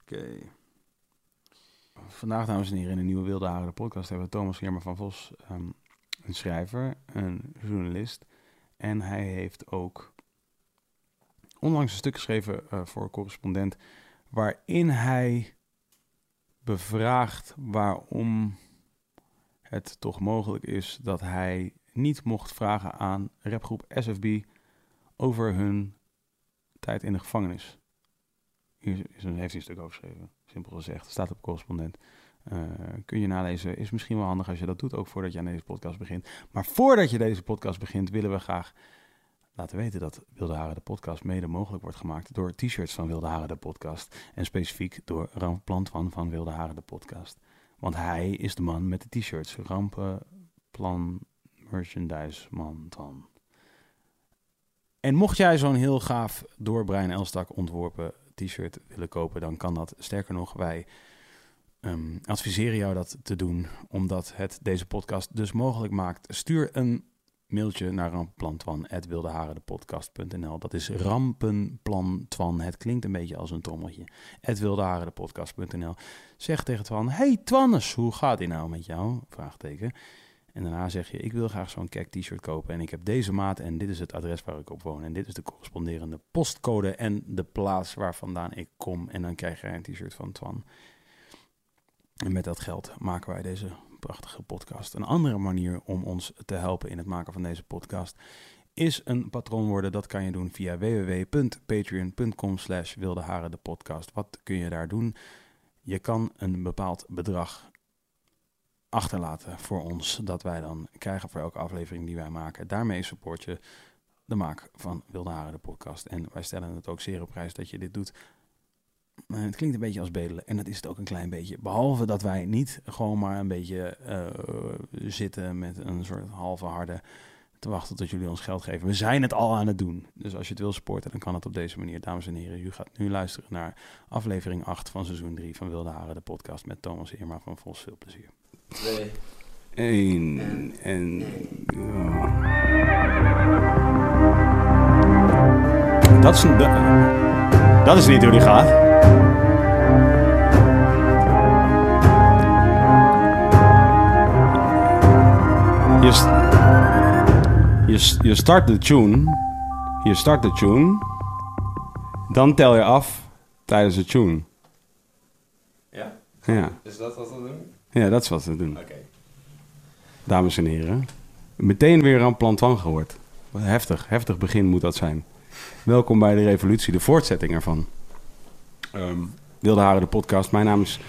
Oké. Vandaag, dames en heren, in een nieuwe Wilde Haren de podcast hebben we Thomas Germer van Vos, ehm, een schrijver, een journalist. En hij heeft ook onlangs een stuk geschreven eh, voor correspondent, waarin hij bevraagt waarom het toch mogelijk is dat hij niet mocht vragen aan rapgroep SFB over hun tijd in de gevangenis. Hier is- een, heeft hij een stuk over geschreven, simpel gezegd. Staat op correspondent. Eh, kun je nalezen. Is misschien wel handig als je dat doet, ook voordat je aan deze podcast begint. Maar voordat je deze podcast begint, willen we graag laten weten dat Wilde Haren de podcast mede mogelijk wordt gemaakt door t-shirts van Wilde Haren de podcast. En specifiek door Ram Plantwan van Wilde Haren de podcast. Want hij is de man met de t-shirts. Rampenplan merchandise man dan. En mocht jij zo'n heel gaaf door Brian Elstak ontworpen t-shirt willen kopen, dan kan dat. Sterker nog, wij ehm, adviseren jou dat te doen, omdat het deze podcast dus mogelijk maakt. Stuur een mailtje naar ramplantwan.wildeharendepodcast.nl Dat is rampenplantwan. Het klinkt een beetje als een trommeltje. @wildeharendepodcast.nl Zeg tegen Twan, hey Twannes, hoe gaat ie nou met jou? Vraagteken. En daarna zeg je, ik wil graag zo'n kek t-shirt kopen en ik heb deze maat en dit is het adres waar ik op woon. En dit is de corresponderende postcode en de plaats waar vandaan ik kom. En dan krijg jij een t-shirt van Twan. En met dat geld maken wij deze prachtige podcast. Een andere manier om ons te helpen in het maken van deze podcast is een patroon worden. Dat kan je doen via www.patreon.com slash de podcast. Wat kun je daar doen? Je kan een bepaald bedrag achterlaten voor ons, dat wij dan krijgen voor elke aflevering die wij maken. Daarmee support je de maak van Wilde Haren, de podcast. En wij stellen het ook zeer op prijs dat je dit doet. Het klinkt een beetje als bedelen en dat is het ook een klein beetje. Behalve dat wij niet gewoon maar een beetje eh, zitten met een soort halve harde te wachten tot jullie ons geld geven. We zijn het al aan het doen. Dus als je het wil supporten, dan kan het op deze manier. Dames en heren, u gaat nu luisteren naar aflevering 8 van seizoen 3 van Wilde Haren, de podcast met Thomas Irma van Vos. Veel plezier. Twee. Eén en... ja. Dat is, een- dat, is niet hoe die gaat. Je, je, je start de tune. Je start de tune. Dan tel je af tijdens de tune. Ja? Ja, Is dat wat we doen? Ja dat is wat we doen. Oké. dames en heren. Meteen weer aan plan Twan gehoord. Wat Heftig, heftig begin moet dat zijn. Welkom bij de revolutie, de voortzetting ervan. Ehm, Wilde Haren, de podcast. Mijn naam is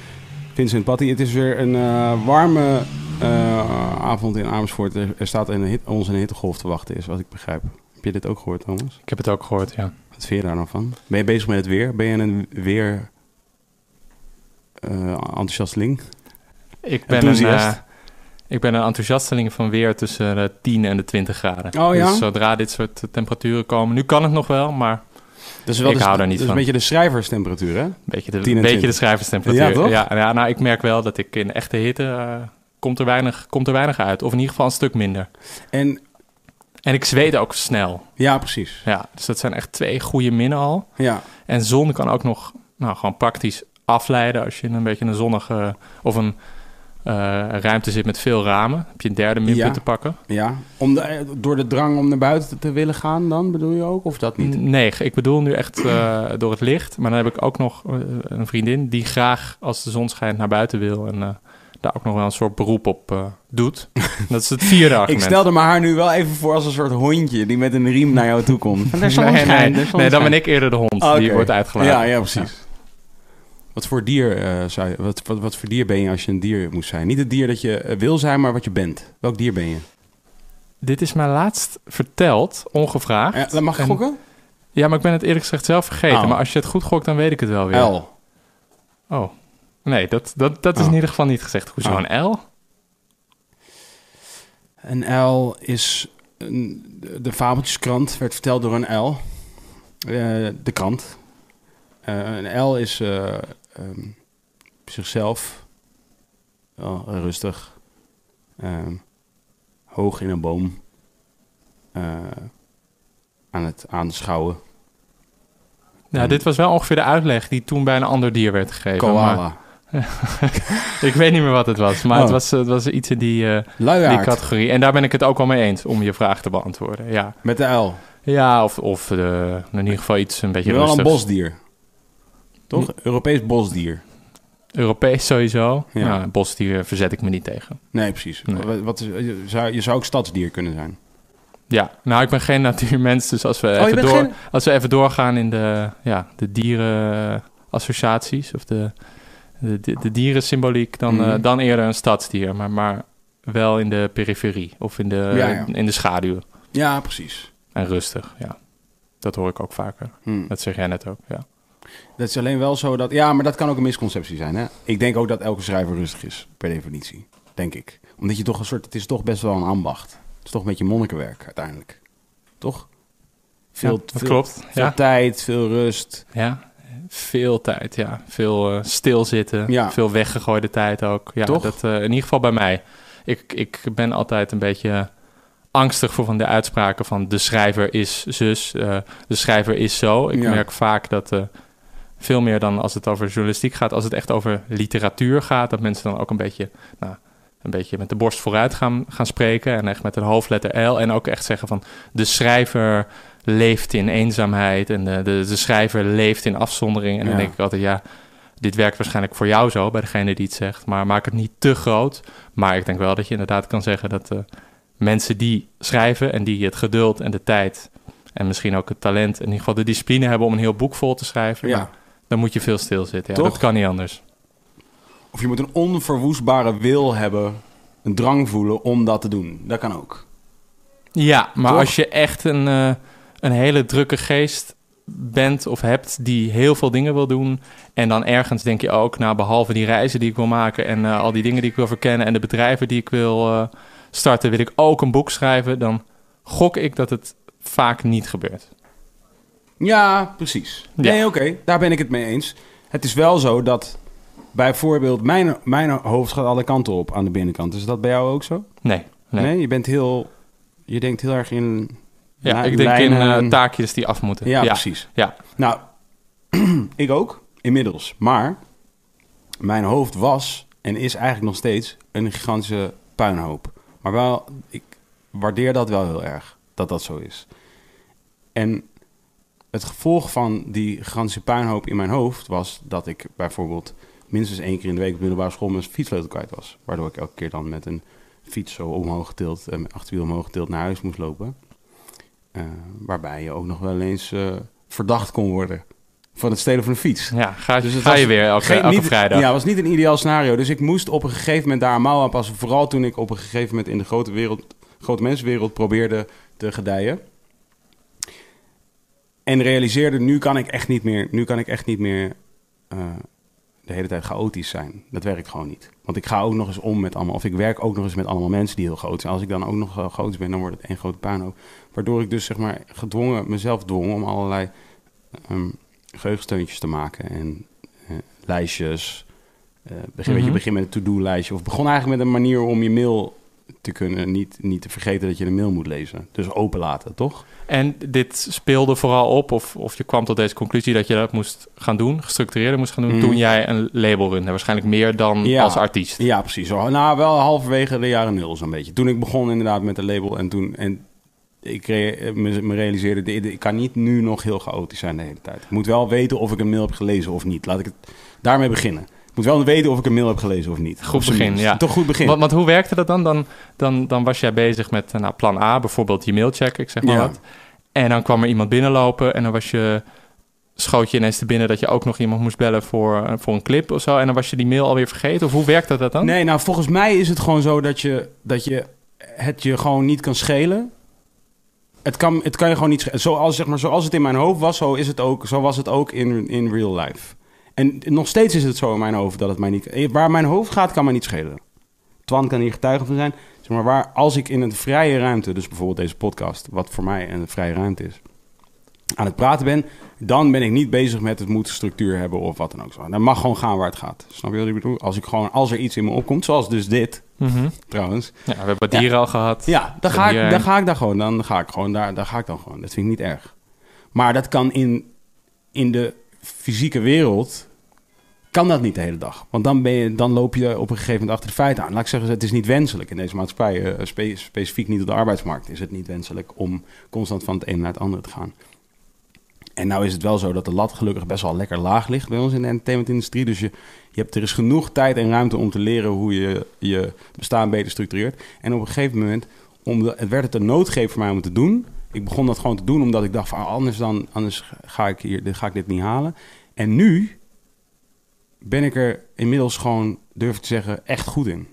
Vincent Patty. Het is weer een eh, warme eh, avond in Amersfoort. Er, er staat een hit, ons een hittegolf te wachten, is wat ik begrijp. Heb je dit ook gehoord, Thomas? Ik heb het ook gehoord, ja. Wat vind je daar nou van? Ben je bezig met het weer? Ben je een weer eh enthousiasteling? Ik ben, een, Enthusiast. eh, ik ben een enthousiasteling van weer tussen de 10 en de 20 graden. Oh, ja? Dus zodra dit soort temperaturen komen... Nu kan het nog wel, maar Dus Ik hou daar niet dus van. een beetje de schrijverstemperatuur, hè? een beetje de, 10 en beetje 20. de schrijverstemperatuur. Ja, toch? Ja, ja, nou, ik merk wel dat ik in echte hitte... eh, komt, er weinig, komt er weinig uit. Of in ieder geval een stuk minder. En En ik zweet ook snel. ja, precies. Ja, dus dat zijn echt twee goede minnen al. Ja, En zon kan ook nog nou, gewoon praktisch afleiden als je in een beetje een zonnige of een eh, ruimte zit met veel ramen. Heb je een derde minpunt Ja. te pakken? ja. Om de, eh, door de drang om naar buiten te willen gaan dan, bedoel je ook? Of dat niet? Nee, ik bedoel nu echt eh, door het licht. Maar dan heb ik ook nog eh, een vriendin die graag als de zon schijnt naar buiten wil. En eh, daar ook nog wel een soort beroep op eh, doet. dat is het vierde Ik argument. stelde me haar nu wel even voor als een soort hondje die met een riem naar jou toe komt. Nee, nee, nee, dan ben ik eerder de hond die wordt uitgelaten. Ja, ja, precies. Wat voor dier eh, zou je, wat, wat, wat voor dier ben je als je een dier moest zijn? Niet het dier dat je eh, wil zijn, maar wat je bent. Welk dier ben je? Dit is mij laatst verteld, ongevraagd. Ja, mag ik En- gokken? Ja, maar ik ben het eerlijk gezegd zelf vergeten. Oh. Maar als je het goed gokt, dan weet ik het wel weer. L. Oh. Nee, dat, dat, dat is Oh. in ieder geval niet gezegd. Hoezo Oh. een L? Een L is... Een, de, fabeltjeskrant werd verteld door een L. Eh, de krant. Een L is op zichzelf rustig. ehm, hoog in een boom. eh, aan het aanschouwen. Ja, dit was wel ongeveer de uitleg die toen bij een ander dier werd gegeven. Maar Koala. ik weet niet meer wat het was, maar Oh. het, was, het was iets in die, eh, die categorie. En daar ben ik het ook wel mee eens om je vraag te beantwoorden. Ja, Met de uil. ja of, of in ieder geval iets een beetje Je wel een bosdier. Toch? Europees bosdier. Europees sowieso. Ja. Ja. bosdier verzet ik me niet tegen. Nee, precies. Nee. Wat, is, je, zou, je zou ook stadsdier kunnen zijn. Ja, nou, ik ben geen natuurmens, dus als we, Oh, even, door, geen- als we even doorgaan in de, ja, de dierenassociaties of de, de, de, de dierensymboliek, dan, Mhm. eh, dan eerder een stadsdier, maar, maar wel in de periferie of in de, Ja, ja. In de schaduw. Ja, precies. En rustig, ja. Dat hoor ik ook vaker. Hm. Dat zeg jij net ook, ja. Dat is alleen wel zo dat... Ja, maar dat kan ook een misconceptie zijn, hè? Ik denk ook dat elke schrijver rustig is, per definitie. Denk ik. Omdat je toch een soort... Het is toch best wel een ambacht. Het is toch een beetje monnikenwerk, uiteindelijk. Toch? Veel, Ja, dat veel, klopt. Veel Ja. tijd, veel rust. ja, veel tijd, ja. Veel eh, stilzitten, Ja. veel weggegooide tijd ook. Ja, Toch? Dat, eh, in ieder geval bij mij. Ik, ik ben altijd een beetje angstig voor van de uitspraken van de schrijver is zus, eh, de schrijver is zo. Ik Ja. merk vaak dat veel meer dan als het over journalistiek gaat, als het echt over literatuur gaat, dat mensen dan ook een beetje, nou, een beetje met de borst vooruit gaan, gaan spreken en echt met een hoofdletter L en ook echt zeggen van de schrijver leeft in eenzaamheid en de, de, de schrijver leeft in afzondering. En dan denk ik altijd, ja, dit werkt waarschijnlijk voor jou zo, bij degene die het zegt, maar maak het niet te groot. Maar ik denk wel dat je inderdaad kan zeggen dat eh, mensen die schrijven en die het geduld en de tijd en misschien ook het talent, in ieder geval de discipline hebben om een heel boek vol te schrijven, Ja. Dan moet je veel stilzitten. Ja, Toch? dat kan niet anders. Of je moet een onverwoestbare wil hebben, een drang voelen om dat te doen. Dat kan ook. Ja, maar Toch? als je echt een, eh, een hele drukke geest bent of hebt die heel veel dingen wil doen. En dan ergens denk je ook, nou behalve die reizen die ik wil maken en eh, al die dingen die ik wil verkennen en de bedrijven die ik wil eh, starten, wil ik ook een boek schrijven. Dan gok ik dat het vaak niet gebeurt. Ja, precies. Ja. Nee, oké, daar ben ik het mee eens. Het is wel zo dat bijvoorbeeld mijn, mijn hoofd gaat alle kanten op aan de binnenkant. Is dat bij jou ook zo? Nee, nee. Nee, je bent heel, je denkt heel erg in. Ja, ik denk in eh, taakjes die af moeten. Ja, precies. Ja. Nou, ik ook, inmiddels. Maar mijn hoofd was en is eigenlijk nog steeds een gigantische puinhoop. Maar wel, ik waardeer dat wel heel erg, dat dat zo is. En het gevolg van die gigantische puinhoop in mijn hoofd was dat ik bijvoorbeeld minstens één keer in de week op de middelbare school mijn fietssleutel kwijt was. Waardoor ik elke keer dan met een fiets zo omhoog getild, en met achterwiel omhoog getild naar huis moest lopen. Eh, waarbij je ook nog wel eens eh, verdacht kon worden van het stelen van een fiets. Ja, ga, Dus het ga was je weer elke, Geen- elke niet- vrijdag. Ja, was niet een ideaal scenario. Dus ik moest op een gegeven moment daar een mouw aan passen. Vooral toen ik op een gegeven moment in de grote, wereld, grote mensenwereld probeerde te gedijen. En realiseerde, nu kan ik echt niet meer, nu kan ik echt niet meer eh, de hele tijd chaotisch zijn. Dat werkt gewoon niet. Want ik ga ook nog eens om met allemaal, of ik werk ook nog eens met allemaal mensen die heel groot zijn. Als ik dan ook nog eh, chaotisch ben, dan wordt het één grote puinhoop. Waardoor ik dus zeg maar gedwongen, mezelf dwong om allerlei ehm geheugensteuntjes te maken en eh, lijstjes. Begin, weet je, Mhm. begin met een to-do-lijstje. Of begon eigenlijk met een manier om je mail te kunnen, niet, niet te vergeten dat je de mail moet lezen. Dus open laten, toch? En dit speelde vooral op, of, of je kwam tot deze conclusie dat je dat moest gaan doen, gestructureerd moest gaan doen, Mhm. toen jij een label runde. Waarschijnlijk meer dan Ja. als artiest. Ja, precies. Zo, nou, wel halverwege de jaren nul zo'n beetje. Toen ik begon inderdaad met de label en toen... En ik me, me realiseerde, de- de- ik kan niet nu nog heel chaotisch zijn de hele tijd. Ik moet wel weten of ik een mail heb gelezen of niet. Laat ik het daarmee beginnen. Ik moet wel weten of ik een mail heb gelezen of niet. Goed begin, ja. Toch goed begin. Want, want hoe werkte dat dan? Dan, dan? dan was jij bezig met eh, nou, plan A, bijvoorbeeld je mail checken, ik zeg maar Ja. wat. En dan kwam er iemand binnenlopen en dan was je, schoot je ineens te binnen dat je ook nog iemand moest bellen voor, eh, voor een clip of zo. En dan was je die mail alweer vergeten. Of hoe werkte dat dan? Nee, nou volgens mij is het gewoon zo dat je, dat je het je gewoon niet kan schelen. Het kan, het kan je gewoon niet schelen. Zoals, zeg maar, zoals het in mijn hoofd was, zo, is het ook, zo was het ook in, in real life. En nog steeds is het zo in mijn hoofd dat het mij niet... Waar mijn hoofd gaat, kan mij niet schelen. Twan kan hier getuige van zijn. Zeg maar, waar, als ik in een vrije ruimte, dus bijvoorbeeld deze podcast... wat voor mij een vrije ruimte is, aan het praten ben... dan ben ik niet bezig met het moet structuur hebben of wat dan ook. Zo. Dan mag gewoon gaan waar het gaat. Snap je wat ik bedoel? Als, ik gewoon, als er iets in me opkomt, zoals dus dit Mhm. trouwens... Ja, we hebben dieren al gehad. Ja, dan ga, ik, dan ga ik daar gewoon. Dan ga ik gewoon daar, daar ga ik dan gewoon. Dat vind ik niet erg. Maar dat kan in in de fysieke wereld kan dat niet de hele dag. Want dan, ben je, dan loop je op een gegeven moment achter de feiten aan. Laat ik zeggen, het is niet wenselijk in deze maatschappij. eh, spe- specifiek niet op de arbeidsmarkt is het niet wenselijk om constant van het ene naar het andere te gaan. En nou is het wel zo dat de lat gelukkig best wel lekker laag ligt bij ons in de entertainmentindustrie. Dus je, je hebt, er is genoeg tijd en ruimte om te leren hoe je je bestaan beter structureert. En op een gegeven moment, om het werd het een noodgreep voor mij om te doen. Ik begon dat gewoon te doen omdat ik dacht van ah, anders, dan, anders ga, ik hier, ga ik dit niet halen. En nu ben ik er inmiddels gewoon, durf ik te zeggen, echt goed in.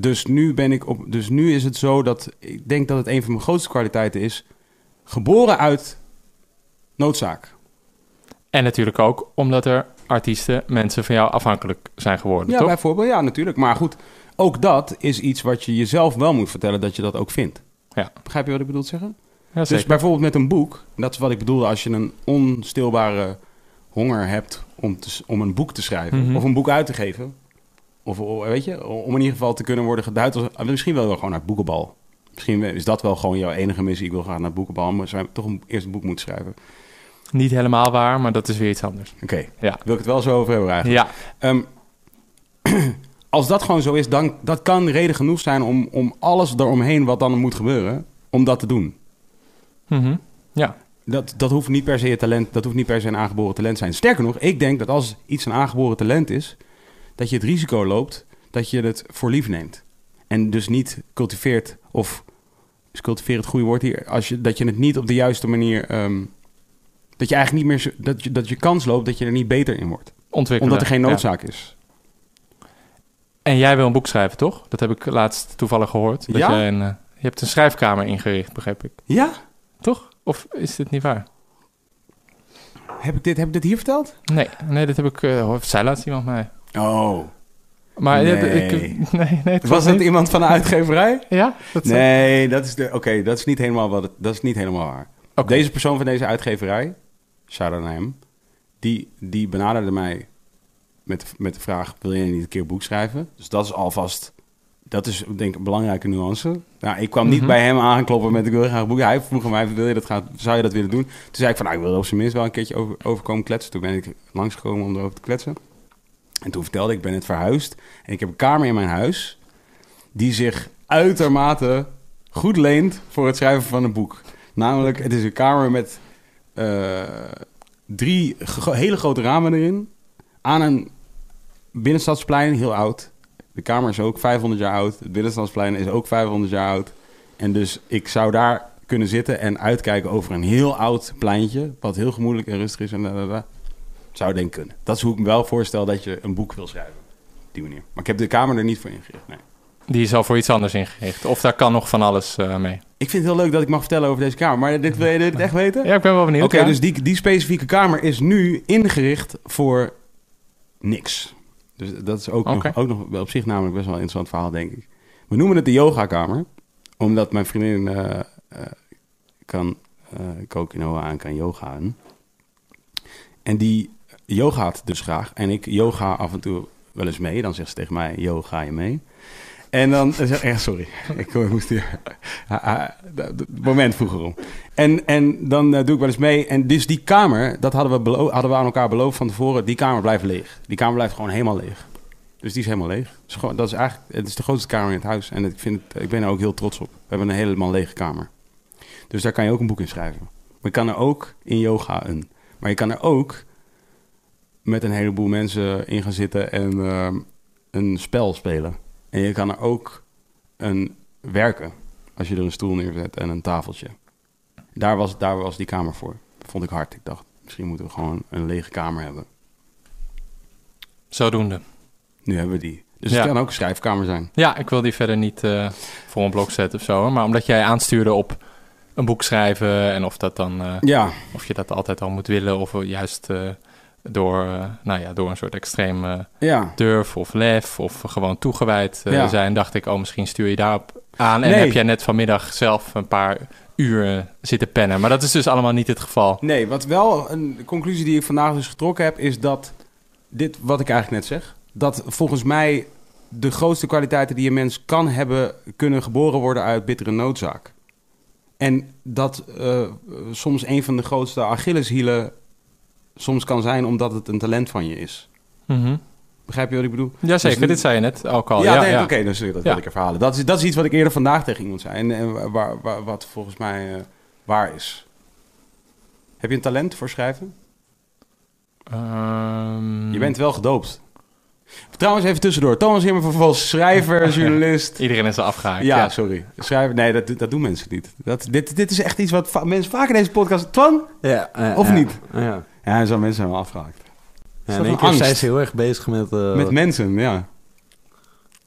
Dus nu, ben ik op, dus nu is het zo dat ik denk dat het een van mijn grootste kwaliteiten is. Geboren uit noodzaak. En natuurlijk ook omdat er artiesten, mensen van jou afhankelijk zijn geworden, Ja, toch? bijvoorbeeld. Ja, natuurlijk. Maar goed, ook dat is iets wat je jezelf wel moet vertellen dat je dat ook vindt. Ja. Begrijp je wat ik bedoel te zeggen? Ja, Dus bijvoorbeeld met een boek, dat is wat ik bedoelde als je een onstilbare honger hebt om, te, om een boek te schrijven Mhm. of een boek uit te geven. Of weet je, om in ieder geval te kunnen worden geduid als ah, misschien wel gewoon naar boekenbal. Misschien is dat wel gewoon jouw enige missie. Ik wil graag naar boekenbal, maar zou je toch een, eerst een boek moeten schrijven. Niet helemaal waar, maar dat is weer iets anders. Oké, Ja. wil ik het wel zo over hebben eigenlijk. Ja, Ehm, als dat gewoon zo is, dan dat kan reden genoeg zijn om, om alles eromheen wat dan moet gebeuren, om dat te doen. Mhm. ja. Dat, dat hoeft niet per se talent, dat hoeft niet per se een aangeboren talent te zijn. Sterker nog, ik denk dat als iets een aangeboren talent is, dat je het risico loopt dat je het voor lief neemt. En dus niet cultiveert, of is cultiveer het goede woord hier, als je, dat je het niet op de juiste manier, ehm, dat je eigenlijk niet meer, dat je, dat je kans loopt dat je er niet beter in wordt. Ontwikkelen. Omdat er geen Ja. noodzaak is. En jij wil een boek schrijven, toch? Dat heb ik laatst toevallig gehoord. Dat Ja? jij een, eh, je hebt een schrijfkamer ingericht, begreep ik. Ja? Toch? Of is dit niet waar? Heb ik dit, heb ik dit hier verteld? Nee, nee dat heb ik... Uh, zij laatst iemand mij. Oh. Maar Nee. ik, nee, nee, het Was dat niet. iemand van de uitgeverij? Ja? Dat Nee, dat is, de, oké, dat is niet helemaal wat het, dat is niet helemaal waar. Deze persoon van deze uitgeverij, hem, die, die benaderde mij met, met de vraag, wil jij niet een keer een boek schrijven? Dus dat is alvast, dat is denk ik een belangrijke nuance. Nou, ik kwam niet Mhm. bij hem aankloppen met ik wil graag een boek. Hij vroeg aan mij, wil je dat gaan, zou je dat willen doen? Toen zei ik van, nou, ik wil er op zijn minst wel een keertje over, over komen kletsen. Toen ben ik langsgekomen om erover te kletsen. En toen vertelde ik, ik ben net verhuisd. En ik heb een kamer in mijn huis die zich uitermate goed leent voor het schrijven van een boek. Namelijk, het is een kamer met eh, drie hele grote ramen erin. Aan een binnenstadsplein, heel oud. De kamer is ook 500 jaar oud. Het binnenstadsplein is ook 500 jaar oud. En dus ik zou daar kunnen zitten en uitkijken over een heel oud pleintje. Wat heel gemoedelijk en rustig is. En. Zou denk ik kunnen. Dat is hoe ik me wel voorstel dat je een boek wil schrijven. Op die manier. Maar ik heb de kamer er niet voor ingericht. Nee. Die is al voor iets anders ingericht. Of daar kan nog van alles eh, mee. Ik vind het heel leuk dat ik mag vertellen over deze kamer. Maar dit, wil je dit echt weten? Ja, ik ben wel benieuwd. Oké, ja. dus die, die specifieke kamer is nu ingericht voor niks. Dus dat is ook, nog, ook nog op zich namelijk best wel een interessant verhaal, denk ik. We noemen het de yogakamer, omdat mijn vriendin eh, kan eh kokinoa aan kan yogaan. En die yogaat dus graag. En ik yoga af en toe wel eens mee. Dan zegt ze tegen mij, yo, ga je mee? En dan zeg ik, sorry, ik moest hier, Ah, ah, het moment vroeger om. En, en dan eh, doe ik wel eens mee. En dus die kamer, dat hadden we, hadden we aan elkaar beloofd van tevoren, die kamer blijft leeg. Die kamer blijft gewoon helemaal leeg. Dus die is helemaal leeg. Dat is eigenlijk, het is de grootste kamer in het huis. En ik, vind het, ik ben er ook heel trots op. We hebben een helemaal lege kamer. Dus daar kan je ook een boek in schrijven. Maar je kan er ook in yoga een. Maar je kan er ook met een heleboel mensen in gaan zitten en ehm, een spel spelen. En je kan er ook een werken. Als je er een stoel neerzet en een tafeltje. Daar was, daar was die kamer voor. Vond ik hard. Ik dacht, misschien moeten we gewoon een lege kamer hebben. Zodoende. Nu hebben we die. Dus Ja. het kan ook een schrijfkamer zijn. Ja, ik wil die verder niet eh, voor een blok zetten of zo. Maar omdat jij aanstuurde op een boek schrijven en of, dat dan, eh, Ja, of je dat altijd al moet willen of juist eh, door, eh, nou ja, door een soort extreem ja. durf of lef of gewoon toegewijd eh, Ja. zijn, dacht ik, oh, misschien stuur je daarop aan. En Nee. heb jij net vanmiddag zelf een paar uur eh, zitten pennen. Maar dat is dus allemaal niet het geval. Nee, wat wel een conclusie die ik vandaag dus getrokken heb, is dat dit, wat ik eigenlijk net zeg, dat volgens mij de grootste kwaliteiten die een mens kan hebben, kunnen geboren worden uit bittere noodzaak. En dat eh, soms een van de grootste Achilleshielen soms kan zijn omdat het een talent van je is. Mhm. Begrijp je wat ik bedoel? Jazeker, Dus- dit zei je net ook al. ja, Ja, nee, ja. oké, dus dat wil Ja. ik even halen. Dat is, dat is iets wat ik eerder vandaag tegen iemand zei. En, en waar, waar- wat volgens mij eh, waar is. Heb je een talent voor schrijven? Ehm, Je bent wel gedoopt. Trouwens, even tussendoor. Thomas Himmer vervolgens schrijver, journalist. Iedereen is al afgehaakt. Ja, Ja, sorry. Schrijver, nee, dat, dat doen mensen niet. Dat, dit, dit is echt iets wat va- mensen vaak in deze podcast... Twan? Ja, Of ja. niet? Ja. Ja, zo mensen zijn wel afgehaakt. Ja, één angst? zijn ze heel erg bezig met... eh, Met mensen, ja.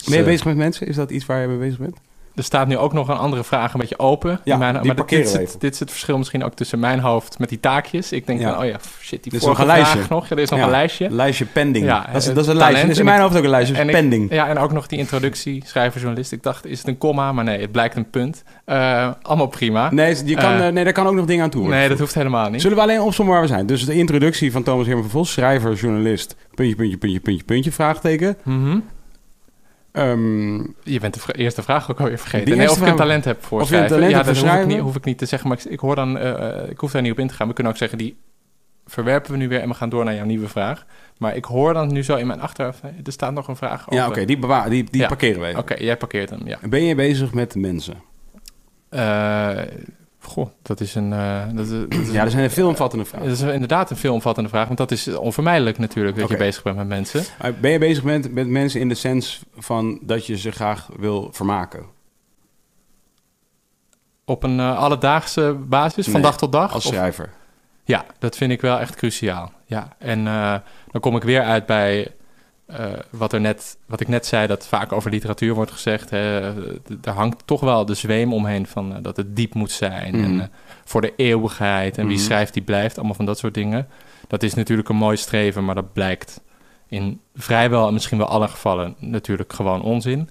Ben je bezig met mensen? Is dat iets waar je mee bezig bent? Er staat nu ook nog een andere vraag een beetje open. Ja, in mijn, die maar dit, het, dit is het verschil misschien ook tussen mijn hoofd met die taakjes. Ik denk Ja. van, oh ja, shit, die Dit is nog een lijstje. nog. Ja, er is nog een lijstje. Lijstje pending. Ja, dat, is, eh, dat is een lijstje. Is in mijn hoofd ook een lijstje. en ik- pending. Ja, en ook nog die introductie, schrijver, journalist. Ik dacht, is het een komma? Maar nee, het blijkt een punt. Eh, allemaal prima. Nee, je kan, Eh, nee, daar kan ook nog dingen aan toe worden. Nee, dat hoeft helemaal niet. Zullen we alleen opzommen waar we zijn? Dus de introductie van Thomas Herman Vos, schrijver, journalist, puntje, puntje, puntje, puntje, puntje, vraagteken. Mhm. Ehm, Je bent de eerste vraag ook alweer vergeten. Nee, of ik een talent heb voor Of je een schrijven. ja, dat hoef ik, niet, hoef ik niet te zeggen. Maar ik, ik hoor dan, eh, eh, ik hoef daar niet op in te gaan. We kunnen ook zeggen, die verwerpen we nu weer en we gaan door naar jouw nieuwe vraag. Maar ik hoor dan nu zo in mijn achterhoofd, er staat nog een vraag over. ja, oké, die, bewaar, die, die Ja. parkeren we even. Oké, jij parkeert hem, ja. Ben je bezig met mensen? Eh, goh, dat is een... eh, dat, is- dat is Ja, dat zijn een veelomvattende vragen. dat is inderdaad een veelomvattende vraag, want dat is onvermijdelijk natuurlijk dat je bezig bent met mensen. Ben je bezig met, met mensen in de sens van dat je ze graag wil vermaken? Op een eh, alledaagse basis, van dag tot dag? Als Of- schrijver. Ja, dat vind ik wel echt cruciaal. Ja, en eh, dan kom ik weer uit bij eh, wat, er net, wat ik net zei, dat vaak over literatuur wordt gezegd. Hè, daar hangt toch wel de zweem omheen van eh, dat het diep moet zijn. Mhm. En eh, voor de eeuwigheid. En wie Mhm. schrijft, die blijft. Allemaal van dat soort dingen. Dat is natuurlijk een mooi streven, maar dat blijkt in vrijwel en misschien wel alle gevallen natuurlijk gewoon onzin.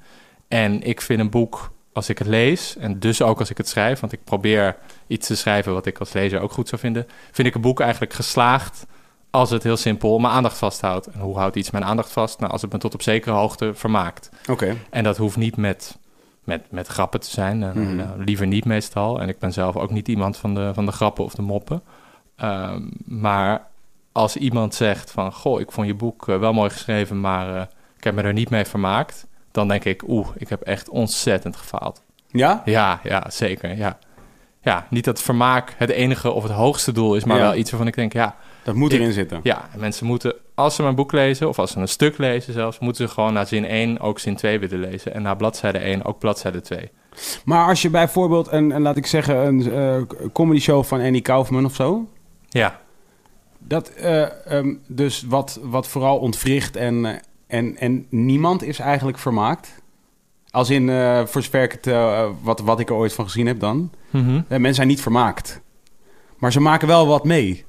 En ik vind een boek, als ik het lees, en dus ook als ik het schrijf, want ik probeer iets te schrijven wat ik als lezer ook goed zou vinden, vind ik een boek eigenlijk geslaagd als het heel simpel mijn aandacht vasthoudt. En hoe houdt iets mijn aandacht vast? Nou, als het me tot op zekere hoogte vermaakt. Oké. En dat hoeft niet met, met, met grappen te zijn. Eh, Mhm. nou, liever niet meestal. En ik ben zelf ook niet iemand van de, van de grappen of de moppen. Ehm, maar als iemand zegt van... Goh, ik vond je boek eh, wel mooi geschreven, maar eh, ik heb me er niet mee vermaakt. Dan denk ik, oeh, ik heb echt ontzettend gefaald. Ja? Ja, ja, zeker, ja. Ja, niet dat vermaak het enige of het hoogste doel is, maar Ja. wel iets waarvan ik denk, ja, Dat moet Ik- erin zitten. ja, mensen moeten, als ze mijn boek lezen, of als ze een stuk lezen zelfs, moeten ze gewoon na zin 1 ook zin 2 willen lezen. En na bladzijde 1 ook bladzijde 2. Maar als je bijvoorbeeld een, een laat ik zeggen, een eh, comedy show van Annie Kaufman of zo... Ja, Dat, eh, ehm, dus wat, wat vooral ontwricht en, eh, en, en niemand is eigenlijk vermaakt. Als in, eh, voor zover ik het, eh, wat, wat ik er ooit van gezien heb dan. Eh, mensen zijn niet vermaakt. Maar ze maken wel wat mee.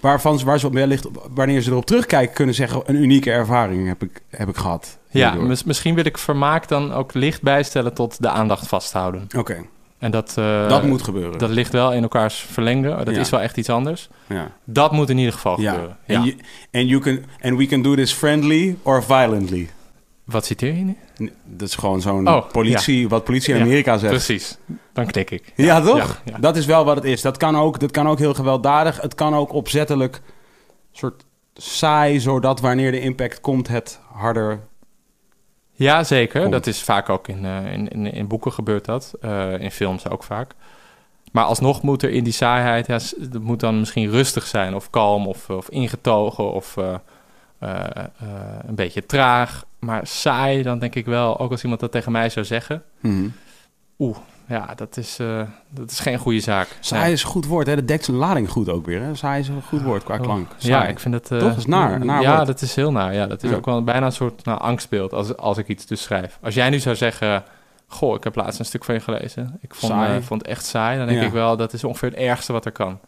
Waarvan ze, waar ze wellicht, wanneer ze erop terugkijken, kunnen zeggen... een unieke ervaring heb ik, heb ik gehad. ja mis- misschien wil ik vermaak dan ook licht bijstellen tot de aandacht vasthouden. Oké, En dat, eh, dat moet gebeuren. dat ligt wel in elkaars verlengde. Dat Ja. is wel echt iets anders. ja. Dat moet in ieder geval Ja. gebeuren. En Ja. you- and you can and we can do this friendly or violently. Wat citeer je nu? Dat is gewoon zo'n Oh, politie, wat politie in Ja, Amerika zegt. Precies, dan knik ik. Ja, toch? Ja. Dat is wel wat het is. Dat kan, ook, dat kan ook heel gewelddadig. Het kan ook opzettelijk soort saai, zodat wanneer de impact komt, het harder... Ja, zeker. Komt. Dat is vaak ook in, eh, in, in, in boeken gebeurt dat. Eh, in films ook vaak. Maar alsnog moet er in die saaiheid... Ja, s- het moet dan misschien rustig zijn of kalm of, of ingetogen of eh, een beetje traag. Maar saai, dan denk ik wel, ook als iemand dat tegen mij zou zeggen... Ja, dat is, eh, dat is geen goede zaak. Saai Nee. is een goed woord, hè? Dat dekt zijn lading goed ook weer, hè? Saai is een goed woord qua Oh, klank. Ja, ik vind het... eh, Toch? Dat is naar, ja, woord. dat is heel naar. Ja, dat is Ja. ook wel bijna een soort nou, angstbeeld als, als ik iets dus schrijf. Als jij nu zou zeggen... Goh, ik heb laatst een stuk van je gelezen. Ik vond, eh, vond het echt saai. Dan denk Ja. ik wel, dat is ongeveer het ergste wat er kan.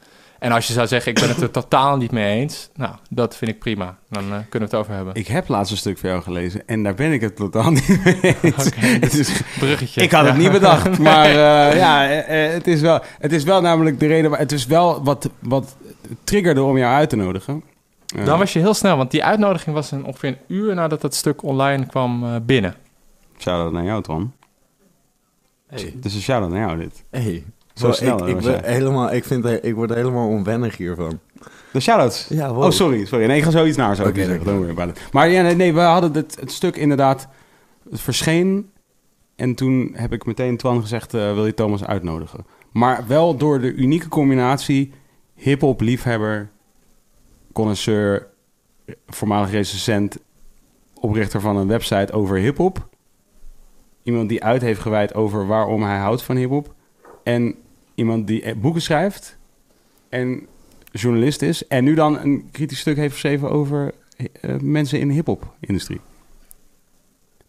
En als je zou zeggen, ik ben het er totaal niet mee eens. Nou, dat vind ik prima. Dan eh, kunnen we het over hebben. Ik heb laatst een stuk van jou gelezen en daar ben ik het totaal niet mee eens. Oké, Het is- Bruggetje. Ik had het Ja. niet bedacht, maar eh, ja, eh, het, is wel, het is wel namelijk de reden... waar- Het is wel wat, wat triggerde om jou uit te nodigen. Dan was je heel snel, want die uitnodiging was een, ongeveer een uur nadat dat stuk online kwam eh, binnen. Shout-out naar jou, Twan. Hey. Het is een shout-out naar jou, dit. Hey. Zo snel, ik, ben helemaal, ik, vind, ik word helemaal onwennig hiervan. De shout-outs. Ja, wow. Oh, sorry, sorry. Nee, ik ga zoiets naar zo it. Maar ja, nee, nee, we hadden het, het stuk inderdaad... Het verscheen en toen heb ik meteen Twan gezegd... eh, wil je Thomas uitnodigen? Maar wel door de unieke combinatie... hip-hop liefhebber, connoisseur, voormalig recensent... oprichter van een website over hip-hop. Iemand die uit heeft gewijd over waarom hij houdt van hip-hop. En iemand die boeken schrijft... en journalist is en nu dan een kritisch stuk heeft geschreven over eh, mensen in de hip-hop-industrie.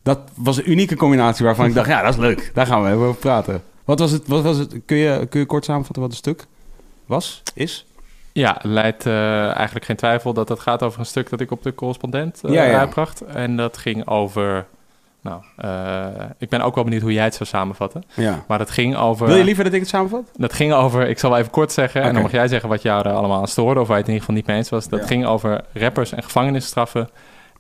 Dat was een unieke combinatie waarvan ik dacht, ja, dat is leuk. Daar gaan we even over praten. Wat was het? Wat was het? Kun, je, kun je kort samenvatten wat het stuk was? Is? Ja, het leidt eh, eigenlijk geen twijfel dat het gaat over een stuk dat ik op de correspondent Ja, ja. uitbracht. En dat ging over. Nou, eh, ik ben ook wel benieuwd hoe jij het zou samenvatten. Ja. Maar dat ging over. Wil je liever dat ik het samenvat? Dat ging over, ik zal wel even kort zeggen, en dan mag jij zeggen wat jou er allemaal aan stoorde, of waar je het in ieder geval niet mee eens was. Dat Ja. ging over rappers en gevangenisstraffen.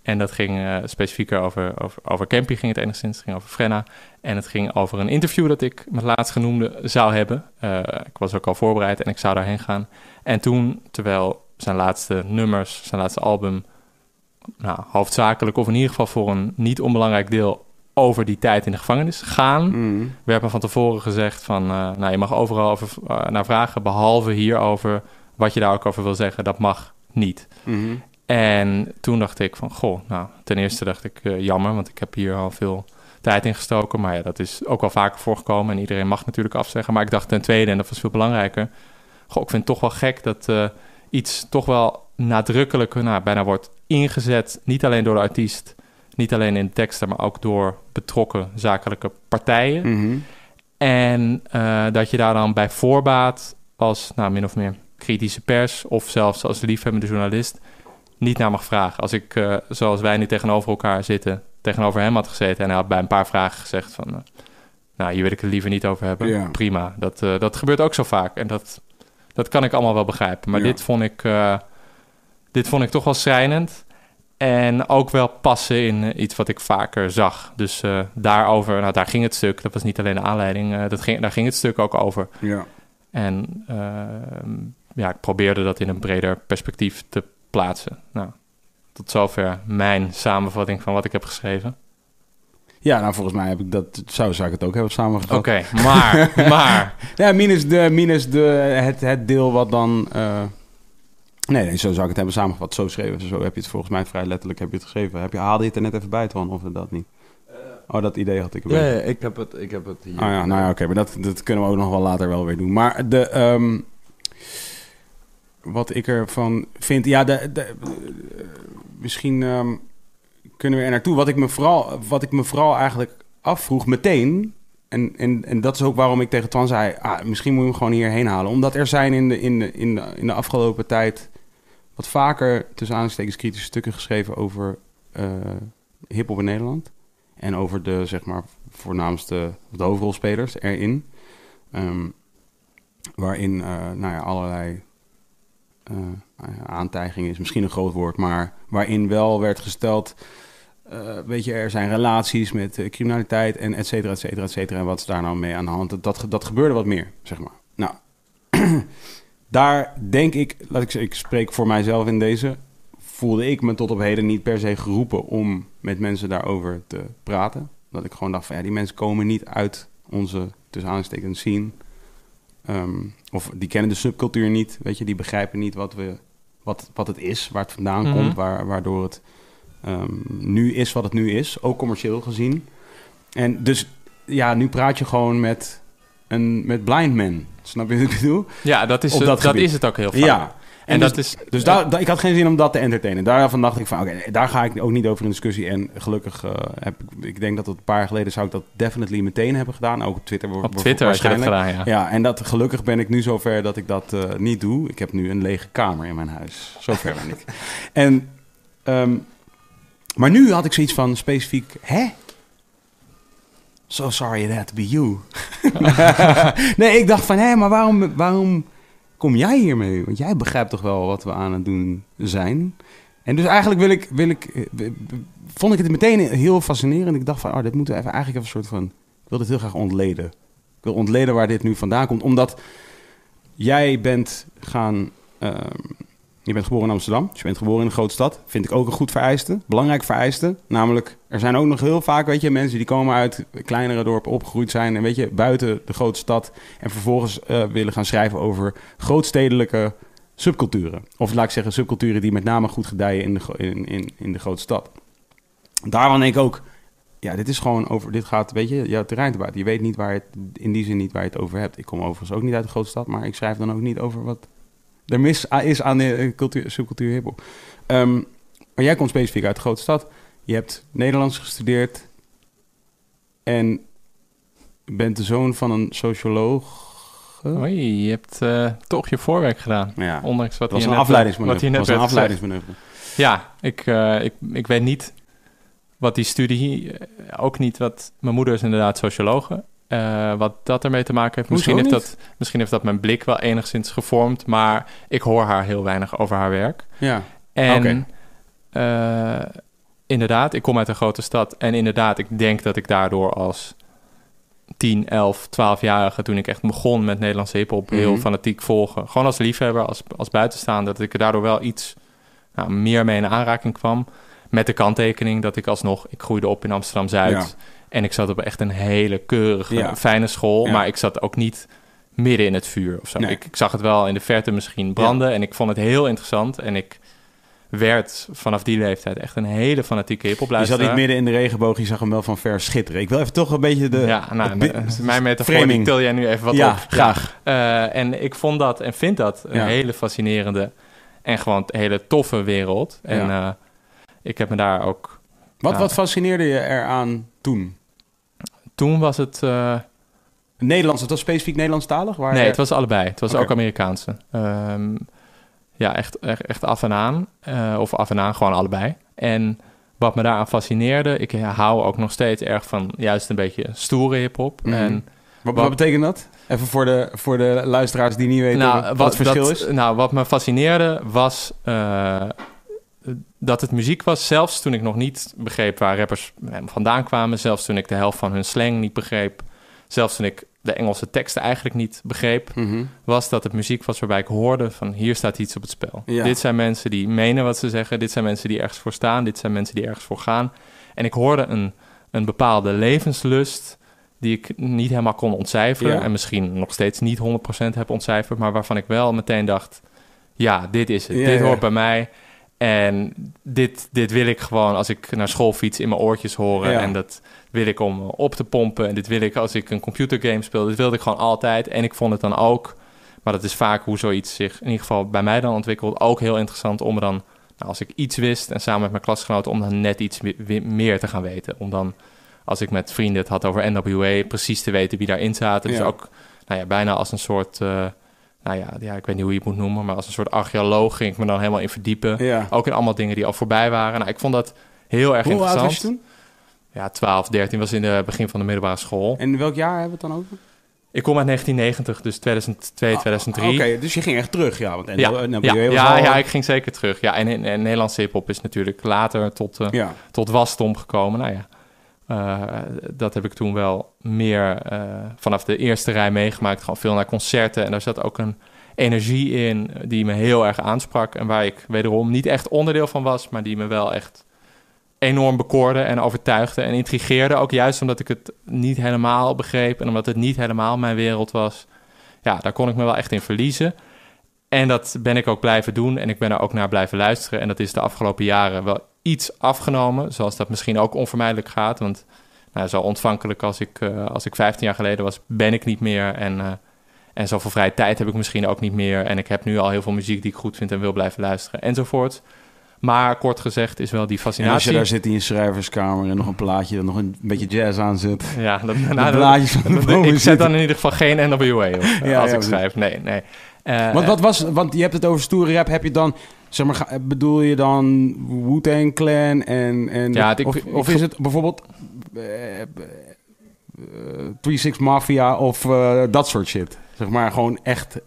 En dat ging eh, specifieker over, over, over Campy ging het enigszins, het ging over Frenna. En het ging over een interview dat ik met laatst genoemde zou hebben. Eh, ik was ook al voorbereid en ik zou daarheen gaan. En toen, terwijl zijn laatste nummers, zijn laatste album, nou, hoofdzakelijk of in ieder geval voor een niet onbelangrijk deel over die tijd in de gevangenis gaan, Mm. werd me van tevoren gezegd van, eh, nou, je mag overal over, eh, naar vragen, behalve hierover, wat je daar ook over wil zeggen, dat mag niet. Mhm. En toen dacht ik van, goh, nou, ten eerste dacht ik, eh, jammer, want ik heb hier al veel tijd in gestoken. Maar ja, dat is ook wel vaker voorgekomen en iedereen mag natuurlijk afzeggen. Maar ik dacht ten tweede, en dat was veel belangrijker, goh, ik vind het toch wel gek dat iets toch wel nadrukkelijk, nou, bijna wordt ingezet, niet alleen door de artiest, niet alleen in de teksten, maar ook door betrokken zakelijke partijen. Mhm. En eh, dat je daar dan bij voorbaat als nou, min of meer kritische pers of zelfs als liefhebbende journalist niet naar mag vragen. Als ik, eh, zoals wij nu tegenover elkaar zitten, tegenover hem had gezeten en hij had bij een paar vragen gezegd van, eh, nou, hier wil ik het liever niet over hebben. Ja. Prima. Dat, dat gebeurt ook zo vaak en dat, dat kan ik allemaal wel begrijpen. Maar Ja. dit, vond ik, dit vond ik toch wel schrijnend. En ook wel passen in eh, iets wat ik vaker zag. Dus eh, daarover, nou daar ging het stuk. Dat was niet alleen de aanleiding. eh, dat ging, daar ging het stuk ook over. Ja. En ehm, ja, ik probeerde dat in een breder perspectief te plaatsen. Nou, tot zover mijn samenvatting van wat ik heb geschreven. ja, nou volgens mij heb ik dat, zou, zou ik het ook hebben samengevat. Oké, maar, maar. Ja, minus, de, minus de, het, het deel wat dan... nee, nee, zo zou ik het hebben samengevat. Zo schreven, zo heb je het volgens mij vrij letterlijk heb je het geschreven. Heb je, haalde je het er net even bij, Twan, of dat niet? Oh, dat idee had ik. een Ja, ik heb het, ik heb het hier. Ah ja, nou ja, oké, maar dat, dat kunnen we ook nog wel later wel weer doen. Maar de, ehm, wat ik ervan vind, ja, de, de, misschien ehm, kunnen we er naartoe. Wat ik me vooral, wat ik me vooral eigenlijk afvroeg meteen, en, en, en dat is ook waarom ik tegen Twan zei, ah, misschien moet je hem gewoon hierheen halen. Omdat er zijn in de, in de, in de, in de afgelopen tijd wat vaker tussen aanstekens kritische stukken geschreven over eh hip-hop in Nederland. En over de, zeg maar, voornaamste de hoofdrolspelers erin. Ehm, waarin eh, nou ja, allerlei eh, nou ja, aantijgingen is misschien een groot woord, maar waarin wel werd gesteld. weet je, er zijn relaties met criminaliteit en et cetera, et cetera, et cetera. En wat is daar nou mee aan de hand? Dat, dat gebeurde wat meer, zeg maar. Nou, daar denk ik, laat ik zeggen, ik spreek voor mijzelf in deze, voelde ik me tot op heden niet per se geroepen om met mensen daarover te praten. Dat ik gewoon dacht van ja, die mensen komen niet uit onze, tussen aanstekens, scene. Ehm, of die kennen de subcultuur niet, weet je, die begrijpen niet wat, we, wat, wat het is, waar het vandaan Mhm. komt, waar, waardoor het ehm, nu is wat het nu is, ook commercieel gezien. En dus ja, nu praat je gewoon met, een, met blind men. Snap je wat ik bedoel? Ja, dat is, Op dat is het ook heel vaak. Ja. En, dus, dat is... dus daar, daar- ik had geen zin om dat te entertainen. Daarvan dacht ik van, oké, daar ga ik ook niet over in discussie. En gelukkig eh, heb ik, ik denk dat het een paar jaar geleden zou ik dat definitely meteen hebben gedaan. Ook op Twitter. Op Twitter waarschijnlijk. gedaan, ja. Ja, en dat, gelukkig ben ik nu zover dat ik dat eh, niet doe. Ik heb nu een lege kamer in mijn huis. Zover ben ik. En, ehm, maar nu had ik zoiets van specifiek, hè? So sorry that to be you. nee, ik dacht van, hé, maar waarom, waarom kom jij hiermee? Want jij begrijpt toch wel wat we aan het doen zijn. En dus eigenlijk wil ik, wil ik, eh, vond ik het meteen heel fascinerend. Ik dacht van, oh, dit moeten we even, eigenlijk even een soort van, ik wil dit heel graag ontleden Ik wil ontleden waar dit nu vandaan komt. Omdat jij bent gaan... ehm, je bent geboren in Amsterdam. Dus je bent geboren in een grote stad. Vind ik ook een goed vereiste. Belangrijk vereiste. Namelijk, er zijn ook nog heel vaak, weet je, mensen die komen uit kleinere dorpen opgegroeid zijn. En weet je, buiten de grote stad. En vervolgens eh, willen gaan schrijven over grootstedelijke subculturen. Of laat ik zeggen, subculturen die met name goed gedijen in de, in, in de grote stad. Daarvan denk ik ook, ja, dit is gewoon over, dit gaat, weet je, jouw terrein te buiten. Je weet niet waar het, in die zin niet waar je het over hebt. Ik kom overigens ook niet uit de grote stad, maar ik schrijf dan ook niet over wat er mis a- is aan de eh, cultuur, subcultuur hiphop. Ehm, maar jij komt specifiek uit de grote stad. Je hebt Nederlands gestudeerd en bent de zoon van een socioloog. Oei, je hebt eh, toch je voorwerk gedaan. Ja, Ondanks wat dat was een wat afleidingsmanoeuvre. net was een afleidingsmanoeuvre. Ja, ik, eh, ik, ik weet niet wat die studie, eh, ook niet wat... Mijn moeder is inderdaad sociologe. Eh, wat dat ermee te maken heeft. Misschien heeft, dat, misschien heeft dat mijn blik wel enigszins gevormd. Maar ik hoor haar heel weinig over haar werk. Ja, En Oké. eh, inderdaad, ik kom uit een grote stad. En inderdaad, ik denk dat ik daardoor als 10, 11, 12-jarige... toen ik echt begon met Nederlandse hiphop... heel Mhm. fanatiek volgen. Gewoon als liefhebber, als, als buitenstaander... dat ik er daardoor wel iets nou, meer mee in aanraking kwam. Met de kanttekening dat ik alsnog... ik groeide op in Amsterdam-Zuid... En ik zat op echt een hele keurige, Ja. fijne school. Ja. Maar ik zat ook niet midden in het vuur of zo. Nee. Ik, ik zag het wel in de verte misschien branden. En ik vond het heel interessant. En ik werd vanaf die leeftijd echt een hele fanatieke je hiphopluisteraar. zat niet midden in de regenboog, je zag hem wel van ver schitteren. Ik wil even toch een beetje de... Ja, nou, het bi- eh, mijn metafoor die til jij nu even wat ja, op. graag. Eh, en ik vond dat en vind dat een Ja. hele fascinerende en gewoon een hele toffe wereld. En Ja. eh, ik heb me daar ook... Wat, Ja. wat fascineerde je eraan toen? Toen was het... eh, Nederlands, het was specifiek Nederlandstalig? Waar Nee, het was allebei. Het was ook Amerikaanse. Ehm, ja, echt, echt, af en aan. Eh, of af en aan, gewoon allebei. En wat me daaraan fascineerde... ik hou ook nog steeds erg van juist een beetje stoere hiphop. Mhm. En Wat, Wat- wat betekent dat? Even voor de, voor de luisteraars die niet weten wat, het verschil dat- is. Nou, wat me fascineerde was eh, dat het muziek was. Zelfs toen ik nog niet begreep waar rappers eh, vandaan kwamen. Zelfs toen ik de helft van hun slang niet begreep. Zelfs toen ik de Engelse teksten eigenlijk niet begreep. Mhm. Was dat het muziek was waarbij ik hoorde van hier staat iets op het spel. Ja. Dit zijn mensen die menen wat ze zeggen. Dit zijn mensen die ergens voor staan. Dit zijn mensen die ergens voor gaan. En ik hoorde een, een bepaalde levenslust die ik niet helemaal kon ontcijferen. Ja. En misschien nog steeds niet 100% heb ontcijferd, maar waarvan ik wel meteen dacht: ja, dit is het. Ja, dit hoort bij mij. En dit, dit wil ik gewoon als ik naar school fiets in mijn oortjes horen. Ja. En dat wil ik om op te pompen. En dit wil ik als ik een computergame speel. Dit wilde ik gewoon altijd. En ik vond het dan ook, maar dat is vaak hoe zoiets zich in ieder geval bij mij dan ontwikkelt, ook heel interessant om dan, nou, als ik iets wist en samen met mijn klasgenoten, om dan net iets meer te gaan weten. Om dan, als ik met vrienden het had over NWA, precies te weten wie daarin zaten. Dus Ja. ook nou ja, bijna als een soort, eh, nou ja, ja, ik weet niet hoe je het moet noemen, maar als een soort archeoloog ging ik me dan helemaal in verdiepen. Ja. Ook in allemaal dingen die al voorbij waren. Nou, ik vond dat heel erg Hoe oud interessant. was je toen? Ja, 12, 13 was in het begin van de middelbare school. En welk jaar hebben we het dan over? Ik kom uit 1990, dus 2002, 2003. Ah, Oké, dus je ging echt terug, ja. Want Ja, ja, ja, al- ja, ik ging zeker terug. Ja, en, en, en Nederlandse hip-hop is natuurlijk later tot, ja. tot wasdom gekomen. Nou ja, eh, dat heb ik toen wel meer eh, vanaf de eerste rij meegemaakt. Gewoon veel naar concerten. En daar zat ook een energie in die me heel erg aansprak. En waar ik wederom niet echt onderdeel van was, maar die me wel echt enorm bekoorde en overtuigde en intrigeerde. Ook juist omdat ik het niet helemaal begreep en omdat het niet helemaal mijn wereld was. Ja, daar kon ik me wel echt in verliezen. En dat ben ik ook blijven doen en ik ben er ook naar blijven luisteren. En dat is de afgelopen jaren wel iets afgenomen, zoals dat misschien ook onvermijdelijk gaat. Want nou, zo ontvankelijk als ik, eh, als ik 15 jaar geleden was, ben ik niet meer. En, eh, en zoveel vrije tijd heb ik misschien ook niet meer. En ik heb nu al heel veel muziek die ik goed vind en wil blijven luisteren enzovoort. Maar kort gezegd is wel die En als fascinatie... je daar zit in je schrijverskamer en nog een plaatje, dan nog een beetje jazz aan zit. Ja, dat, de nou, van dat- bomen ik zet zitten. dan in ieder geval geen NWA op Ja, als ja, ik schrijf. Nee, nee. Eh, Want wat was, want je hebt het over stoere rap, heb je dan, zeg maar, bedoel je dan Wu-Tang Clan en, en Ja, ik- of, ik- of is het bijvoorbeeld eh, eh, 3-6 Mafia of eh, dat soort shit? Zeg maar gewoon echt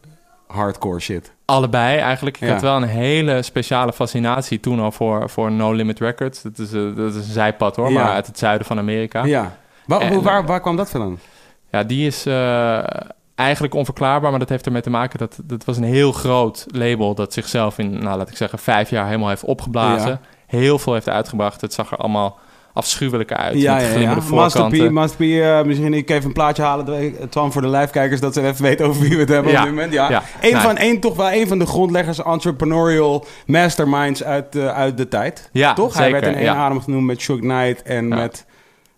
hardcore shit. Allebei eigenlijk. Ik Ja. had wel een hele speciale fascinatie toen al voor, voor No Limit Records. Dat is, eh, dat is een zijpad hoor, Ja. maar uit het zuiden van Amerika. Ja. Waar, En- waar, waar kwam dat vandaan? Ja, die is eh, eigenlijk onverklaarbaar, maar dat heeft ermee te maken dat dat was een heel groot label dat zichzelf in, nou laat ik zeggen, vijf jaar helemaal heeft opgeblazen. Ja. Heel veel heeft uitgebracht. Het zag er allemaal afschuwelijk uit. Ja, met ja, ja. Master P. Master P eh, misschien ik even een plaatje halen, Twan, voor de live-kijkers, dat ze even weten over wie we het hebben Ja, op dit moment. Ja. ja. Eén van, één, toch wel een van de grondleggers, entrepreneurial masterminds uit, eh, uit de tijd. Ja, toch? Hij zeker, werd in één adem genoemd met Shook Knight en met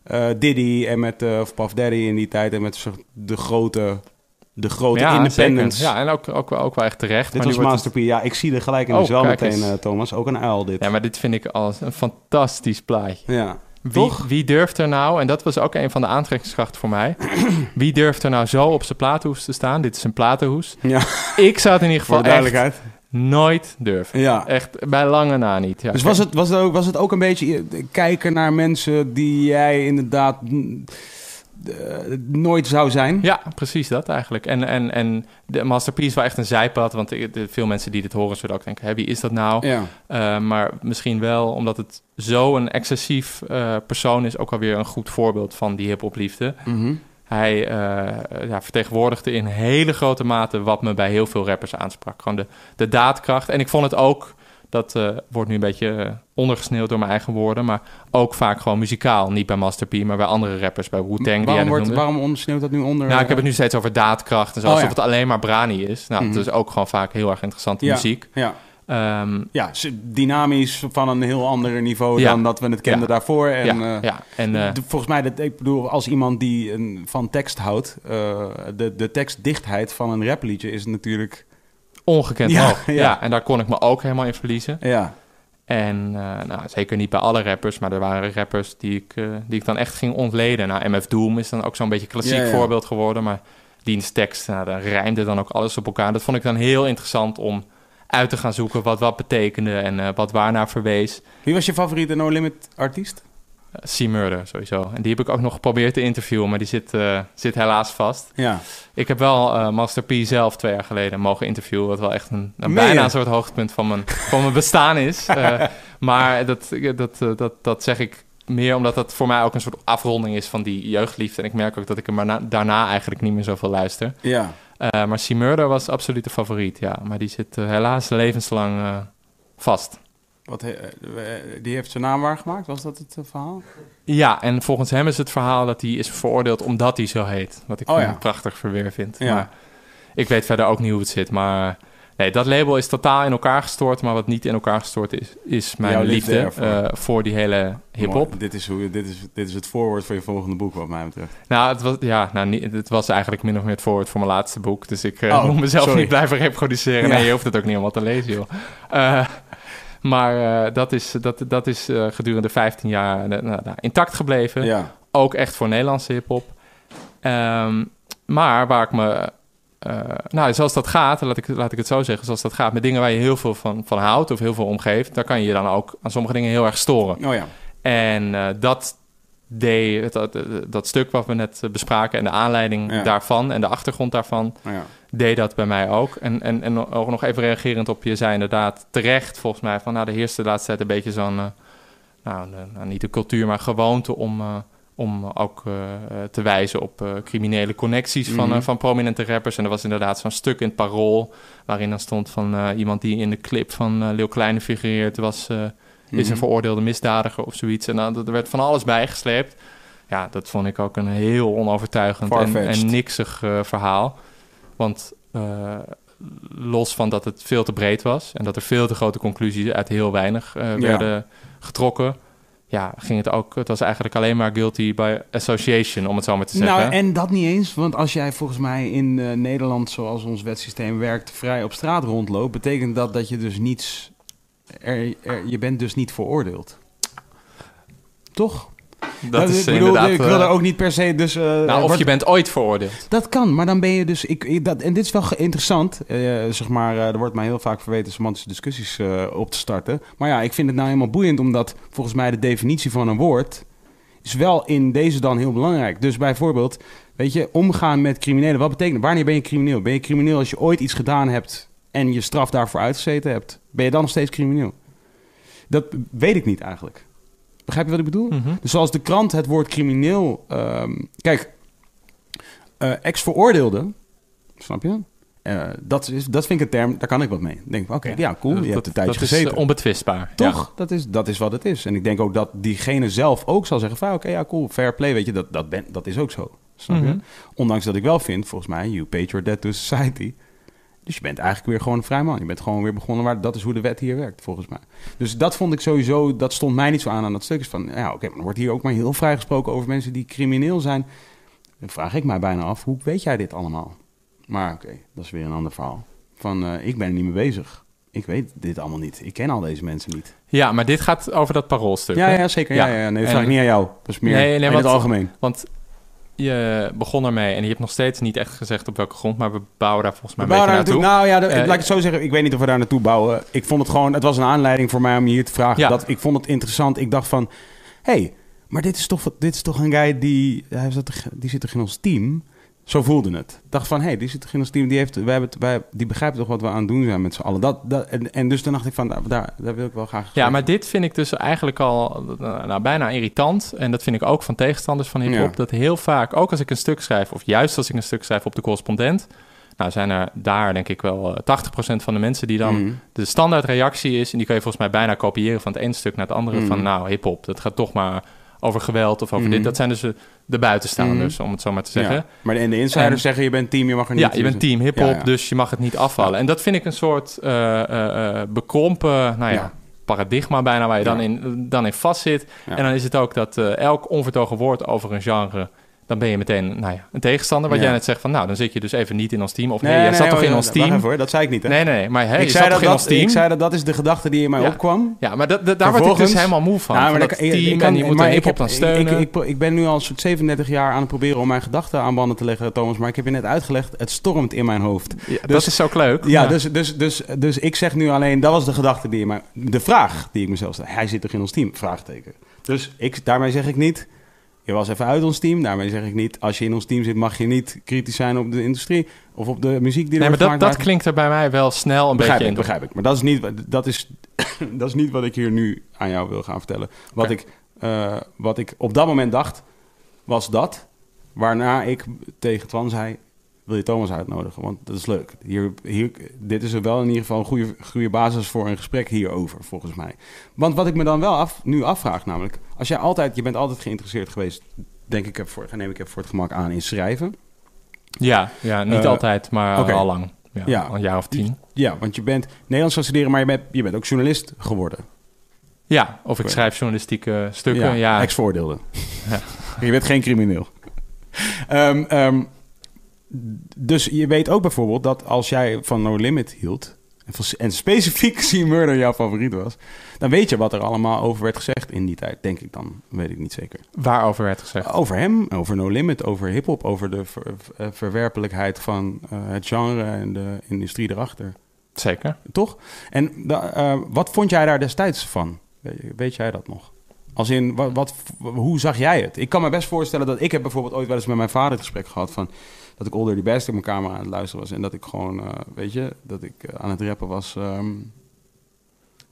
eh, Diddy en met of Puff Daddy in die tijd en met de grote, de grote ja, zeker. Ja, en ook, ook, wel- ook wel echt terecht. Dit maar was nu wordt Master P. Ja, ik zie er gelijk in Oh, dus wel meteen, eh, Thomas. Ook een uil dit. Ja, maar dit vind ik als een fantastisch plaatje. Ja. Wie, Toch? wie durft er nou, en dat was ook een van de aantrekkingskrachten voor mij, wie durft er nou zo op zijn platenhoes te staan? Dit is een platenhoes. Ja, Ik zou het in ieder geval echt duidelijkheid. nooit durven. Ja. Echt bij lange na niet. Ja, Dus was het, was, het ook, was het ook een beetje kijken naar mensen die jij inderdaad nooit zou zijn? Ja, precies dat eigenlijk. En, en, en de Masterpiece was echt een zijpad, want veel mensen die dit horen zullen ook denken, wie is dat nou? Ja. Uh, maar misschien wel omdat het zo een excessief uh, persoon is, ook alweer een goed voorbeeld van die hip-hopliefde. Mhm. Hij uh, ja, vertegenwoordigde in hele grote mate wat me bij heel veel rappers aansprak. Gewoon de, de daadkracht. En ik vond het ook, dat uh, wordt nu een beetje ondergesneeuwd door mijn eigen woorden, maar ook vaak gewoon muzikaal. Niet bij Master P, maar bij andere rappers, bij Wu-Tang. Waarom, wordt, waarom ondersneeuwt dat nu onder? Nou, ik heb het nu steeds over daadkracht en zo, Oh, alsof ja. het alleen maar brani is. Nou, Mhm. het is ook gewoon vaak heel erg interessante Ja. muziek. Ja. Um, ja, dynamisch van een heel ander niveau Ja. dan dat we het kenden Ja. daarvoor. En, ja, eh, ja, en uh, volgens mij, dat, ik bedoel, als iemand die een, van tekst houdt, uh, de, de tekstdichtheid van een rapliedje is natuurlijk... ongekend Ja, hoog. ja. Ja. en daar kon ik me ook helemaal in verliezen. Ja, En uh, nou, zeker niet bij alle rappers, maar er waren rappers die ik, uh, die ik dan echt ging ontleden. Nou, MF Doom is dan ook zo'n beetje klassiek ja. voorbeeld geworden, maar diens tekst, nou, daar rijmde dan ook alles op elkaar. Dat vond ik dan heel interessant om uit te gaan zoeken wat wat betekende en uh, wat waarnaar verwees. Wie was je favoriete No Limit artiest? C-Murder sowieso. En die heb ik ook nog geprobeerd te interviewen, maar die zit, uh, zit helaas vast. Ja. Ik heb wel uh, Master P zelf twee jaar geleden mogen interviewen, wat wel echt een, een bijna een soort hoogtepunt van mijn, van mijn bestaan is. Uh, maar dat, dat, dat, dat zeg ik meer omdat dat voor mij ook een soort afronding is van die jeugdliefde. En ik merk ook dat ik hem maar na- daarna eigenlijk niet meer zoveel luister. Ja. Maar C. Murder was absoluut de favoriet, ja. Maar die zit helaas levenslang vast. Wat, he- eh, die heeft zijn naam waargemaakt, was dat het eh, verhaal? Ja, en volgens hem is het verhaal dat hij is veroordeeld omdat hij zo heet. Wat ik Oh, een prachtig verweer vind. Ja. Maar ik weet verder ook niet hoe het zit. Maar nee, dat label is totaal in elkaar gestort. Maar wat niet in elkaar gestort is, is mijn Jouw liefde eh, voor die hele hip-hop. Dit is, hoe, dit, is, dit is het voorwoord voor je volgende boek, wat mij betreft. Nou, het was, ja, nou niet, het was eigenlijk min of meer het voorwoord voor mijn laatste boek. Dus ik eh, Oh, moet mezelf sorry. niet blijven reproduceren. Ja. Nee, je hoeft het ook niet allemaal te lezen, joh. Eh, maar eh, dat is, dat, dat is eh, gedurende 15 jaar eh, nou, nou, intact gebleven. Ja. Ook echt voor Nederlandse hip-hop. Ehm, maar waar ik me. eh, nou, zoals dat gaat, laat ik, laat ik het zo zeggen, zoals dat gaat met dingen waar je heel veel van, van houdt of heel veel omgeeft, daar kan je je dan ook aan sommige dingen heel erg storen. Oh ja. En eh, dat deed, dat, dat, stuk wat we net eh, bespraken en de aanleiding Ja. daarvan en de achtergrond daarvan, Oh ja. Deed dat bij mij ook. En, en, en ook nog even reagerend op je zei inderdaad terecht volgens mij van, nou, de heerste de laatste tijd een beetje zo'n, eh, nou, de- nou, niet de cultuur, maar gewoonte om, eh, om ook eh, te wijzen op criminele connecties van, Mhm. van prominente rappers. En er was inderdaad zo'n stuk in het parool waarin dan stond van iemand die in de clip van Leeuw Kleine figureert was... is een Mhm. veroordeelde misdadiger of zoiets. En dan, er werd van alles bijgesleept. Ja, dat vond ik ook een heel onovertuigend en, en niksig verhaal. Want eh, los van dat het veel te breed was... en dat er veel te grote conclusies uit heel weinig eh, Ja. werden getrokken... ja, ging het ook... het was eigenlijk alleen maar guilty by association, om het zo maar te zeggen. Nou, en dat niet eens, want als jij volgens mij in eh, Nederland, zoals ons wetsysteem werkt, vrij op straat rondloopt, betekent dat dat je dus niets. Er, er- je bent dus niet veroordeeld. Toch? Dat is ik bedoel, inderdaad... Ik wil eh, er ook niet per se. Dus, eh, nou, of wordt- je bent ooit veroordeeld. Dat kan, maar dan ben je dus. Ik, ik- dat, en dit is wel interessant. eh, zeg maar, eh, er wordt mij heel vaak verweten semantische discussies eh, op te starten. Maar ja, ik vind het nou helemaal boeiend, omdat volgens mij de definitie van een woord. is wel in deze dan heel belangrijk. Dus bijvoorbeeld, weet je, omgaan met criminelen. Wat betekent Wanneer ben je crimineel? Ben je crimineel als je ooit iets gedaan hebt. en je straf daarvoor uitgezeten hebt? Ben je dan nog steeds crimineel? Dat weet ik niet eigenlijk. Begrijp je wat ik bedoel? Mhm. Dus zoals de krant het woord crimineel. ehm, kijk, eh, ex-veroordeelde, snap je? Eh, dat, is, dat vind ik een term, daar kan ik wat mee. Denk oké, ja, cool, je dat, hebt een tijdje dat gezeten. is eh, onbetwistbaar. Toch? Dat, is, dat is wat het is. En ik denk ook dat diegene zelf ook zal zeggen van... oké, ja, cool, fair play, weet je, dat, dat, ben, dat is ook zo. Snap je? Mhm. Ondanks dat ik wel vind, volgens mij, you paid your debt to society. Dus je bent eigenlijk weer gewoon een vrij man. Je bent gewoon weer begonnen, maar dat is hoe de wet hier werkt, volgens mij. Dus dat vond ik sowieso, dat stond mij niet zo aan aan dat stuk. Is van, ja, oké, maar er wordt hier ook maar heel vrij gesproken over mensen die crimineel zijn. Dan vraag ik mij bijna af, hoe weet jij dit allemaal? Maar oké, dat is weer een ander verhaal. Van, eh, ik ben er niet mee bezig. Ik weet dit allemaal niet. Ik ken al deze mensen niet. Ja, maar dit gaat over dat paroolstuk. Ja, hè? ja, zeker. Ja. Ja. Ja, Nee, dat En- vraag ik niet aan jou. Dat is meer Nee, nee, in want- het algemeen. Want je begon ermee en je hebt nog steeds niet echt gezegd op welke grond, maar we bouwen daar volgens mij We een beetje naartoe. naartoe. Nou ja, de- Eh, laat ik het zo zeggen. Ik weet niet of we daar naartoe bouwen. Ik vond het gewoon... Het was een aanleiding voor mij om je hier te vragen. Ja. Dat, ik vond het interessant. Ik dacht van... hey, maar dit is toch, dit is toch een guy die... Hij toch- die zit toch in ons team? Zo voelde het. Ik dacht van... hey, die zit toch in ons team? Die, heeft, wij hebben het, wij, die begrijpt toch wat we aan het doen zijn met z'n allen? Dat, dat, en, en dus toen dacht ik van... Daar, daar, daar wil ik wel graag... Ja, maar dit vind ik dus eigenlijk al eh, nou, bijna irritant. En dat vind ik ook van tegenstanders van hip-hop. Ja. Dat heel vaak, ook als ik een stuk schrijf, of juist als ik een stuk schrijf op de correspondent. Nou, zijn er daar denk ik wel eh, 80% van de mensen die dan Mhm. de standaard reactie is. En die kun je volgens mij bijna kopiëren van het ene stuk naar het andere. Mhm. Van nou, hip-hop, dat gaat toch maar over geweld of over Mhm. dit. Dat zijn dus eh, de buitenstaanders, om het zo maar te zeggen. Ja. Maar de, en de insiders En- zeggen je bent team, je mag er niet... Ja, je bent team hip-hop, Ja, ja. dus je mag het niet afvallen. En dat vind ik een soort eh, eh, bekrompen, nou ja, paradigma bijna, waar je dan, in, dan in vastzit. En dan is het ook dat elk onvertogen woord over een genre, dan ben je meteen nou ja, een tegenstander. Wat Ja. jij net zegt van, nou, dan zit je dus even niet in ons team. Of nee, Nee, jij nee, zat toch in ons team? even hoor, dat zei ik niet, hè? Nee, nee, nee, maar hey, ik, je zei zat dat, toch in dat, ons team? ik zei dat dat is de gedachte die in mij Ja. opkwam. Ja, maar dat, dat- daar word ik dus helemaal moe van. Van maar dat dat- ik- team ik kan- en die moeten maar ik heb- dan steunen. Ik, ik, ik ben nu al soort 37 jaar aan het proberen om mijn gedachten aan banden te leggen, Thomas. Maar ik heb je net uitgelegd, het stormt in mijn hoofd. Ja, dat dus- is ook leuk. Ja, Dus, dus, dus, dus ik zeg nu alleen, dat was de gedachte die in mij... De vraag die ik mezelf stel. Hij zit toch in ons team? Vraagteken. Dus ik, daarmee zeg ik niet, je was even uit ons team. Daarmee zeg ik niet, als je in ons team zit, mag je niet kritisch zijn op de industrie of op de muziek die er Nee, maar dat, dat klinkt er bij mij wel snel een begrijp beetje ik, in. begrijp ik. Maar dat is, niet, wat- dat, is, dat is niet wat ik hier nu aan jou wil gaan vertellen. Wat, ik, eh, wat ik op dat moment dacht, was dat. Waarna ik tegen Twan zei, wil je Thomas uitnodigen? Want dat is leuk. Hier, hier, dit is er wel in ieder geval een goede, goede basis voor een gesprek hierover, volgens mij. Want wat ik me dan wel af, nu afvraag, namelijk... Als jij altijd, je bent altijd geïnteresseerd geweest, denk ik, heb voor, neem ik even voor het gemak aan, in schrijven. Ja, ja niet Eh, altijd, maar oké. al lang. Ja, Ja. Al een jaar of tien. Ja, want je bent Nederlands gaan studeren, maar je bent, je bent ook journalist geworden. Ja, of ik schrijf journalistieke stukken. Ja, ex-voordeelde. Ja. Je bent geen crimineel. Ehm, ehm, dus je weet ook bijvoorbeeld dat als jij van No Limit hield... en, specifiek See Murder jouw favoriet was... dan weet je wat er allemaal over werd gezegd in die tijd. Denk ik dan, weet ik niet zeker. waarover werd gezegd. Over hem, over No Limit, over hiphop... over de ver- eh, verwerpelijkheid van eh, het genre en de industrie erachter. Zeker. Toch? En eh, wat vond jij daar destijds van? Weet, weet jij dat nog? Als in, wat, wat, hoe zag jij het? Ik kan me best voorstellen dat ik heb bijvoorbeeld ooit wel eens met mijn vader het gesprek gehad van dat ik All Dirty Bastard in mijn kamer aan het luisteren was en dat ik gewoon, eh, weet je, dat ik eh, aan het rappen was. ehm,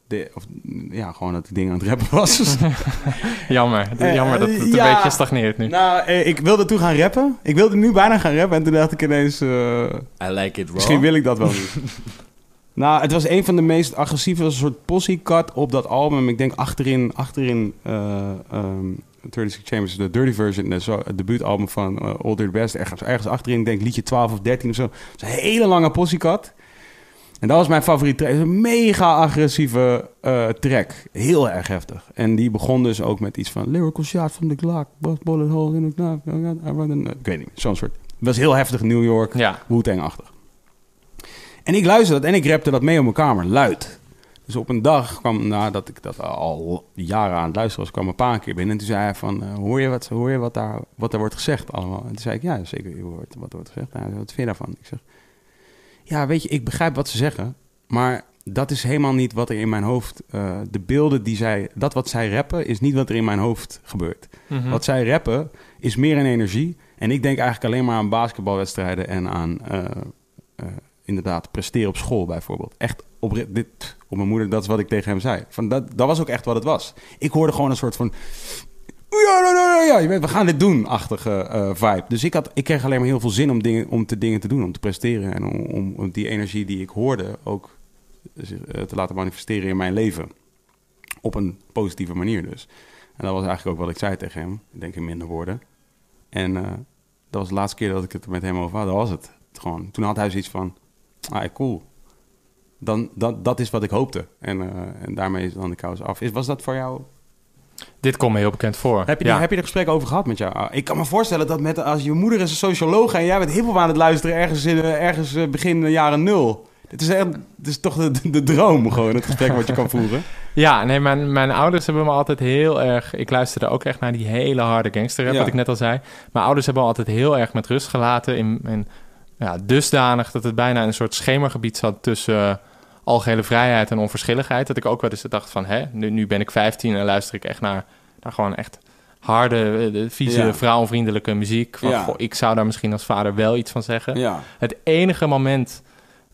de, of, ja, gewoon dat ik dingen aan het rappen was. Jammer. Eh, Jammer dat het een ja. beetje stagneert nu. nou, ik wilde toen gaan rappen. Ik wilde nu bijna gaan rappen en toen dacht ik ineens, eh, I like it raw. Misschien wil ik dat wel niet. nou, het was een van de meest agressieve een soort posse-cut op dat album. Ik denk achterin, achterin eh ehm 36 Chambers, de Dirty Version, het debuutalbum van eh All Dirty Best. Ergens, ergens achterin, ik denk liedje 12 of 13 of zo. Het is een hele lange posse-cut. En dat was mijn favoriete track. Een mega agressieve eh, track. Heel erg heftig. En die begon dus ook met iets van... Lyrical shot from the Glock. Bust bullet hole in the Glock. Ik weet niet, zo'n soort... Het was heel heftig New York. Ja, Wu-Tang-achtig. En ik luisterde dat en ik rapte dat mee op mijn kamer, luid. Dus op een dag kwam, nadat ik dat al jaren aan het luisteren was, kwam een paar keer binnen. En toen zei hij van, eh, hoor je, wat, hoor je wat, daar, wat er wordt gezegd allemaal? En toen zei ik, ja, zeker, je hoort wat er wordt gezegd. Zei, wat vind je daarvan? Ik zeg, ja, weet je, ik begrijp wat ze zeggen, maar dat is helemaal niet wat er in mijn hoofd, eh, de beelden die zij, dat wat zij rappen, is niet wat er in mijn hoofd gebeurt. Mhm. Wat zij rappen is meer een energie. En ik denk eigenlijk alleen maar aan basketbalwedstrijden en aan eh, inderdaad presteren op school bijvoorbeeld. Echt op dit op mijn moeder, dat is wat ik tegen hem zei. Van dat, dat was ook echt wat het was. Ik hoorde gewoon een soort van ja, ja, ja, ja, je we gaan dit doen, achtige eh, vibe. Dus ik, had, ik kreeg alleen maar heel veel zin om dingen, om te, dingen te doen, om te presteren. En om, om, die energie die ik hoorde ook eh, te laten manifesteren in mijn leven. Op een positieve manier dus. En dat was eigenlijk ook wat ik zei tegen hem. Ik denk in minder woorden. En eh, dat was de laatste keer dat ik het met hem over had. Was het. Gewoon. Toen had hij zoiets van, ah, cool. Dan, dat, dat is wat ik hoopte. En, eh, en daarmee is dan de kous af. Is, was dat voor jou Dit komt me heel bekend voor. heb je, ja. er, heb je er gesprek over gehad met jou? Ah, Ik kan me voorstellen dat met, als je moeder is een socioloog en jij bent hiphop aan het luisteren ergens, in, eh, ergens eh, begin jaren nul. Dit is, echt, dit is toch de, de, droom gewoon, het gesprek wat je kan voeren. Ja, nee, mijn, mijn ouders hebben me altijd heel erg... Ik luisterde ook echt naar die hele harde gangsterrap, Ja. wat ik net al zei. Mijn ouders hebben me altijd heel erg met rust gelaten. In, in, ja, dusdanig dat het bijna een soort schemergebied zat tussen... eh, algehele vrijheid en onverschilligheid. Dat ik ook wel eens dacht van... Hè, nu, nu ben ik 15 en luister ik echt naar, naar gewoon echt harde, eh, vieze, Ja. vrouwenvriendelijke muziek. Van, Ja. goh, ik zou daar misschien als vader wel iets van zeggen. Ja. Het enige moment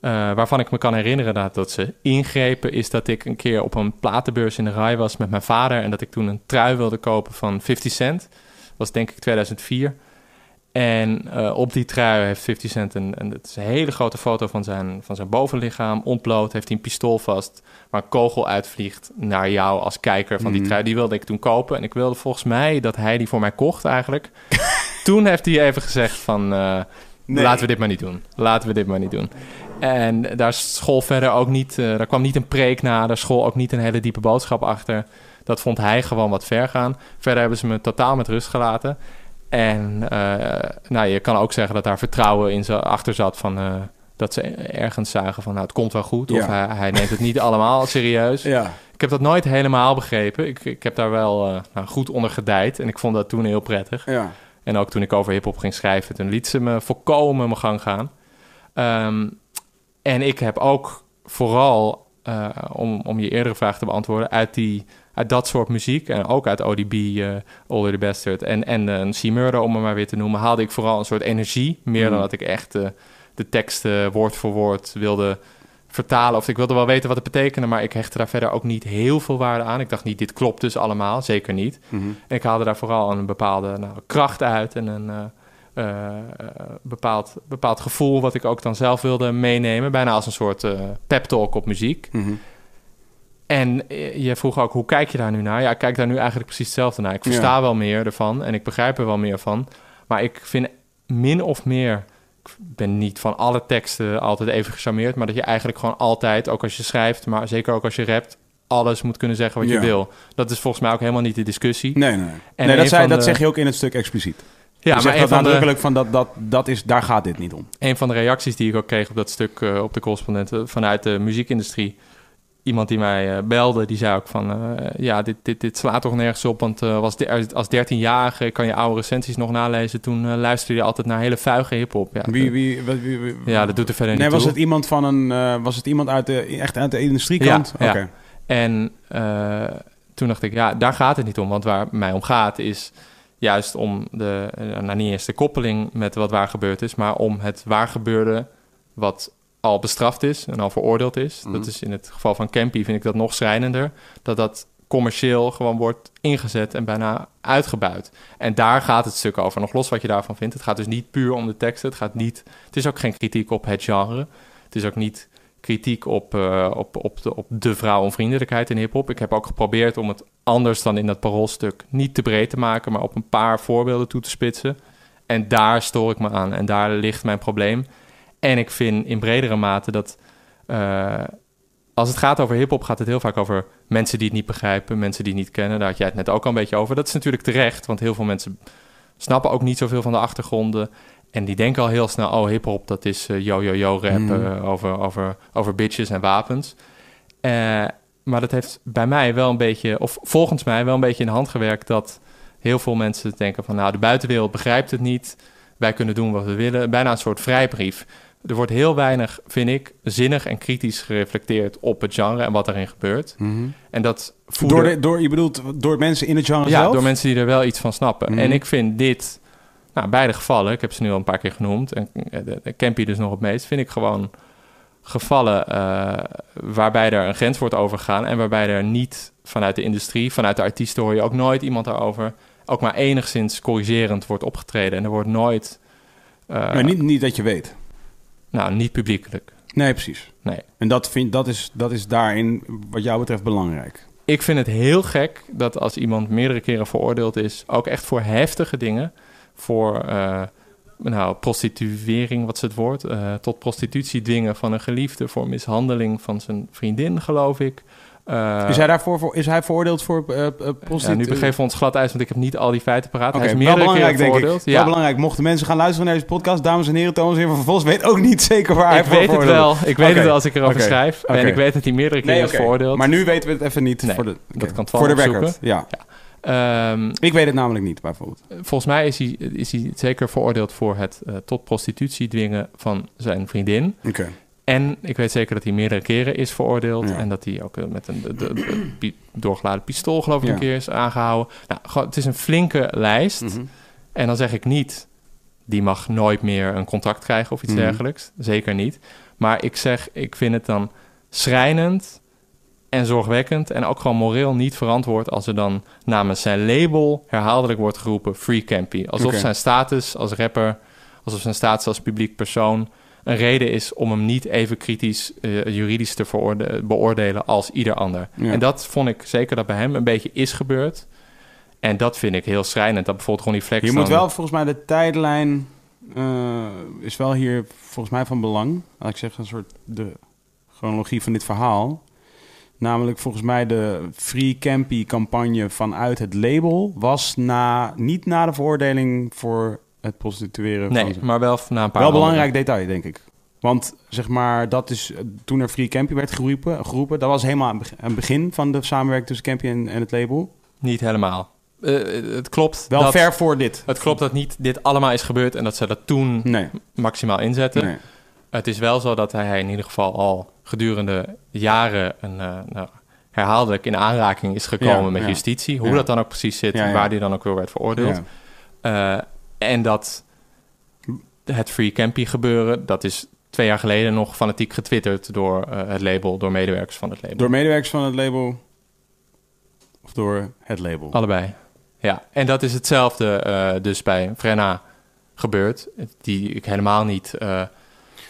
eh, waarvan ik me kan herinneren dat, dat ze ingrepen... is dat ik een keer op een platenbeurs in de rij was met mijn vader... en dat ik toen een trui wilde kopen van 50 Cent. Dat was denk ik 2004. En eh, op die trui heeft 50 Cent een, een, het is een hele grote foto van zijn, van zijn bovenlichaam. Ontbloot, heeft hij een pistool vast waar een kogel uitvliegt naar jou als kijker van die Mhm. trui. Die wilde ik toen kopen. En ik wilde volgens mij dat hij die voor mij kocht eigenlijk. toen heeft hij even gezegd van... eh, Nee. Laten we dit maar niet doen. Laten we dit maar niet doen. En daar school verder ook niet... eh, daar kwam niet een preek na. Daar school ook niet een hele diepe boodschap achter. Dat vond hij gewoon wat ver gaan. Verder hebben ze me totaal met rust gelaten. En eh, nou, je kan ook zeggen dat daar vertrouwen in ze achter zat van... eh, dat ze ergens zagen van, nou, het komt wel goed. Of Ja. hij, hij neemt het niet allemaal serieus. Ja. Ik heb dat nooit helemaal begrepen. Ik, ik heb daar wel eh, nou, goed onder gedijd. En ik vond dat toen heel prettig. Ja. En ook toen ik over hip-hop ging schrijven, toen liet ze me volkomen mijn gang gaan. Ehm, en ik heb ook vooral, om, om je eerdere vraag te beantwoorden, uit, die, uit dat soort muziek en ook uit ODB, eh Older the Bastard en, en een C-Murder, om het maar weer te noemen, haalde ik vooral een soort energie. Meer dan Mm. dat ik echt eh, de teksten woord voor woord wilde vertalen. Of ik wilde wel weten wat het betekende, maar ik hechtte daar verder ook niet heel veel waarde aan. Ik dacht niet, dit klopt dus allemaal, zeker niet. Mhm. En ik haalde daar vooral een bepaalde nou, kracht uit en een eh, eh, eh, bepaald, bepaald gevoel wat ik ook dan zelf wilde meenemen. Bijna als een soort eh pep talk op muziek. Mhm. En eh, je vroeg ook, hoe kijk je daar nu naar? Ja, ik kijk daar nu eigenlijk precies hetzelfde naar. Ik versta Ja. wel meer ervan en ik begrijp er wel meer van. Maar ik vind min of meer... Ik ben niet van alle teksten altijd even gecharmeerd... maar dat je eigenlijk gewoon altijd, ook als je schrijft... maar zeker ook als je rapt, alles moet kunnen zeggen wat je wil. Dat is volgens mij ook helemaal niet de discussie. Nee, nee. En nee dat, zei, dat de- zeg je ook in het stuk expliciet. Ja, je maar dat de, nadrukkelijk van dat, dat, dat is, daar gaat dit niet om. een van de reacties die ik ook kreeg op dat stuk eh, op de correspondenten vanuit de muziekindustrie. Iemand die mij eh, belde, die zei ook van... eh, ja, dit, dit, dit slaat toch nergens op, want eh, was de, als 13-jarige... kan je oude recensies nog nalezen. Toen luisterde je altijd naar hele vuige hiphop. Ja, Wie, dat- wie, wat- wie, wie- ja, dat doet er verder Nee, niet was toe. het iemand van een, was het iemand uit de, echt uit de industriekant? Ja, ja. Oké. En toen dacht ik, ja, daar gaat het niet om. Want waar mij om gaat is juist om de, nou niet eens de koppeling met wat waar gebeurd is, maar om het waar gebeurde wat al bestraft is en al veroordeeld is. Mhm. Dat is in het geval van Campy vind ik dat nog schrijnender. Dat dat commercieel gewoon wordt ingezet en bijna uitgebuit. En daar gaat het stuk over. Nog los wat je daarvan vindt. Het gaat dus niet puur om de teksten. Het gaat niet. Het is ook geen kritiek op het genre. Het is ook niet kritiek op, eh, op, op, de, op de vrouwenvriendelijkheid in hip-hop. Ik heb ook geprobeerd om het anders dan in dat paroolstuk niet te breed te maken, maar op een paar voorbeelden toe te spitsen. En daar stoor ik me aan en daar ligt mijn probleem. En ik vind in bredere mate dat eh, als het gaat over hip-hop, gaat het heel vaak over mensen die het niet begrijpen, mensen die het niet kennen. Daar had jij het net ook al een beetje over. Dat is natuurlijk terecht, want heel veel mensen snappen ook niet zoveel van de achtergronden. En die denken al heel snel, oh, hip-hop, dat is eh, yo-yo-yo rap Mm. eh, over, over, over bitches en wapens. Maar dat heeft bij mij wel een beetje, of volgens mij wel een beetje in de hand gewerkt dat heel veel mensen denken van, nou, de buitenwereld begrijpt het niet. Wij kunnen doen wat we willen. Bijna een soort vrijbrief. Er wordt heel weinig, vind ik, zinnig en kritisch gereflecteerd op het genre en wat erin gebeurt. Mhm. En dat. Door, de, door, je bedoelt door mensen in het genre Ja, zelf? door mensen die er wel iets van snappen. Mhm. En ik vind dit, nou, beide gevallen, ik heb ze nu al een paar keer genoemd, en eh, de, de Campy dus nog het meest, vind ik gewoon gevallen eh, waarbij er een grens wordt overgegaan en waarbij er niet vanuit de industrie, vanuit de artiesten hoor je ook nooit iemand daarover, ook maar enigszins corrigerend wordt opgetreden. En er wordt nooit... eh, maar niet, niet dat je weet. Nou, niet publiekelijk. Nee, precies. Nee. En dat, vind, dat, is, dat is daarin, wat jou betreft, belangrijk. Ik vind het heel gek dat als iemand meerdere keren veroordeeld is, ook echt voor heftige dingen, voor eh, nou, prostituering, wat is het woord, eh, tot prostitutie dwingen van een geliefde, voor mishandeling van zijn vriendin, geloof ik. Eh, is, hij daarvoor, voor, is hij veroordeeld voor uh, ja, nu begeven we ons glad ijs, want ik heb niet al die feiten paraat. Okay, hij is wel belangrijk, denk ik. Wel belangrijk. Mochten mensen gaan luisteren naar deze podcast, dames en heren, Thomas Heer van Vos weet ook niet zeker waar hij Ik weet het wel. Ik weet het wel als ik erover schrijf. En ik weet dat hij meerdere keren Nee, is veroordeeld. Maar nu weten we het even niet. Nee, voor de, dat kan Voor de record, ja. Ehm, Ik weet het namelijk niet, bijvoorbeeld. volgens mij is hij, is hij zeker veroordeeld voor het eh, tot prostitutie dwingen van zijn vriendin. Oké. En ik weet zeker dat hij meerdere keren is veroordeeld. Ja. En dat hij ook eh, met een de, de, de pi- doorgeladen pistool, geloof ik, Ja. een keer is aangehouden. Nou, het is een flinke lijst. Mhm. En dan zeg ik niet, die mag nooit meer een contract krijgen of iets Mhm. dergelijks. Zeker niet. Maar ik zeg, ik vind het dan schrijnend en zorgwekkend en ook gewoon moreel niet verantwoord als er dan namens zijn label herhaaldelijk wordt geroepen Free Campy. Alsof zijn status als rapper, alsof zijn status als publiek persoon een reden is om hem niet even kritisch eh, juridisch te beoordelen als ieder ander. Ja. En dat vond ik zeker dat bij hem een beetje is gebeurd. En dat vind ik heel schrijnend. Dat bijvoorbeeld Ronnie Flex Je moet wel, volgens mij, de tijdlijn eh, is wel hier volgens mij van belang. Laat ik zeggen, een soort de chronologie van dit verhaal. Namelijk volgens mij de Free Campy campagne vanuit het label was na, niet na de veroordeling voor het prostitueren. Nee, van maar wel na een paar wel andere. belangrijk detail, denk ik. Want zeg maar, dat is eh, toen er Free Campy werd geroepen, geroepen dat was helemaal het begin- van de samenwerking tussen Campy en, en het label. Niet helemaal. Eh, het klopt. Wel dat, ver voor dit. Het klopt dat niet dit allemaal is gebeurd en dat ze dat toen Nee, maximaal inzetten. nee. Het is wel zo dat hij in ieder geval al gedurende jaren een, eh, nou, herhaaldelijk in aanraking is gekomen Ja, met ja. justitie. Hoe Ja. dat dan ook precies zit en waar hij dan ook weer werd veroordeeld. En dat het Free Campy gebeuren, dat is twee jaar geleden nog fanatiek getwitterd door eh, het label, door medewerkers van het label. Door medewerkers van het label of door het label? Allebei. Ja, en dat is hetzelfde eh, dus bij Frenna gebeurd. Die ik helemaal niet... eh,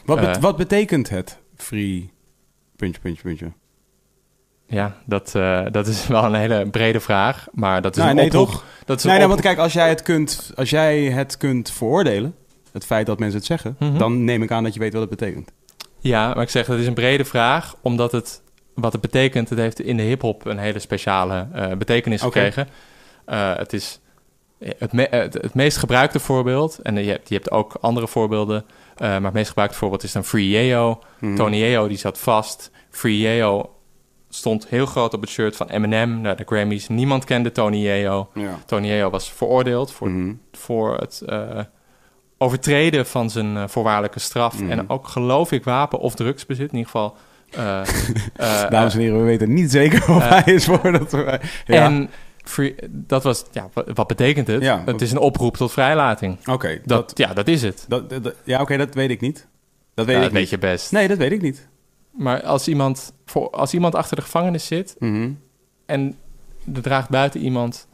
Wat, bet- wat betekent het free puntje, puntje, puntje? Ja, dat, eh, dat is wel een hele brede vraag. Maar dat is een nee, oproep. toch? Dat is Nee, want kijk, als jij het kunt, als jij het kunt veroordelen, het feit dat mensen het zeggen, Mhm. dan neem ik aan dat je weet wat het betekent. Ja, maar ik zeg, dat is een brede vraag. Omdat het, wat het betekent, het heeft in de hiphop een hele speciale eh, betekenis gekregen. Eh, het is het, me- het, het meest gebruikte voorbeeld. En je hebt, je hebt ook andere voorbeelden. maar het meest gebruikte voorbeeld is dan Free Yeo. Mhm. Tony Yeo die zat vast. Free Yeo stond heel groot op het shirt van Eminem naar de Grammys. Niemand kende Tony Yeo. Ja. Tony Yeo was veroordeeld voor, Mhm. voor het eh, overtreden van zijn eh, voorwaardelijke straf. Mhm. En ook, geloof ik, wapen- of drugsbezit. In ieder geval. eh, Dames en heren, we weten niet zeker of hij is voordat we... Ja, En free, dat was, ja, wat, betekent het? Ja. Het is een oproep tot vrijlating. oké. Dat, dat, ja, dat is het. dat, ja, oké, dat weet ik niet. Dat weet Ja, ik dat weet je best. Nee, dat weet ik niet. Maar als iemand, voor, als iemand achter de gevangenis zit Mhm. en er draagt buiten iemand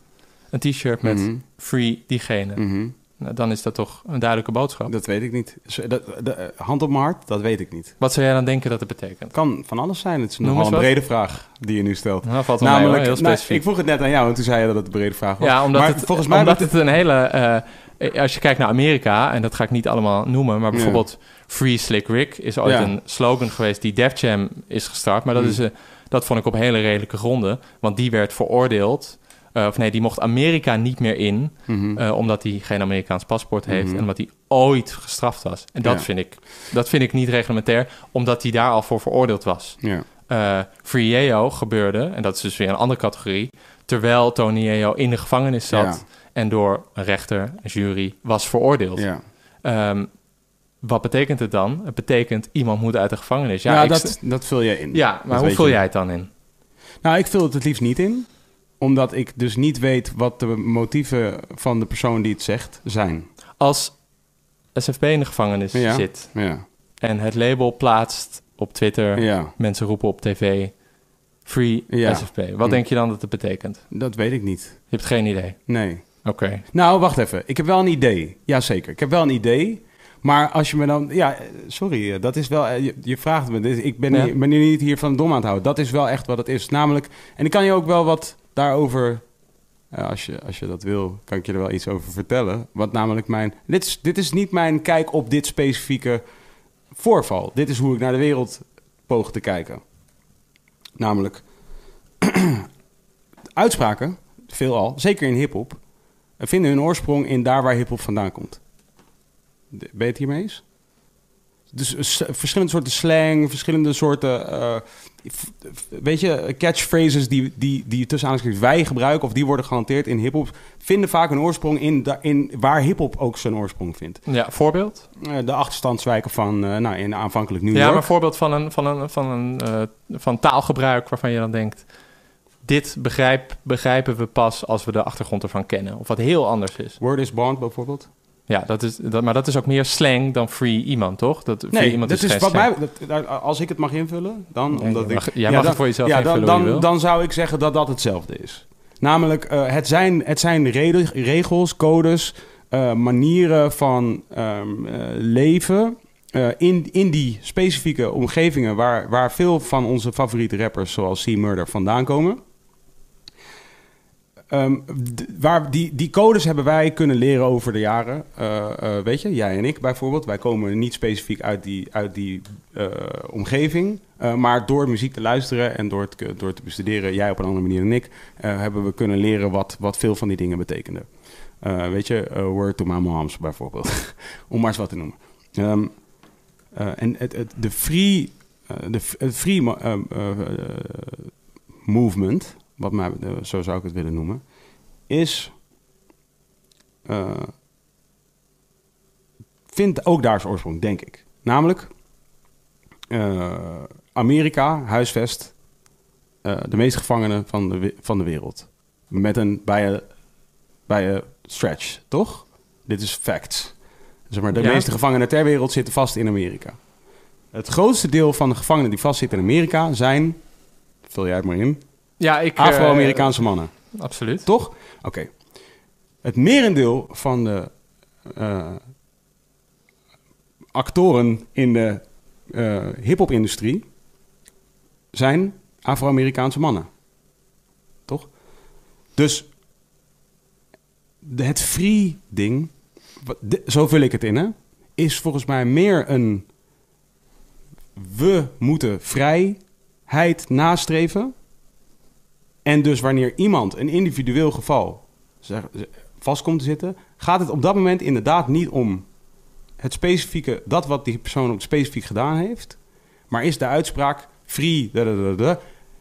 een t-shirt met Mhm. free diegene, Mhm. nou, dan is dat toch een duidelijke boodschap. Dat weet ik niet. Zo- dat- de- eh, hand op mijn hart, dat weet ik niet. Wat zou jij dan denken dat het betekent? Kan van alles zijn. Het is nogal een brede vraag die je nu stelt. Nou, valt hoor, heel nou, specifiek. ik vroeg het net aan jou en toen zei je dat het een brede vraag was. Ja, omdat, maar het, volgens mij omdat het een hele... eh, als je kijkt naar Amerika, en dat ga ik niet allemaal noemen... maar bijvoorbeeld Free Slick Rick is ooit een slogan geweest... die Def Jam is gestart. Maar dat, Hmm. is, eh, dat vond ik op hele redelijke gronden. Want die werd veroordeeld... eh, of nee, die mocht Amerika niet meer in... Mhm. eh, omdat hij geen Amerikaans paspoort heeft... Mhm. en omdat hij ooit gestraft was. En dat, Ja. vind ik, dat vind ik niet reglementair... omdat hij daar al voor veroordeeld was. ja. Eh Free Yeo gebeurde... en dat is dus weer een andere categorie... terwijl Tony Yeo in de gevangenis zat... Ja. En door een rechter, een jury, was veroordeeld. Ja, Ehm, wat betekent het dan? Het betekent iemand moet uit de gevangenis. Ja, ik dat, dat vul jij in. ja Dat maar hoe vul je. jij het dan in? Nou, ik vul het het liefst niet in. Omdat ik dus niet weet wat de motieven van de persoon die het zegt zijn. Als SFP in de gevangenis Ja. zit Ja, en het label plaatst op Twitter, ja mensen roepen op tv, free Ja. SFP. Wat Hm. denk je dan dat het betekent? dat weet ik niet. Je hebt geen idee. Nee. Oké. Nou, wacht even. Ik heb wel een idee. Jazeker, ik heb wel een idee. Maar als je me dan... Ja, sorry, eh, dat is wel... eh, Je, je vraagt me. Ik ben, Ja. hier, ben hier niet hier van dom aan het houden. Dat is wel echt wat het is. Namelijk... En ik kan je ook wel wat daarover... als, je, als je dat wil, kan ik je er wel iets over vertellen. Wat namelijk mijn... Dit is, dit is niet mijn kijk op dit specifieke voorval. Dit is hoe ik naar de wereld poog te kijken. Namelijk... uitspraken, veelal, zeker in hip-hop, vinden hun oorsprong in daar waar hip-hop vandaan komt. Ben je het hiermee eens? Dus eh, verschillende soorten slang, verschillende soorten. eh, weet je, catchphrases die, die, die tussen aanhalingstekens wij gebruiken of die worden gehanteerd in hip-hop, vinden vaak een oorsprong in, in waar hip-hop ook zijn oorsprong vindt. Ja, voorbeeld? Eh, de achterstandswijken van, nou, in aanvankelijk New Ja, York. maar voorbeeld van een, van een, van een van taalgebruik waarvan je dan denkt... dit begrijp, begrijpen we pas als we de achtergrond ervan kennen. Of wat heel anders is. Word is bond bijvoorbeeld. Ja, dat is, dat, maar dat is ook meer slang dan free iemand, toch? Dat, free Nee, iemand dat is geen wat mij, dat- als ik het mag invullen, dan... Nee, omdat jij ik, jij Ja, mag dan- het voor jezelf ja, invullen dan, dan, zou ik zeggen dat dat hetzelfde is. Namelijk, eh, het zijn, het zijn regels, codes, eh, manieren van ehm, eh, leven... in, in die specifieke omgevingen waar, waar veel van onze favoriete rappers... zoals C-Murder vandaan komen... Ehm, waar die, die codes hebben wij kunnen leren over de jaren. Eh, eh, weet je, jij en ik bijvoorbeeld. Wij komen niet specifiek uit die, uit die eh, omgeving. maar door muziek te luisteren en door, het, door te bestuderen, jij op een andere manier dan ik, hebben we kunnen leren wat, wat veel van die dingen betekenden. Weet je, word to my moms bijvoorbeeld. Om maar eens wat te noemen. Ehm, eh, en het, het, de free, de, het free mo- movement, wat mij, eh, zo zou ik het willen noemen, is. eh, vindt ook daar zijn oorsprong, denk ik. Namelijk, eh, Amerika huisvest de meeste gevangenen van de, van de wereld. Met een bij een, bij een stretch, toch? Dit is facts. Zeg maar, de Ja. meeste gevangenen ter wereld zitten vast in Amerika. Het grootste deel van de gevangenen die vastzitten in Amerika zijn, vul jij het maar in, Ja, ik... eh, Afro-Amerikaanse mannen. absoluut. Toch? Oké. Het merendeel van de eh, actoren in de eh hip-hop-industrie zijn Afro-Amerikaanse mannen. Toch? Dus de, het free-ding, wat- de- zo vul ik het in, hè, is volgens mij meer een. We moeten vrijheid nastreven. En dus wanneer iemand, een individueel geval, vast komt te zitten, gaat het op dat moment inderdaad niet om het specifieke, dat wat die persoon ook specifiek gedaan heeft, maar is de uitspraak free,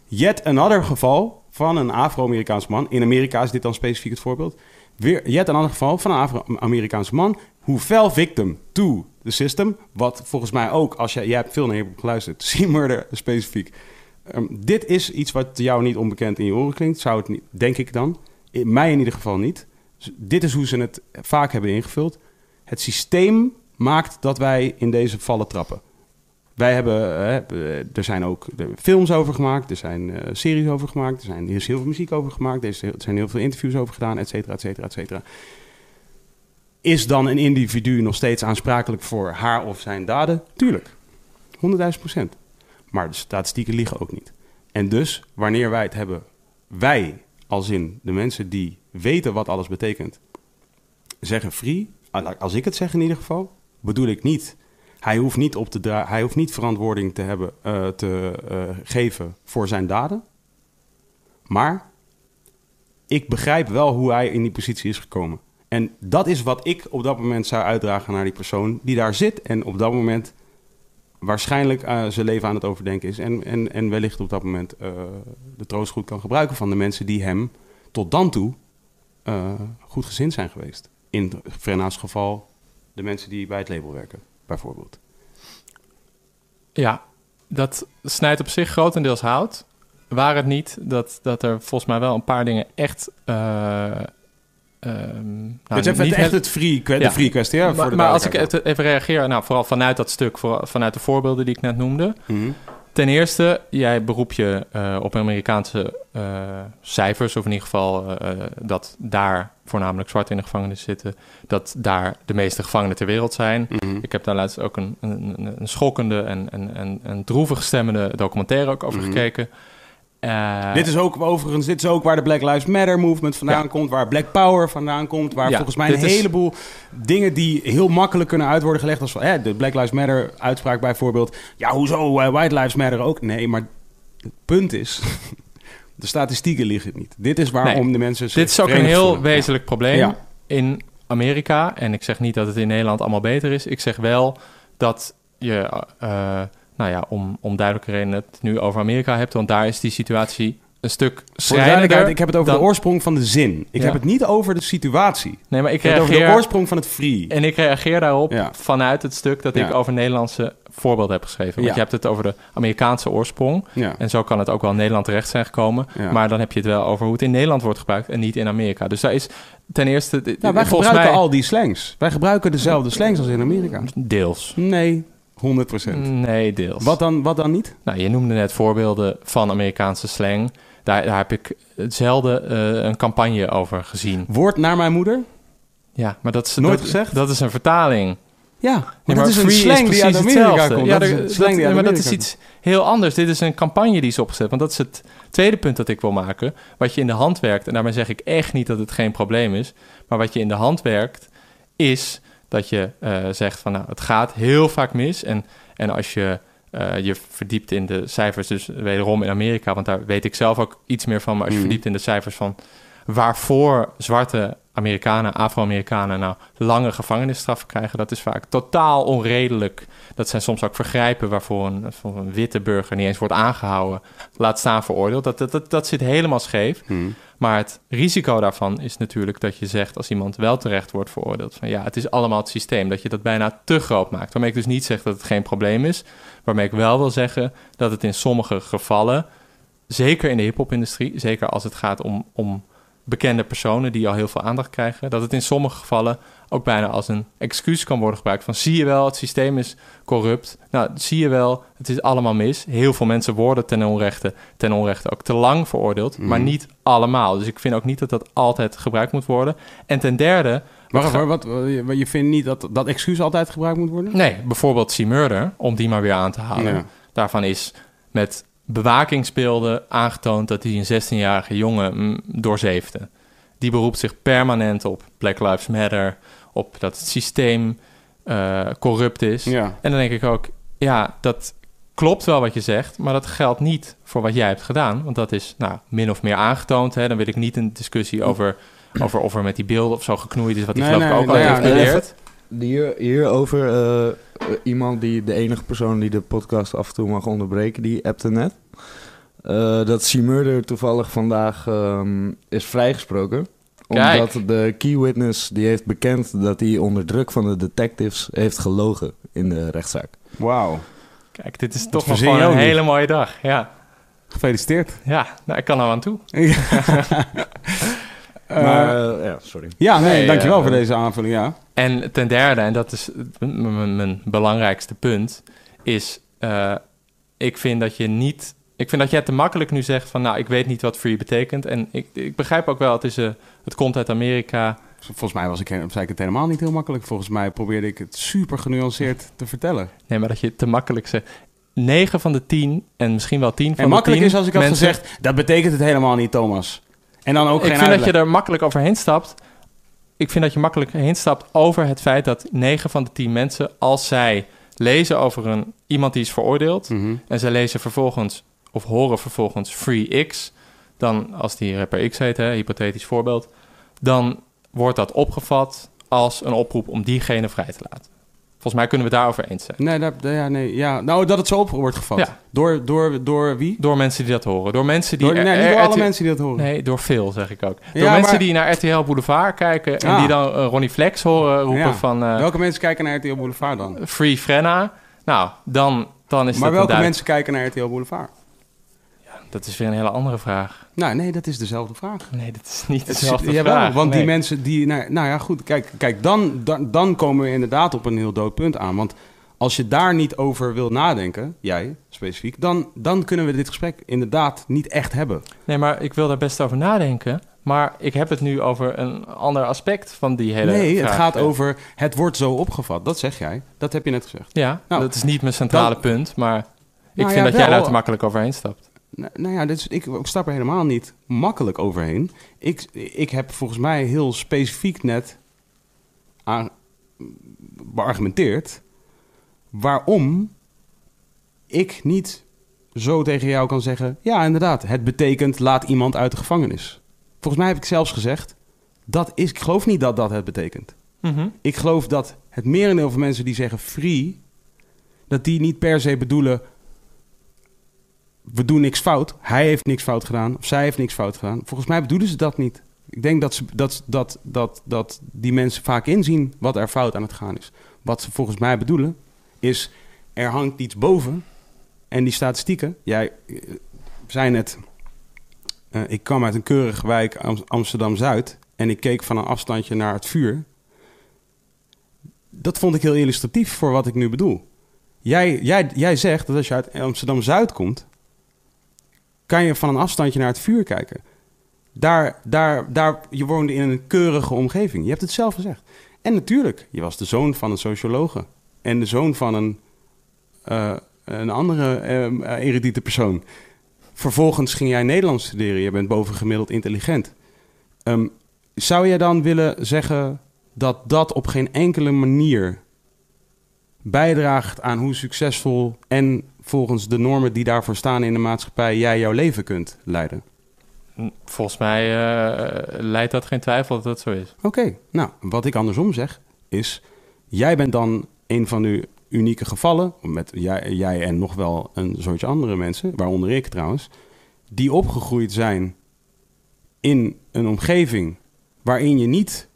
yet another geval van een Afro-Amerikaans man. In Amerika is dit dan specifiek het voorbeeld. Weer yet another geval van een Afro-Amerikaanse man who fell victim to the system. Wat volgens mij ook, als jij, hebt veel naar hip-hop geluisterd, C-Murder specifiek. Ehm, dit is iets wat jou niet onbekend in je oren klinkt. Zou het niet, denk ik dan. In mij in ieder geval niet. Dus dit is hoe ze het vaak hebben ingevuld. Het systeem maakt dat wij in deze vallen trappen. Wij hebben, eh, er zijn ook films over gemaakt, er zijn eh, series over gemaakt, er, zijn, er is heel veel muziek over gemaakt, er, er zijn heel veel interviews over gedaan, et cetera, et cetera, et cetera. Is dan een individu nog steeds aansprakelijk voor haar of zijn daden? Tuurlijk. 100.000 procent. Maar de statistieken liegen ook niet. En dus, wanneer wij het hebben, wij als in de mensen die weten wat alles betekent, zeggen free, als ik het zeg in ieder geval, bedoel ik niet. Hij hoeft niet, op te hij hoeft niet verantwoording te, hebben, eh, te eh, geven voor zijn daden. Maar ik begrijp wel hoe hij in die positie is gekomen. En dat is wat ik op dat moment zou uitdragen naar die persoon die daar zit. En op dat moment waarschijnlijk eh, zijn leven aan het overdenken is. En, en, en wellicht op dat moment eh, de troost goed kan gebruiken van de mensen die hem tot dan toe eh, goed gezind zijn geweest. In Frenna's geval de mensen die bij het label werken, bijvoorbeeld. Ja, dat snijdt op zich grotendeels hout. Waar het niet dat, dat er volgens mij wel een paar dingen echt... ehm, nou, het is even niet echt het- free, Ja. free kwestie. Ja, voor maar de maar als ik even reageer, nou, vooral vanuit dat stuk, voor, vanuit de voorbeelden die ik net noemde. Mhm. ten eerste, jij beroep je eh, op Amerikaanse eh, cijfers, of in ieder geval eh, dat daar voornamelijk zwart in de gevangenis zitten, dat daar de meeste gevangenen ter wereld zijn. Mhm. Ik heb daar laatst ook een, een, een- schokkende en droevig stemmende documentaire ook over Mhm. gekeken. Eh, Dit is ook overigens, dit is ook waar de Black Lives Matter movement vandaan Ja. komt, waar Black Power vandaan komt, waar Ja, volgens mij een is- heleboel dingen die heel makkelijk kunnen uit worden gelegd als van, hè, de Black Lives Matter uitspraak bijvoorbeeld. Ja, hoezo eh, White Lives Matter ook? Nee, maar het punt is, de statistieken liggen niet. Dit is waarom Nee, de mensen dit is ook een heel voelen. wezenlijk probleem in Amerika. En ik zeg niet dat het in Nederland allemaal beter is. Ik zeg wel dat je, eh, nou ja, om, om duidelijke redenen het nu over Amerika hebt. Want daar is die situatie een stuk schrijnender. ik heb het over dan- de oorsprong van de zin. Ik Ja. heb het niet over de situatie. Nee, maar ik Ik heb het over de reageer, oorsprong van het free. en ik reageer daarop Ja. vanuit het stuk dat Ja. ik over Nederlandse voorbeelden heb geschreven. Want je hebt het over de Amerikaanse oorsprong. En zo kan het ook wel in Nederland terecht zijn gekomen. Maar dan heb je het wel over hoe het in Nederland wordt gebruikt en niet in Amerika. Dus daar is ten eerste... Nou, wij gebruiken mij, al die slangs. Wij gebruiken dezelfde slangs als in Amerika. Deels. Nee, 100%. Nee, deels. Wat dan, wat dan niet? Nou, je noemde net voorbeelden van Amerikaanse slang. Daar, daar heb ik zelden eh, een campagne over gezien. Woord naar mijn moeder? Ja, maar dat is Nooit dat, gezegd? Dat is een vertaling. Ja, Nee, maar, dat is een slang die uit Amerika hetzelfde. komt. Ja, dat is een dat- slang die uit maar dat is iets heel anders. Dit is een campagne die is opgezet. Want dat is het tweede punt dat ik wil maken. Wat je in de hand werkt, en daarmee zeg ik echt niet dat het geen probleem is. Maar wat je in de hand werkt, is dat je eh, zegt van nou, het gaat heel vaak mis. En, en als je eh, je verdiept in de cijfers, dus wederom in Amerika, want daar weet ik zelf ook iets meer van. Maar als je Mhm. verdiept in de cijfers van waarvoor zwarte Amerikanen, Afro-Amerikanen nou lange gevangenisstraffen krijgen, dat is vaak totaal onredelijk. Dat zijn soms ook vergrijpen waarvoor een, een witte burger niet eens wordt aangehouden, laat staan veroordeeld. Dat, dat, dat, dat zit helemaal scheef. Hmm. Maar het risico daarvan is natuurlijk dat je zegt als iemand wel terecht wordt veroordeeld van ja, het is allemaal het systeem, dat je dat bijna te groot maakt. Waarmee ik dus niet zeg dat het geen probleem is, waarmee ik wel wil zeggen dat het in sommige gevallen, zeker in de hip-hop-industrie, zeker als het gaat om, om bekende personen die al heel veel aandacht krijgen, dat het in sommige gevallen ook bijna als een excuus kan worden gebruikt van zie je wel, het systeem is corrupt. Nou, zie je wel, het is allemaal mis. Heel veel mensen worden ten onrechte, ten onrechte ook te lang veroordeeld, Mhm. maar niet allemaal. Dus ik vind ook niet dat dat altijd gebruikt moet worden. En ten derde, Wacht even, wat, wat, je vindt niet dat dat excuus altijd gebruikt moet worden? nee, bijvoorbeeld C-Murder, om die maar weer aan te halen. Ja. Daarvan is met bewakingsbeelden aangetoond dat hij een 16-jarige jongen mm, doorzeefde. Die beroept zich permanent op Black Lives Matter, op dat het systeem eh, corrupt is. Ja. En dan denk ik ook, ja, dat klopt wel wat je zegt, maar dat geldt niet voor wat jij hebt gedaan. Want dat is nou, min of meer aangetoond. Hè? Dan wil ik niet een discussie over, over of er met die beelden of zo geknoeid is, wat hij Nee, geloof ik nee, ook al heeft geleerd. Hier, hierover, eh, eh, iemand die, de enige persoon die de podcast af en toe mag onderbreken, die appte net. eh, dat C-Murder toevallig vandaag ehm, is vrijgesproken. Kijk. Omdat de key witness die heeft bekend dat hij onder druk van de detectives heeft gelogen in de rechtszaak. Wauw. Kijk, dit is toch nog gewoon een niet. hele mooie dag. Ja, Gefeliciteerd. ja nou, ik kan er aan toe. Eh, maar, ja, sorry. ja, nee, nee, dankjewel voor deze aanvulling, ja. En ten derde, en dat is mijn belangrijkste punt, is uh, ik vind dat je niet. Ik vind dat jij te makkelijk nu zegt van, nou, ik weet niet wat free betekent. En ik, ik begrijp ook wel, het, is, uh, het komt uit Amerika. Volgens mij was ik, zei ik het helemaal niet heel makkelijk. Volgens mij probeerde ik het super genuanceerd te vertellen. Nee, maar dat je te makkelijk zegt. 9 van de 10 en misschien wel 10 van en de makkelijk 10 is als ik had mensen, gezegd, dat betekent het helemaal niet, Thomas. En dan ook Ik geen vind dat je er makkelijk overheen stapt. Ik vind dat je makkelijk heen stapt over het feit dat 9 van de 10 mensen, als zij lezen over een, iemand die is veroordeeld, Mhm. en zij lezen vervolgens of horen vervolgens Free X, dan als die rapper X heet, hè, hypothetisch voorbeeld, dan wordt dat opgevat als een oproep om diegene vrij te laten. Volgens mij kunnen we daarover eens zijn. Nee, dat, ja, nee, ja. Nou, dat het zo op wordt gevat. Ja. Door, door, door wie? Door mensen die dat horen. Door mensen die... Door, nee, niet door alle mensen die dat horen. Nee, door veel, zeg ik ook. Door Ja, mensen maar- die naar RTL Boulevard kijken en Ah. die dan eh, Ronnie Flex horen roepen Ja. van eh, Welke mensen kijken naar RTL Boulevard dan? Free Frenna. Nou, dan, dan is maar dat welke mensen kijken naar RTL Boulevard? Dat is weer een hele andere vraag. Nou, nee, dat is dezelfde vraag. Nee, dat is niet is- dezelfde jawel, vraag. want die mensen die... Nou, nou ja, goed, kijk, kijk dan, dan, dan komen we inderdaad op een heel dood punt aan. Want Als je daar niet over wil nadenken, jij specifiek, dan, dan kunnen we dit gesprek inderdaad niet echt hebben. Nee, maar ik wil daar best over nadenken. Maar ik heb het nu over een ander aspect van die hele nee, het gaat over het wordt zo opgevat. Dat zeg jij. Dat heb je net gezegd. Ja, Nou, dat is niet mijn centrale dan- punt, maar ik Nou vind ja, dat jij daar te makkelijk overheen stapt. Nou, nou ja, dit is, ik, ik stap er helemaal niet makkelijk overheen. Ik, ik heb volgens mij heel specifiek net aan, beargumenteerd waarom ik niet zo tegen jou kan zeggen... ja, inderdaad, het betekent laat iemand uit de gevangenis. Volgens mij heb ik zelfs gezegd, dat is, ik geloof niet dat dat het betekent. Mhm. Ik geloof dat het merendeel van mensen die zeggen free, dat die niet per se bedoelen. We doen niks fout. Hij heeft niks fout gedaan. Of zij heeft niks fout gedaan. Volgens mij bedoelen ze dat niet. Ik denk dat, ze, dat, dat, dat, dat die mensen vaak inzien wat er fout aan het gaan is. Wat ze volgens mij bedoelen is: er hangt iets boven. En die statistieken. Jij eh, zei net. eh, ik kwam uit een keurige wijk Am- Amsterdam Zuid. En ik keek van een afstandje naar het vuur dat vond ik heel illustratief voor wat ik nu bedoel. Jij, jij, jij zegt dat als je uit Amsterdam-Zuid komt... kan je van een afstandje naar het vuur kijken. Daar, daar, daar, je woonde in een keurige omgeving. Je hebt het zelf gezegd. En natuurlijk, je was de zoon van een sociologe. En de zoon van een, eh, een andere eh, erudite persoon. Vervolgens ging jij Nederlands studeren. Je bent bovengemiddeld intelligent. Ehm, zou jij dan willen zeggen dat dat op geen enkele manier bijdraagt aan hoe succesvol en volgens de normen die daarvoor staan in de maatschappij jij jouw leven kunt leiden? Volgens mij eh, leidt dat geen twijfel dat dat zo is. Oké, nou, wat ik andersom zeg is, jij bent dan een van de unieke gevallen, met jij, jij en nog wel een soortje andere mensen, waaronder ik trouwens, die opgegroeid zijn in een omgeving waarin je niet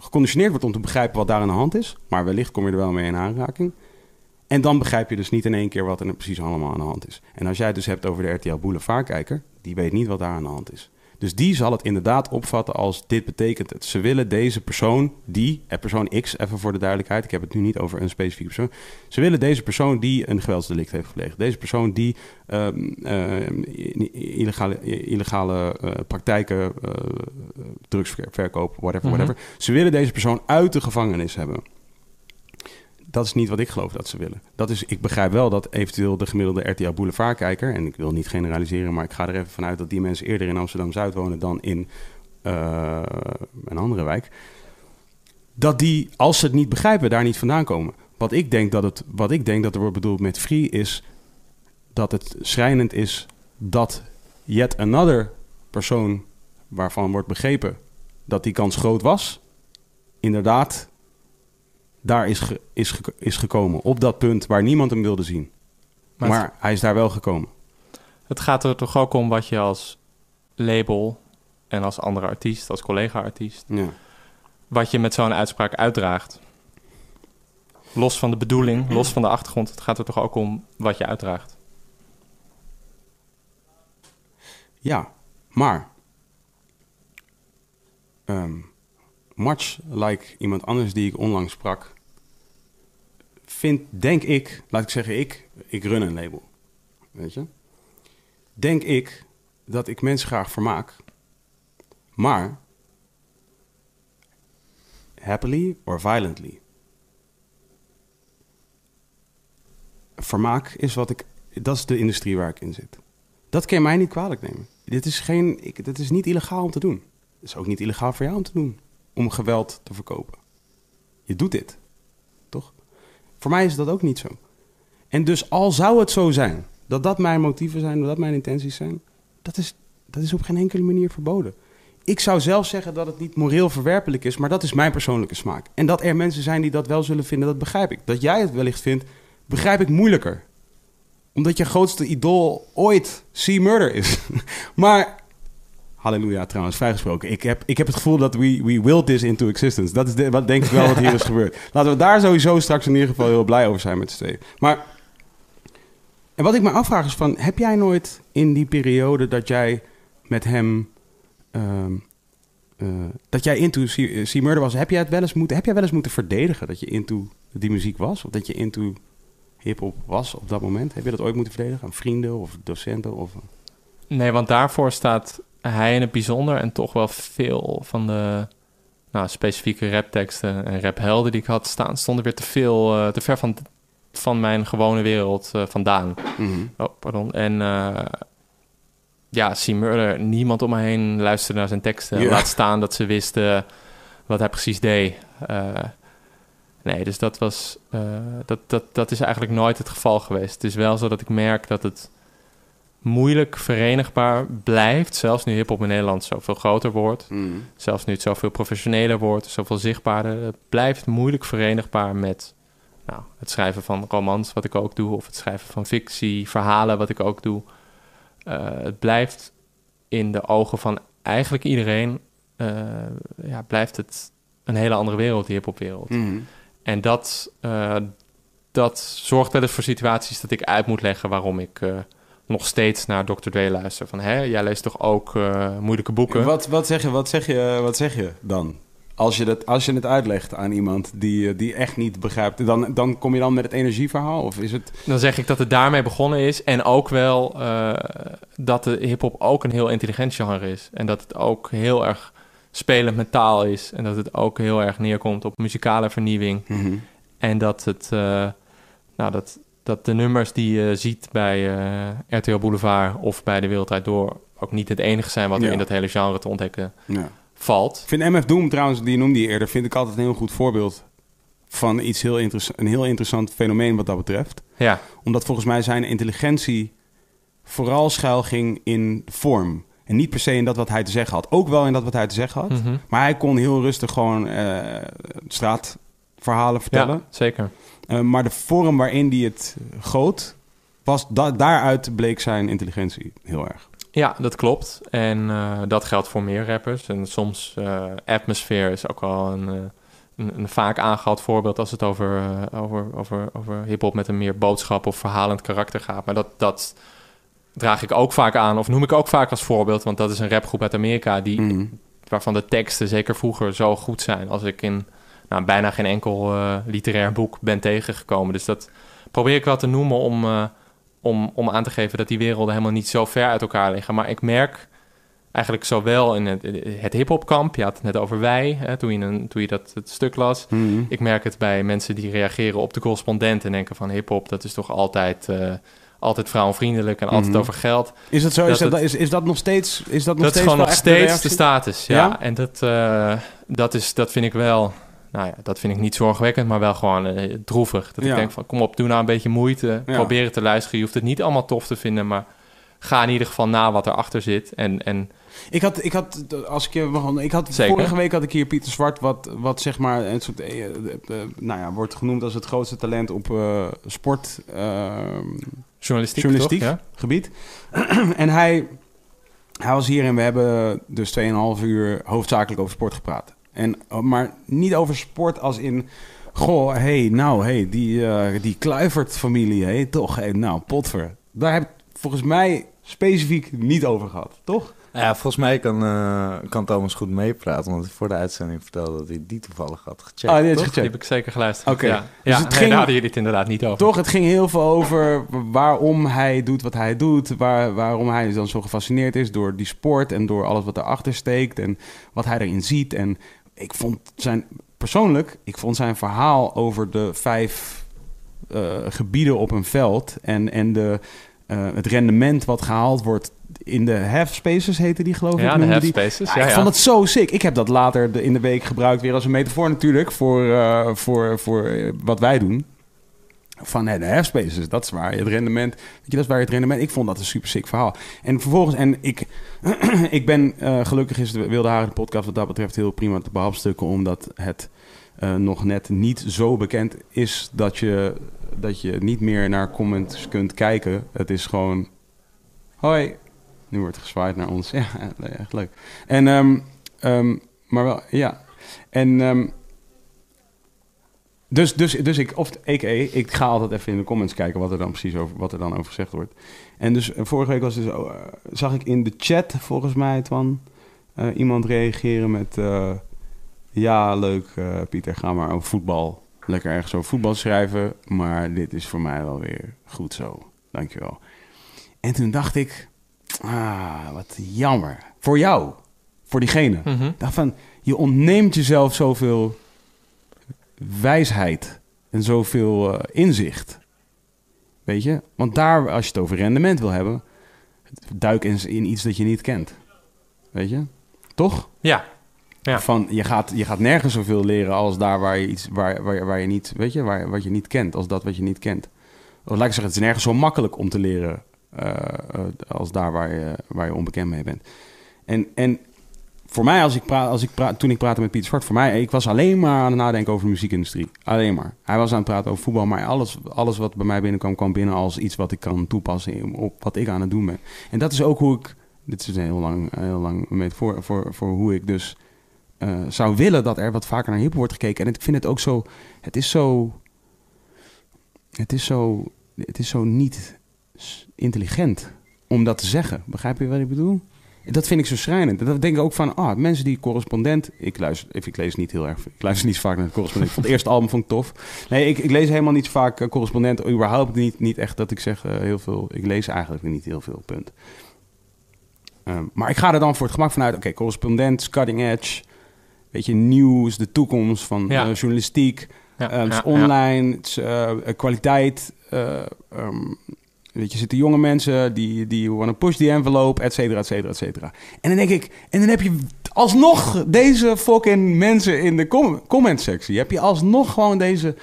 geconditioneerd wordt om te begrijpen wat daar aan de hand is, maar wellicht kom je er wel mee in aanraking. En dan begrijp je dus niet in één keer wat er precies allemaal aan de hand is. En als jij het dus hebt over de RTL Boulevard-kijker, die weet niet wat daar aan de hand is. Dus die zal het inderdaad opvatten als dit betekent het. Ze willen deze persoon, die, eh, persoon X, even voor de duidelijkheid, ik heb het nu niet over een specifieke persoon. Ze willen deze persoon die een geweldsdelict heeft gepleegd. Deze persoon die ehm, ehm, illegale, illegale eh, praktijken, eh, drugsverkoop, whatever, Mhm. whatever. Ze willen deze persoon uit de gevangenis hebben. Dat is niet wat ik geloof dat ze willen. Dat is, ik begrijp wel dat eventueel de gemiddelde RTL Boulevard-kijker... en ik wil niet generaliseren, maar ik ga er even vanuit... dat die mensen eerder in Amsterdam-Zuid wonen dan in eh, een andere wijk... dat die, als ze het niet begrijpen, daar niet vandaan komen. Wat ik denk dat, het, wat ik denk dat er wordt bedoeld met free is... dat het schrijnend is dat yet another persoon... waarvan wordt begrepen dat die kans groot was... inderdaad daar is, ge- is, ge- is gekomen. Op dat punt waar niemand hem wilde zien. Maar Maar, het- hij is daar wel gekomen. Het gaat er toch ook om wat je als label en als andere artiest, als collega-artiest, Ja. wat je met zo'n uitspraak uitdraagt. Los van de bedoeling, los van de achtergrond, het gaat er toch ook om wat je uitdraagt. ja, maar... ehm, much like iemand anders die ik onlangs sprak... Vind, denk ik, laat ik zeggen ik, ik run een label. Weet je? Denk ik dat ik mensen graag vermaak. Maar... Happily or violently. vermaak is wat ik. Dat is de industrie waar ik in zit. Dat kan je mij niet kwalijk nemen. Dit is, geen, ik, dit is niet illegaal om te doen. Het is ook niet illegaal voor jou om te doen. Om geweld te verkopen. Je doet dit. Voor mij is dat ook niet zo. En dus al zou het zo zijn. Dat dat mijn motieven zijn. Dat dat mijn intenties zijn. Dat is, dat is op geen enkele manier verboden. Ik zou zelf zeggen dat het niet moreel verwerpelijk is. Maar dat is mijn persoonlijke smaak. En dat er mensen zijn die dat wel zullen vinden. Dat begrijp ik. Dat jij het wellicht vindt begrijp ik moeilijker. Omdat je grootste idool ooit C-Murder is. maar, halleluja trouwens, vrijgesproken. Ik heb, ik heb het gevoel dat we, we willed this into existence. Dat is de, wat denk ik wel wat hier is gebeurd. Laten we daar sowieso straks in ieder geval heel blij over zijn met z'n tweeën. Maar, en wat ik me afvraag is van, heb jij nooit in die periode dat jij met hem... ehm, eh, dat jij into C-Murder was, heb jij, het wel eens moeten, heb jij wel eens moeten verdedigen dat je into die muziek was? Of dat je into hip-hop was op dat moment? Heb je dat ooit moeten verdedigen aan vrienden of docenten? Of... Nee, want daarvoor staat hij in het bijzonder en toch wel veel van de nou, specifieke rapteksten en raphelden die ik had staan, stonden weer te veel, eh, te ver van, van mijn gewone wereld eh, vandaan. Mhm. Oh, pardon. En eh ja, C. Murder, niemand om me heen luisterde naar zijn teksten. Laat staan dat ze wisten wat hij precies deed. Nee, dus dat was... dat, dat, dat is eigenlijk nooit het geval geweest. Het is wel zo dat ik merk dat het moeilijk verenigbaar blijft. Zelfs nu hiphop in Nederland zoveel groter wordt. Mhm. Zelfs nu het zoveel professioneler wordt, zoveel zichtbaarder. Het blijft moeilijk verenigbaar met nou, het schrijven van romans, wat ik ook doe, of het schrijven van fictie, verhalen, wat ik ook doe. Eh, het blijft in de ogen van eigenlijk iedereen, eh, ja, blijft het een hele andere wereld, die hiphopwereld. Mhm. En dat, eh, dat zorgt wel eens voor situaties dat ik uit moet leggen waarom ik nog steeds naar Dr. Dre luister. Van, hè, jij leest toch ook eh, moeilijke boeken? Wat, wat, zeg je, wat, zeg je, wat zeg je dan? Als je, dat, als je het uitlegt aan iemand die, eh, die echt niet begrijpt, dan, dan kom je dan met het energieverhaal? Of is het... Dan zeg ik dat het daarmee begonnen is. En ook wel eh, dat de hip-hop ook een heel intelligent genre is. En dat het ook heel erg spelend met taal is. En dat het ook heel erg neerkomt op muzikale vernieuwing. En dat het. nou, dat, dat de nummers die je ziet bij eh, RTL Boulevard of bij De Wereldrijd Door ook niet het enige zijn wat er Ja. in dat hele genre te ontdekken Ja. valt. Ik vind MF Doom trouwens, die noemde je eerder, vind ik altijd een heel goed voorbeeld van iets heel interessant, een heel interessant fenomeen wat dat betreft. Ja, Omdat volgens mij zijn intelligentie vooral schuil ging in vorm. En niet per se in dat wat hij te zeggen had. Ook wel in dat wat hij te zeggen had. mhm. Maar hij kon heel rustig gewoon eh, straatverhalen vertellen. ja zeker. Eh, maar de vorm waarin hij het goot, was da- daaruit bleek zijn intelligentie heel erg. Ja, dat klopt. En eh, dat geldt voor meer rappers. En soms uh, Atmosphere is ook wel een, een, een, vaak aangehaald voorbeeld als het over, over, over, over hip-hop met een meer boodschap of verhalend karakter gaat. Maar dat, dat draag ik ook vaak aan, of noem ik ook vaak als voorbeeld, want dat is een rapgroep uit Amerika die, mm. waarvan de teksten zeker vroeger zo goed zijn als ik in nou, bijna geen enkel uh, literair boek ben tegengekomen. Dus dat probeer ik wel te noemen om, uh, om, om aan te geven dat die werelden helemaal niet zo ver uit elkaar liggen. Maar ik merk eigenlijk zowel in het, het hip-hopkamp, je had het net over wij, hè, toen, je een, toen je dat het stuk las. Mm. Ik merk het bij mensen die reageren op de correspondent en denken van hip-hop, dat is toch altijd. Uh, altijd vrouwenvriendelijk en altijd mm. over geld. Is dat zo? Dat is, dat, het, is, is dat nog steeds? Is dat nog dat steeds is gewoon nog steeds de, de status. Ja, ja? en dat, uh, dat, is, dat vind ik wel. Nou ja, dat vind ik niet zorgwekkend, maar wel gewoon uh, droevig. Dat ja. ik denk van, kom op, doe nou een beetje moeite. Ja. Probeer het te luisteren. Je hoeft het niet allemaal tof te vinden, maar ga in ieder geval na wat erachter zit. En, en ik had, ik had, als ik je mag, ik had Zeker. vorige week had ik hier Pieter Zwart, wat, wat zeg maar een soort, uh, uh, nou ja, wordt genoemd als het grootste talent op uh, sport. journalistiek, journalistiek toch? Ja? gebied. en hij, hij was hier en we hebben dus 2,5 uur hoofdzakelijk over sport gepraat. En, maar niet over sport als in... Goh, hey, nou, hey, die, uh, die Kluivert-familie, hey, toch, hey, nou, potver. Daar heb ik volgens mij specifiek niet over gehad, toch? Ja, volgens mij kan, uh, kan Thomas goed meepraten, want voor de uitzending vertelde dat hij die toevallig had gecheckt. Ah, die, toch? die heb ik zeker geluisterd. Oké. Okay. Ja, dus ja het nee, ging, daar hadden jullie het inderdaad niet over. Toch, het ging heel veel over waarom hij doet wat hij doet, waar, waarom hij dan zo gefascineerd is door die sport en door alles wat erachter steekt en wat hij erin ziet. En ik vond zijn, persoonlijk, ik vond zijn verhaal over de vijf uh, gebieden op een veld en, en de, uh, het rendement wat gehaald wordt in de half spaces heette die geloof ik. Ja, de half spaces. Ja, ja, ik vond het zo sick. Ik heb dat later de, in de week gebruikt weer als een metafoor natuurlijk voor, uh, voor, voor wat wij doen. Van de half spaces, dat is waar. Het rendement, weet je, dat is waar het rendement. Ik vond dat een super sick verhaal. En vervolgens, en ik, ik ben uh, gelukkig is de Wilde Haren podcast wat dat betreft heel prima te behapstukken, omdat het uh, nog net niet zo bekend is dat je, dat je niet meer naar comments kunt kijken. Het is gewoon, hoi, nu wordt gezwaaid naar ons. Ja, echt leuk. En, um, um, maar wel, ja. En, um, dus, dus, dus ik, of a.k.a. ik ga altijd even in de comments kijken wat er dan precies over, wat er dan over gezegd wordt. En dus uh, vorige week was dus, uh, zag ik in de chat, volgens mij, Twan, uh, iemand reageren met... ja, leuk, Pieter, ga maar over voetbal lekker ergens over voetbal schrijven, maar dit is voor mij wel weer goed zo. Dankjewel. En toen dacht ik, ah, wat jammer. Voor jou, voor diegene. Mhm. Dacht van, je ontneemt jezelf zoveel wijsheid en zoveel eh, inzicht. Weet je? Want daar, als je het over rendement wil hebben, duik in, in iets dat je niet kent. Weet je? Toch? Ja. Ja. Van, je, gaat, je gaat nergens zoveel leren als daar waar je iets waar, waar, waar je niet, weet je, waar, wat je niet kent, als dat wat je niet kent. Of laat ik zeggen, het is nergens zo makkelijk om te leren eh, eh, als daar waar je, waar je onbekend mee bent. En, en voor mij, als ik praat, als ik praat, toen ik praatte met Piet Zwart, voor mij, ik was alleen maar aan het nadenken over de muziekindustrie. Alleen maar. Hij was aan het praten over voetbal, maar alles, alles wat bij mij binnenkwam, kwam binnen als iets wat ik kan toepassen op wat ik aan het doen ben. En dat is ook hoe ik, dit is een heel lang, heel lang metafoor voor, voor hoe ik dus eh, zou willen dat er wat vaker naar hip wordt gekeken. En ik vind het ook zo, het is zo, het is zo, het is zo niet intelligent om dat te zeggen. Begrijp je wat ik bedoel? Dat vind ik zo schrijnend. Dat denk ik ook van, ah, mensen die correspondent... Ik, luister, ik, ik lees niet heel erg... Ik luister niet vaak naar de correspondent. Ik vond het eerste album vond ik tof. Nee, ik, ik lees helemaal niet vaak eh, correspondent. Überhaupt niet, niet echt dat ik zeg eh, heel veel... Ik lees eigenlijk niet heel veel, punt. Ehm, maar ik ga er dan voor het gemak vanuit... Oké, correspondent, cutting edge... Weet je, nieuws, de toekomst van Ja. journalistiek... Ja, ja, online, kwaliteit. ehm, weet je, zitten jonge mensen die, die wanna push the envelope, et cetera, et cetera, et cetera. En dan denk ik, en dan heb je alsnog deze fucking mensen in de com comment sectie. Heb je alsnog gewoon deze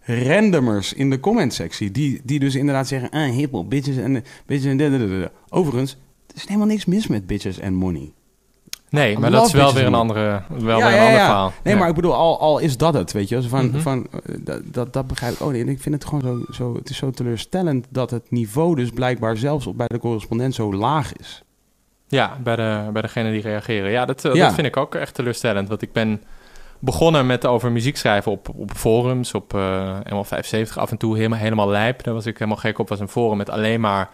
randomers in de comment sectie. Die, die dus inderdaad zeggen, ah, hiphop, bitches en bitches en. Overigens, er is helemaal niks mis met bitches en money. Nee, maar dat is wel weer een and andere, wel Ja, weer een ja, ander verhaal. Nee, maar ik bedoel, al, al is dat het, weet je. Van, Mhm. van, eh, dat, dat, dat begrijp ik ook niet. En ik vind het gewoon zo, zo, het is zo teleurstellend dat het niveau dus blijkbaar zelfs op bij de correspondent zo laag is. Ja, bij, de, bij degene die reageren. Ja dat, eh, Ja. dat vind ik ook echt teleurstellend. Want ik ben begonnen met over muziek schrijven op, op forums, op eh ML75. Af en toe helemaal, helemaal lijp. Daar was ik helemaal gek op. was een forum met alleen maar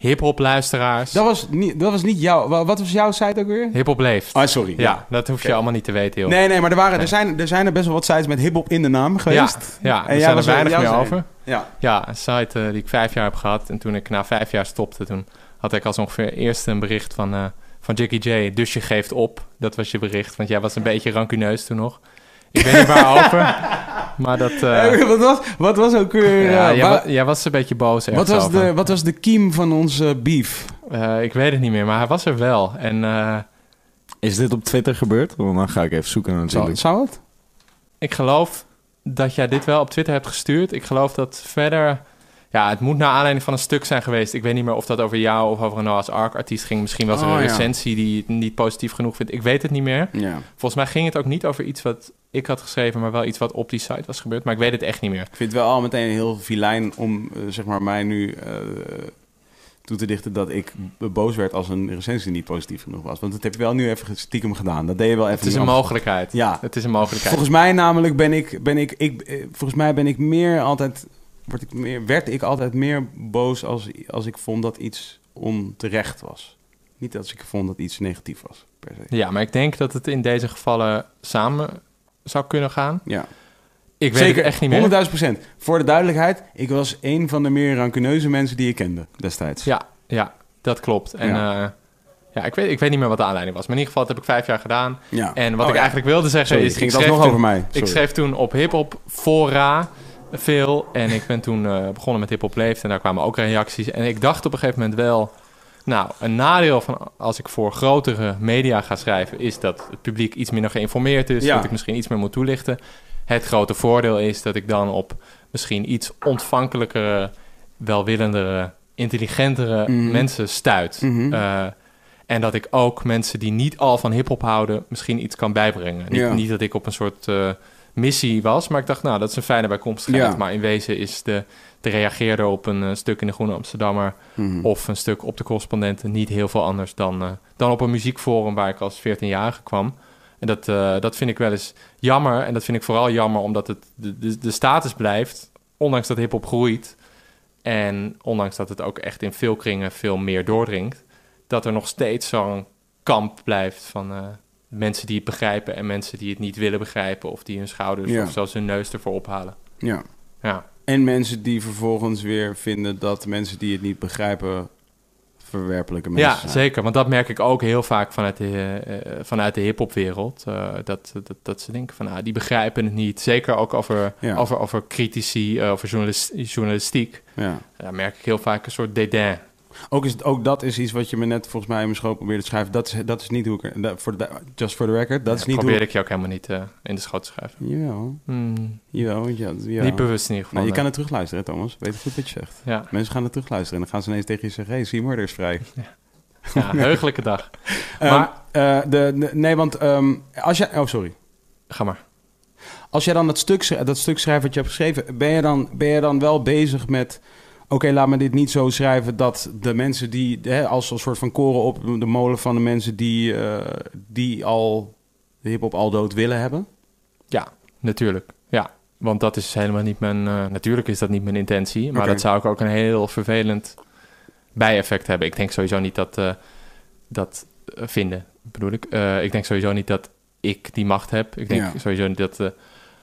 hip-hop luisteraars. Dat was niet, dat was niet jouw, wa- wat was jouw site ook weer? Hip-hop leeft. Ah, sorry. ja, dat hoef je allemaal niet te weten, joh. Nee, nee, maar er, waren, Nee. er, zijn, er zijn er best wel wat sites met hip-hop in de naam geweest. Ja, En er jij zijn er weinig meer er over. Ja. Ja, een site eh, die ik vijf jaar heb gehad. En toen ik na vijf jaar stopte, toen had ik als ongeveer eerst een bericht van, eh van Jackie J. Dus je geeft op. Dat was je bericht, want jij was een beetje rancuneus toen nog. Ik weet niet waarover, maar dat... eh, Eh, wat, was, wat was ook weer... ja, eh, jij, wa- wa- jij was een beetje boos wat, was over. de, wat was de kiem van onze beef? Eh, ik weet het niet meer, maar hij was er wel. En eh, Is dit op Twitter gebeurd? Want dan ga ik even zoeken Zou, natuurlijk. zou het? ik geloof dat jij dit wel op Twitter hebt gestuurd. Ik geloof dat verder... Ja, het moet naar aanleiding van een stuk zijn geweest. Ik weet niet meer of dat over jou of over een Noah's Ark artiest ging. Misschien was er Oh, een ja. recensie die het niet positief genoeg vindt. Ik weet het niet meer. Ja. Volgens mij ging het ook niet over iets wat ik had geschreven, maar wel iets wat op die site was gebeurd. Maar ik weet het echt niet meer. Ik vind het wel al meteen heel vilijn om eh, zeg maar mij nu eh, toe te dichten dat ik boos werd als een recensie niet positief genoeg was. Want dat heb je wel nu even stiekem gedaan. Dat deed je wel even. Het is een mogelijkheid. Ja. Het is een mogelijkheid. Volgens mij namelijk ben ik, ben ik, ik eh, volgens mij ben ik meer altijd, word ik meer, werd ik altijd meer boos als, als ik vond dat iets onterecht was. Niet als ik vond dat iets negatief was, per se. Ja, maar ik denk dat het in deze gevallen samen zou kunnen gaan. Ja. Ik weet Zeker, het echt niet meer. 100.000 procent. Voor de duidelijkheid, ik was een van de meer rancuneuze mensen die ik kende destijds. Ja, ja, dat klopt. En Ja. ja, ja ik, weet, ik weet niet meer wat de aanleiding was. Maar in ieder geval, dat heb ik vijf jaar gedaan. Ja. En wat Oh, ik ja. eigenlijk wilde zeggen Sorry, is... ging ik het schreef alsnog toen- over mij. Ik Sorry. schreef toen op hip-hop fora veel. En ik ben toen eh, begonnen met hip-hop leeft. En daar kwamen ook reacties. En ik dacht op een gegeven moment wel. Nou, een nadeel van als ik voor grotere media ga schrijven. is dat het publiek iets minder geïnformeerd is. Ja. Dat ik misschien iets meer moet toelichten. Het grote voordeel is dat ik dan op misschien iets ontvankelijkere, welwillendere, intelligentere Mhm. mensen stuit. Mhm. Eh, en dat ik ook mensen die niet al van hip-hop houden, misschien iets kan bijbrengen. Niet, Ja. niet dat ik op een soort eh, missie was, maar ik dacht, nou, dat is een fijne bijkomstigheid. Ja. Maar in wezen is de, de reageerder op een eh, stuk in de Groene Amsterdammer Mhm. of een stuk op de correspondenten niet heel veel anders dan, eh, dan op een muziekforum waar ik als 14-jarige kwam. En dat, eh, dat vind ik wel eens jammer. En dat vind ik vooral jammer omdat het de, de, de status blijft, ondanks dat hip-hop groeit. En ondanks dat het ook echt in veel kringen veel meer doordringt, dat er nog steeds zo'n kamp blijft van mensen die het begrijpen en mensen die het niet willen begrijpen of die hun schouders Ja. of zelfs hun neus ervoor ophalen. Ja. Ja. En mensen die vervolgens weer vinden dat mensen die het niet begrijpen verwerpelijke mensen Ja, zijn. zeker. Want dat merk ik ook heel vaak vanuit de, eh, vanuit de hip-hopwereld. Eh, dat, dat, dat ze denken van, ah, die begrijpen het niet. Zeker ook over, Ja. over, over critici, eh, over journalis- journalistiek. Ja. Daar merk ik heel vaak een soort dédain. Ook, is ook dat is iets wat je me net volgens mij in mijn schoot probeerde te schrijven. Dat is, dat is niet hoe ik... dat- just for the record, dat is niet probeer hoe... ik je ook helemaal niet eh, in de schoot te schrijven. Jawel, Hmm, jawel, ja, ja. Niet bewust in ieder geval. Nou, je kan het terugluisteren, Thomas. Weet goed wat je zegt. Ja, Mensen gaan het terugluisteren en dan gaan ze ineens tegen je zeggen... Hey, Seymour is vrij. ja heugelijke dag. Ehm, Maar- eh, de, de- nee, want ehm, als jij... Oh, sorry. Ga maar. Als jij dan dat stuk, dat stuk schrijft wat je hebt geschreven... ben je dan, ben je dan wel bezig met... Oké, laat me dit niet zo schrijven dat de mensen die... Hè, als een soort van koren op de molen van de mensen die, eh, die al de hiphop al dood willen hebben? Ja, natuurlijk. Ja, want dat is helemaal niet mijn... eh, natuurlijk is dat niet mijn intentie. Maar dat zou ik ook een heel vervelend bijeffect hebben. Ik denk sowieso niet dat... eh, dat vinden, bedoel ik. Ik denk sowieso niet dat ik die macht heb. Ik denk Ja. sowieso niet dat...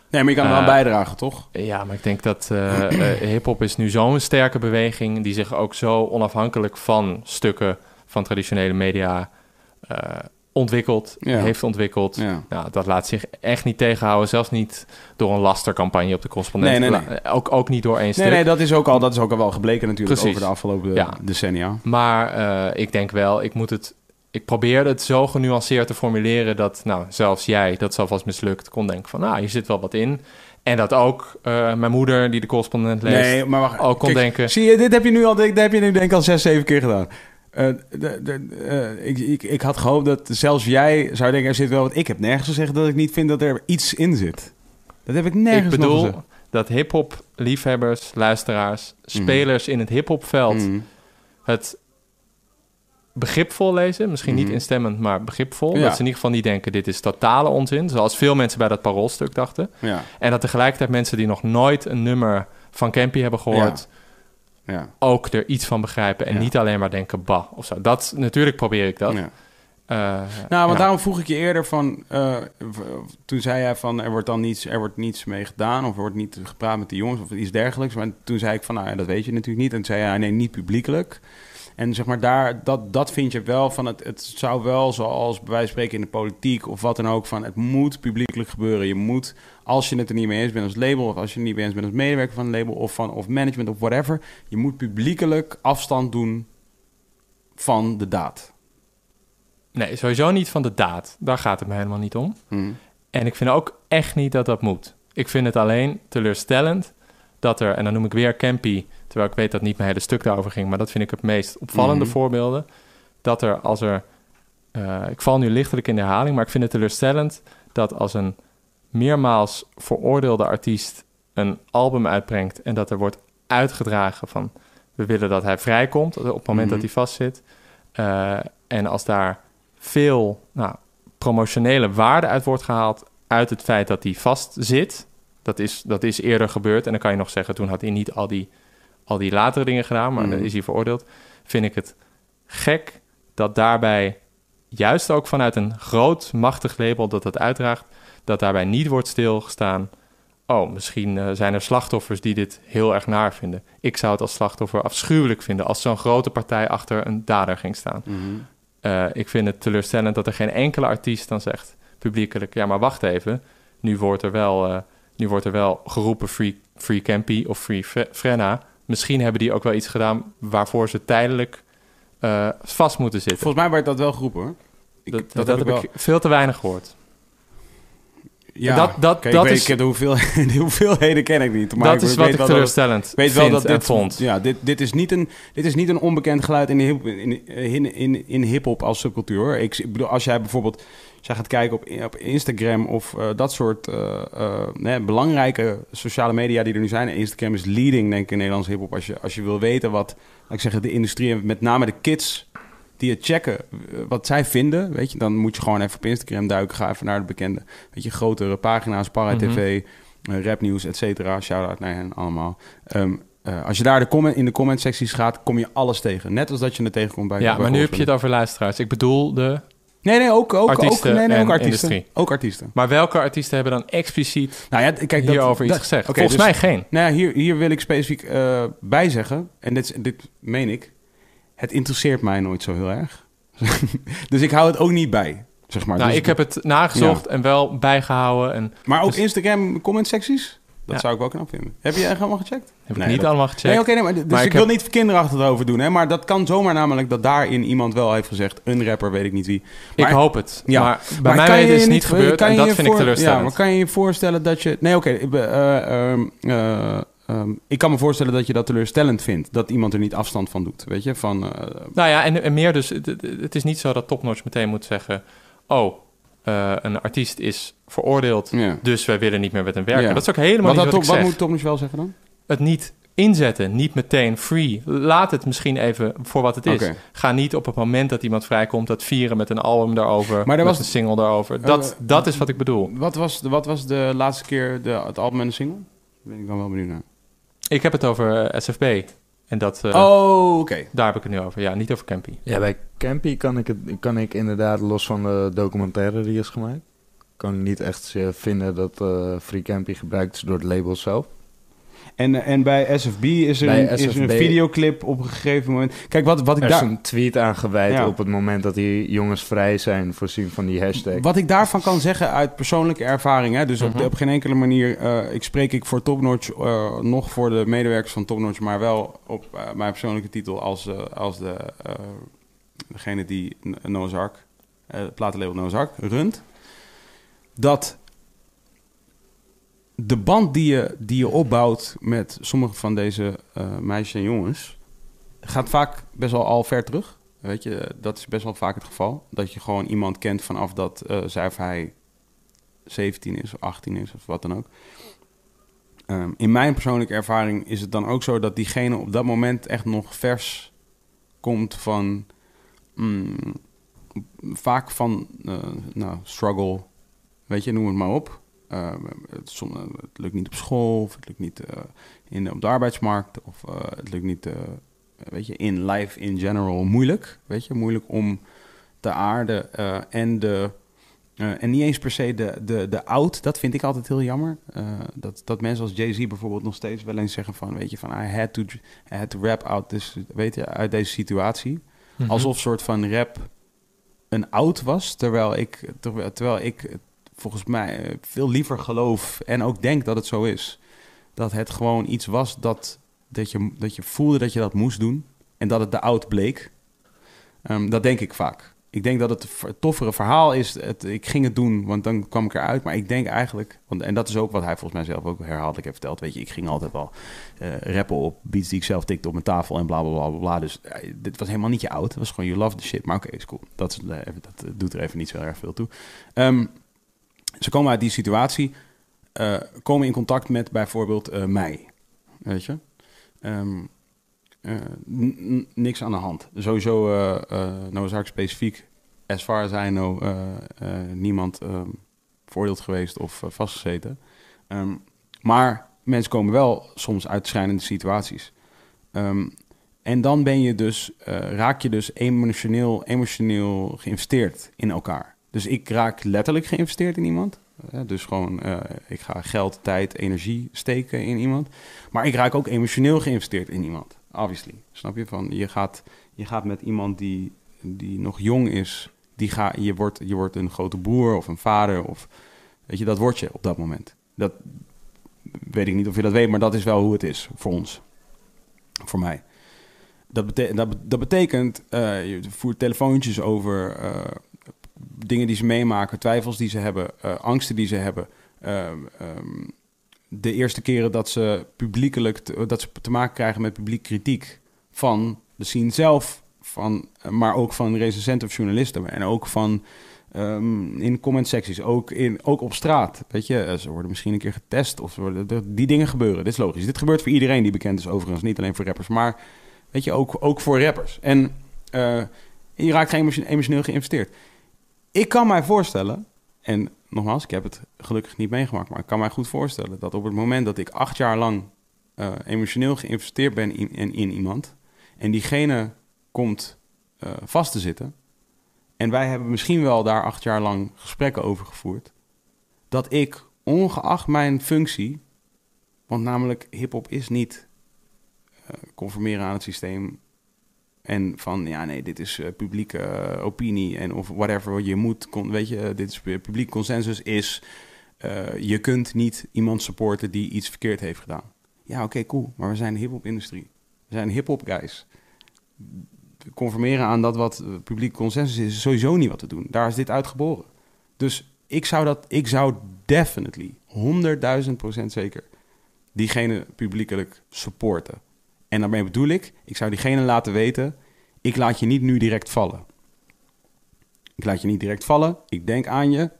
Nee, maar je kan er wel Eh, bijdragen, toch? ja, maar ik denk dat eh eh, hip-hop is nu zo'n sterke beweging... die zich ook zo onafhankelijk van stukken van traditionele media... ontwikkeld, Ja. heeft ontwikkeld. Ja. Nou, dat laat zich echt niet tegenhouden. Zelfs niet door een lastercampagne op de correspondent. Nee, nee, La- Ook, ook niet door één stuk. Nee, nee, dat is ook al, dat is ook al wel gebleken natuurlijk Precies. over de afgelopen Ja. decennia. Maar ik denk wel, ik moet het... Ik probeerde het zo genuanceerd te formuleren dat, nou, zelfs jij, dat zal vast mislukt, kon denken van, nou, hier zit wel wat in. En dat ook eh, mijn moeder, die de correspondent leest, Nee, maar wacht. ook kon Kijk, denken... Zie je, dit heb je nu al, dit heb je nu denk ik al zes, zeven keer gedaan. Eh, de, de, eh, ik, ik, ik had gehoopt dat zelfs jij zou denken, er zit wel wat. Ik heb nergens gezegd dat ik niet vind dat er iets in zit. Dat heb ik nergens Ik bedoel dat hip-hop liefhebbers, luisteraars, spelers in het hip-hopveld Mhm. het begripvol lezen. Misschien niet Mhm. instemmend, maar begripvol. Ja. Dat ze in ieder geval niet denken, dit is totale onzin. Zoals veel mensen bij dat paroolstuk dachten. Ja, En dat tegelijkertijd mensen die nog nooit een nummer van Campy hebben gehoord... ja. ook er iets van begrijpen. En niet alleen maar denken, bah, of zo. Dat, natuurlijk probeer ik dat. ja. Eh, Nou, want daarom vroeg ik je eerder van... eh, toen zei jij van, er wordt dan niets, er wordt niets mee gedaan... of er wordt niet gepraat met de jongens of iets dergelijks. Maar toen zei ik van, nou ja, dat weet je natuurlijk niet. En toen zei hij, nee, niet publiekelijk. En zeg maar, daar, dat, dat vind je wel van... Het, het zou wel, zoals bij wijze van spreken in de politiek... of wat dan ook, van het moet publiekelijk gebeuren. Je moet, als je het er niet mee eens bent als label... of als je het niet mee eens bent als medewerker van een label... of, van, of management of whatever... je moet publiekelijk afstand doen van de daad. Nee, sowieso niet van de daad. Daar gaat het me helemaal niet om. Hm. En ik vind ook echt niet dat dat moet. Ik vind het alleen teleurstellend dat er, en dan noem ik weer Campy, terwijl ik weet dat niet mijn hele stuk daarover ging, maar dat vind ik het meest opvallende Mhm. voorbeelden. Dat er als er, eh, ik val nu lichtelijk in de herhaling, maar ik vind het teleurstellend dat als een meermaals veroordeelde artiest een album uitbrengt en dat er wordt uitgedragen van we willen dat hij vrijkomt op het moment Mhm. dat hij vastzit. Eh, en als daar veel nou, promotionele waarde uit wordt gehaald uit het feit dat hij vastzit. Dat is, dat is eerder gebeurd. En dan kan je nog zeggen, toen had hij niet al die, al die latere dingen gedaan, maar Mhm. dan is hij veroordeeld. Vind ik het gek dat daarbij, juist ook vanuit een groot, machtig label dat dat uitdraagt, dat daarbij niet wordt stilgestaan. Oh, misschien eh, zijn er slachtoffers die dit heel erg naar vinden. Ik zou het als slachtoffer afschuwelijk vinden als zo'n grote partij achter een dader ging staan. Mhm. Eh, ik vind het teleurstellend dat er geen enkele artiest dan zegt publiekelijk... ja, maar wacht even, nu wordt er wel, eh, nu wordt er wel geroepen free, free Campy of free Fre- Frenna. Misschien hebben die ook wel iets gedaan waarvoor ze tijdelijk eh, vast moeten zitten. Volgens mij werd dat wel geroepen hoor. Ik- dat, dat, heb ik veel te weinig gehoord. Ja, dat- dat- kijk, dat ik weet, is- ik de, hoeveel, de hoeveelheden ken ik niet. Maar dat ik is wat ik dat- teleurstellend Ik weet wel dat dit vond. Ja, dit, dit, is niet een, dit is niet een onbekend geluid in, hip, in, in, in, in hip-hop als subcultuur. ik bedoel, als jij bijvoorbeeld als jij gaat kijken op, op Instagram of eh, dat soort eh, eh, nee, belangrijke sociale media die er nu zijn. Instagram is leading, denk ik, in Nederlands hip-hop. Als je, als je wil weten wat, laat ik zeggen, de industrie en met name de kids die het checken, wat zij vinden, weet je, dan moet je gewoon even op Instagram duiken. Ga even naar de bekende, weet je, grotere pagina's, Para Mhm. TV, eh, rapnieuws, et cetera. Shout-out naar hen allemaal. Ehm, eh, als je daar de comment, in de comment-secties gaat, kom je alles tegen. Net als dat je het tegenkomt bij Ja, maar nu heb je het over luisteraars. Ik bedoel de Nee, nee, ook, ook, Artiesten ook, nee, nee, en ook artiesten. industrie. Ook artiesten. Maar welke artiesten hebben dan expliciet Nou ja, kijk, dat, hierover iets gezegd? Volgens dus- mij geen. Nou ja, hier, hier wil ik specifiek eh bij zeggen, en dit, dit meen ik, het interesseert mij nooit zo heel erg. dus ik hou het ook niet bij, zeg maar. nou, Dus- ik heb het nagezocht en wel bijgehouden. En Maar ook dus- Instagram comment secties? Dat Ja. zou ik wel knap vinden. Heb je echt allemaal gecheckt? heb ik Nee, niet dat- allemaal gecheckt. Nee, oké, nee, maar, dus Maar ik, ik wil heb- niet kinderachtig erover doen, hè, maar dat kan zomaar namelijk dat daarin iemand wel heeft gezegd, een rapper, weet ik niet wie. ik hoop het. Ja. Maar bij Maar mij is het je niet gebeurd kan en dat je vind ik teleurstellend. Ja, maar kan je je voorstellen dat je... Nee, oké. eh, ehm, eh, ehm, ik kan me voorstellen dat je dat teleurstellend vindt. Dat iemand er niet afstand van doet, weet je? Van, eh, Nou ja, en, en meer dus, het, het- het is niet zo dat Topnotch meteen moet zeggen... oh, eh, een artiest is veroordeeld, ja. dus wij willen niet meer met hem werken. Ja. Dat is ook helemaal Wat, niet wat ik wat moet Tom wel zeggen dan? Het niet inzetten, niet meteen free. Laat het misschien even voor wat het is. Ga niet op het moment dat iemand vrijkomt... dat vieren met een album daarover, Maar was- een single daarover. Dat, Eh, dat is wat ik bedoel. Wat was, de- wat was de laatste keer de, het album en de single? Daar ben ik dan wel benieuwd naar. Ik heb het over eh, SFB. En dat, eh, oh, oké. daar heb ik het nu over. Ja, niet over Campy. Ja, bij Campy kan ik, het, kan ik inderdaad, los van de documentaire die is gemaakt, kan ik niet echt eh, vinden dat eh, Free Campy gebruikt is door het label zelf. En, en bij SFB is er, Bij een, is er een videoclip op een gegeven moment. Kijk, wat, wat ik Er is daar... een tweet aan gewijd Ja. op het moment dat die jongens vrij zijn, voorzien van die hashtag. Wat ik daarvan kan zeggen uit persoonlijke ervaring, hè, dus op, Mhm. op geen enkele manier, eh, ik spreek ik voor Topnotch, eh nog voor de medewerkers van Topnotch, maar wel op eh, mijn persoonlijke titel als, als de, degene die N- Noah's Ark, eh, het platenlabel Noah's Ark, runt. Dat de band die je, die je opbouwt met sommige van deze eh, meisjes en jongens, gaat vaak best wel al ver terug. Weet je, dat is best wel vaak het geval. Dat je gewoon iemand kent vanaf dat eh, zij of hij 17 is of 18 is of wat dan ook. Ehm, in mijn persoonlijke ervaring is het dan ook zo dat diegene op dat moment echt nog vers komt van mm, vaak van eh, nou, struggle, weet je, noem het maar op. Ehm, het, som- eh, het lukt niet op school, of het lukt niet eh, in de, op de arbeidsmarkt, of eh, het lukt niet, weet je, in life in general moeilijk. Weet je, moeilijk om te aarden eh, en de en niet eens per se de, de, de oud, dat vind ik altijd heel jammer. Dat, dat mensen als Jay-Z bijvoorbeeld nog steeds wel eens zeggen van, weet je, van I had to, I had to rap out, dus, weet je, uit deze situatie. Mhm. Alsof soort van rap een oud was, terwijl ik, terwijl, terwijl ik volgens mij eh, veel liever geloof en ook denk dat het zo is. Dat het gewoon iets was dat, dat, je, dat je voelde dat je dat moest doen en dat het de oud bleek. Ehm, dat denk ik vaak. Ik denk dat het toffere verhaal is. Het, ik ging het doen, want dan kwam ik eruit. Maar ik denk eigenlijk, want, en dat is ook wat hij volgens mij zelf ook herhaaldelijk heeft verteld. Weet je, ik ging altijd wel eh, rappen op beats die ik zelf tikte op mijn tafel en bla bla bla. Dus eh, dit was helemaal niet je oud. Het was gewoon you love the shit. Maar oké, is cool. Dat, dat doet er even niet zo erg veel toe. Ehm, ze komen uit die situatie, eh, komen in contact met bijvoorbeeld eh, mij. Weet je? Ehm, eh, niks aan de hand. Sowieso, Ark specifiek, as far as I know, niemand veroordeeld geweest of vastgezeten. Ehm, maar mensen komen wel soms uit schrijnende situaties. En dan ben je dus, raak je dus emotioneel, emotioneel geïnvesteerd in elkaar. Dus ik raak letterlijk geïnvesteerd in iemand. Eh, dus gewoon, eh, ik ga geld, tijd, energie steken in iemand. Maar ik raak ook emotioneel geïnvesteerd in iemand, obviously. Snap je? Van, je, gaat, je gaat met iemand die, die nog jong is, die ga, je, wordt, je wordt een grote broer of een vader. Of, weet je, dat word je op dat moment. Dat weet ik niet of je dat weet, maar dat is wel hoe het is voor ons. Voor mij. Dat, bete- dat, be- dat betekent, eh, je voert telefoontjes over dingen die ze meemaken, twijfels die ze hebben, eh, angsten die ze hebben. Ehm, ehm, de eerste keren dat ze publiekelijk te, dat ze te maken krijgen met publiek kritiek van de scene zelf, van, eh, maar ook van recensenten of journalisten en ook van ehm, in comment secties, ook, in, ook op straat. Weet je, Eh, ze worden misschien een keer getest of worden, de- die dingen gebeuren. Dit is logisch. Dit gebeurt voor iedereen die bekend is, overigens, niet alleen voor rappers, maar weet je, ook, ook voor rappers. En eh, je raakt geen emotio- emotioneel geïnvesteerd. Ik kan mij voorstellen, en nogmaals, ik heb het gelukkig niet meegemaakt, maar ik kan mij goed voorstellen dat op het moment dat ik acht jaar lang eh, emotioneel geïnvesteerd ben in, in, iemand en diegene komt eh, vast te zitten en wij hebben misschien wel daar acht jaar lang gesprekken over gevoerd, dat ik, ongeacht mijn functie, want namelijk hip-hop is niet eh, conformeren aan het systeem en van ja, nee, dit is eh, publieke eh, opinie en of whatever je moet, kon, weet je, dit is pu- publiek consensus is eh, je kunt niet iemand supporten die iets verkeerd heeft gedaan. Ja, oké, cool, maar we zijn de hip-hop industrie. We zijn hip-hop guys. Conformeren aan dat wat eh, publiek consensus is, is sowieso niet wat te doen. Daar is dit uitgeboren. Dus ik zou dat, ik zou definitely, 100.000 procent zeker, diegene publiekelijk supporten. En daarmee bedoel ik, ik zou diegene laten weten, ik laat je niet nu direct vallen. Ik laat je niet direct vallen, ik denk aan je,